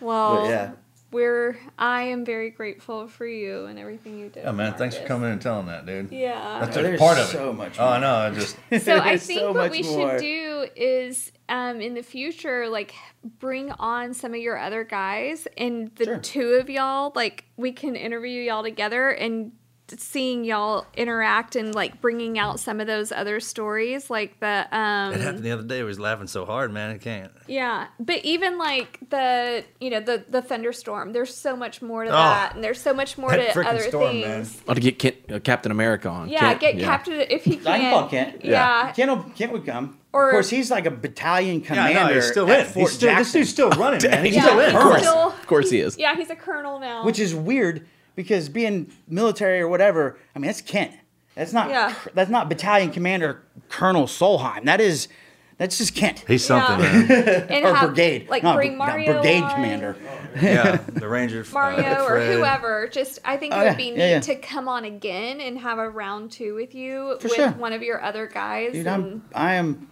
Well, But yeah. We're. I am very grateful for you and everything you did. Yeah, man. Thanks for coming and telling that, dude. Yeah. That's Oh, just part of it. so much Oh, I know. I just so I think so what we more. should do is um, in the future like bring on some of your other guys and the Sure. two of y'all like we can interview y'all together and seeing y'all interact and like bringing out some of those other stories, like the um, It happened the other day. We was laughing so hard, man. I can't. yeah, but even like the you know the the thunderstorm. There's so much more to Oh, that, and there's so much more to other storm, man. things. I'll to get Kent, uh, Captain America on. Yeah, Kent, get Captain if he can. I can call Kent. Yeah. Kent, will- Kent would come. Or- of course, he's like a battalion Yeah, commander. no, he's still at in. Fort He's still, this dude's still running, man. He's Yeah, still in. Of course, of course he is. Yeah, he's a colonel now. which is weird because being military or whatever, I mean, that's Kent. That's not. Yeah. That's not battalion commander Colonel Solheim. That is. That's just Kent. He's something, Yeah. man. or have, brigade. like Not bring br- not Mario brigade on, commander. Yeah, the Ranger. uh, Mario or whoever. Just I think Oh, it would yeah, be neat yeah. to come on again and have a round two with you For with sure. one of your other guys. Dude, and I'm. I am.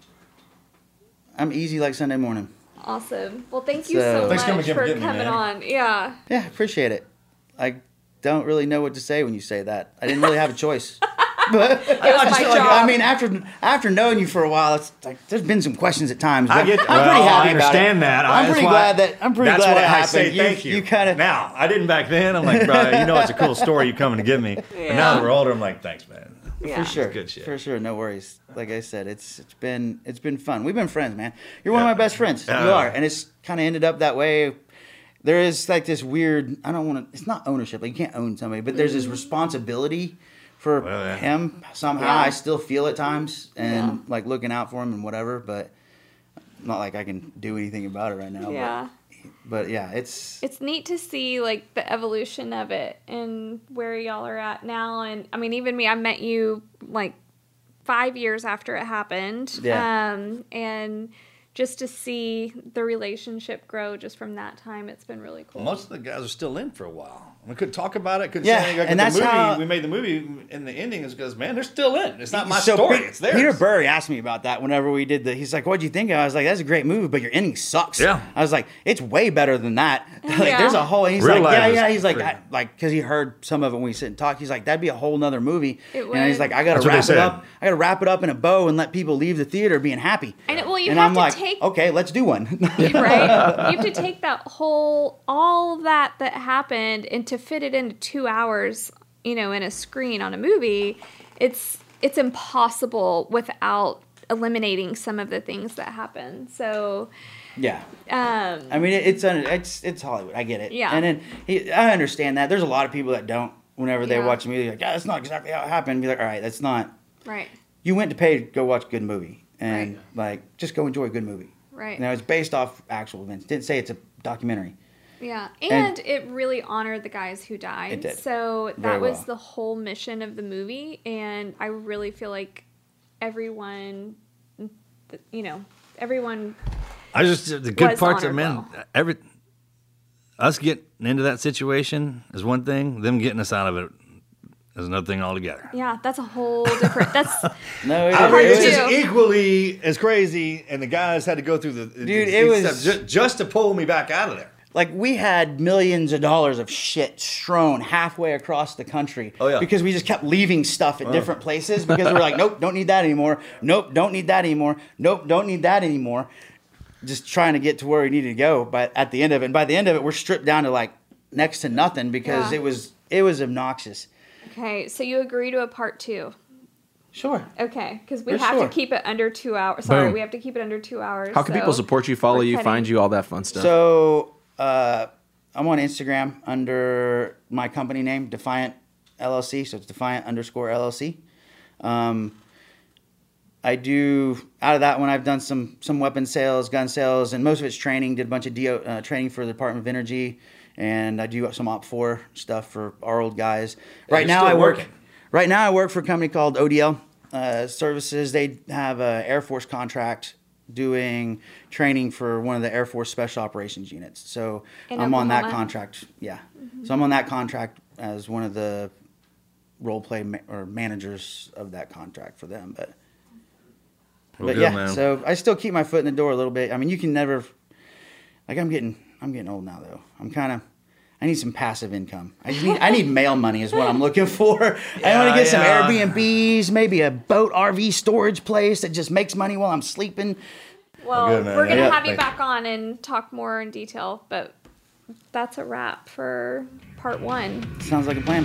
I'm easy like Sunday morning. awesome. Well, thank you So- so Thanks for much coming for get me, coming on. Yeah. Yeah, appreciate it. I don't really know what to say when you say that. I didn't really have a choice. But It was I, just my feel like, job. I mean, after after knowing you for a while, it's like there's been some questions at times. I get, I'm well, pretty happy I understand about it. that. I- I'm that's pretty why- glad that I'm pretty that's glad why it I happened. say you, thank you. You kind of Now I didn't back then. I'm like, bro, you know it's a cool story you coming to give me. But now that we're older, I'm like, thanks, man. Yeah. for sure, good shit. for sure. No worries. Like I said, it's it's been it's been fun. We've been friends, man. You're one of my best friends. Yeah. You are, and it's kind of ended up that way. There is like this weird. I don't want to. It's not ownership. Like you can't own somebody, but there's this responsibility for Well, yeah. him. Somehow, Yeah. I still feel at times, and Yeah. like looking out for him and whatever. But not like I can do anything about it right now. Yeah. But, but yeah, it's It's neat to see like the evolution of it and where y'all are at now. And I mean, even me, I met you like five years after it happened. Yeah. Um, and just to see the relationship grow just from that time, it's been really cool. Most of the guys are still in for a while. We couldn't talk about it. Couldn't Yeah, say anything. Like and that's the movie, how- we made the movie, and the ending is because man, they're still in. It's not my So story. Pe- it's theirs. Peter Berg asked me about that whenever we did the. He's like, "What'd you think?" I was like, "That's a great movie, but your ending sucks." Yeah. I was like, "It's way better than that." like, Yeah. there's a whole. He's Real like, "Yeah, yeah." He's like, I, like, because he heard some of it when we sit and talk. He's like, "That'd be a whole nother movie." It And he's like, "I gotta what they wrap it said. up. I got to wrap it up in a bow and let people leave the theater being happy." I know- well, you and have I'm to like, take- "Okay, let's do one." right? You have to take that whole, all that that happened, and to fit it into two hours, you know, in a screen on a movie, it's it's impossible without eliminating some of the things that happen. So, yeah. um, I mean, it's it's it's Hollywood. I get it. Yeah. And then he, I understand that. There's a lot of people that don't. Whenever they Yeah. watch a movie, like, yeah, that's not exactly how it happened. Be like, all right, that's not. right, You went to pay to go watch a good movie, and like, just go enjoy a good movie. Right. You know, it's based off actual events. Didn't say it's a documentary. Yeah, And- and, it really honored the guys who died. It did. So Very that was well. the whole mission of the movie, and I really feel like everyone, you know, everyone I just the good parts of honored man. well. Every us getting into that situation is one thing. Them getting us out of it is another thing altogether. Yeah, that's a whole different. That's No, it, Part it It's two. was- equally as crazy, and the guys had to go through the Dude, it was- just, just to pull me back out of there. Like we had millions of dollars of shit strewn halfway across the country. Oh, yeah. Because we just kept leaving stuff at oh. different places because we're like, nope, don't need that anymore. Nope, don't need that anymore. Nope, don't need that anymore. Just trying to get to where we needed to go, but at the end of it, and by the end of it, we're stripped down to like next to nothing because Yeah. it was it was obnoxious. okay. So you agree to a part two? Sure. Okay, because we For have sure. to keep it under two hours. Sorry, Boom. we have to keep it under two hours. How can people support you, follow you, cutting- find you, all that fun stuff? So uh, I'm on Instagram under my company name, Defiant LLC. So it's Defiant underscore LLC. Um, I do out of that one. I've done some some weapon sales, gun sales, and most of it's training. Did a bunch of DO, uh, training for the Department of Energy, and I do some OPFOR stuff for our old guys. Right now, I work. working. Right now, I work for a company called ODL uh, Services. They have a Air Force contract doing training for one of the Air Force Special Operations units. So In I'm on that contract. Yeah. Mm-hmm. So I'm on that contract as one of the role play ma- or managers of that contract for them. But Well, but yeah, man. so I still keep my foot in the door a little bit. I mean, you can never like I'm getting I'm getting old now though. I'm kind of I need some passive income. I just need I need mail money is what I'm looking for. I want to get some. Airbnbs, maybe a boat RV storage place that just makes money while I'm sleeping. Well, good, we're gonna Yeah, have you thanks. back on and talk more in detail, but that's a wrap for part one. Sounds like a plan.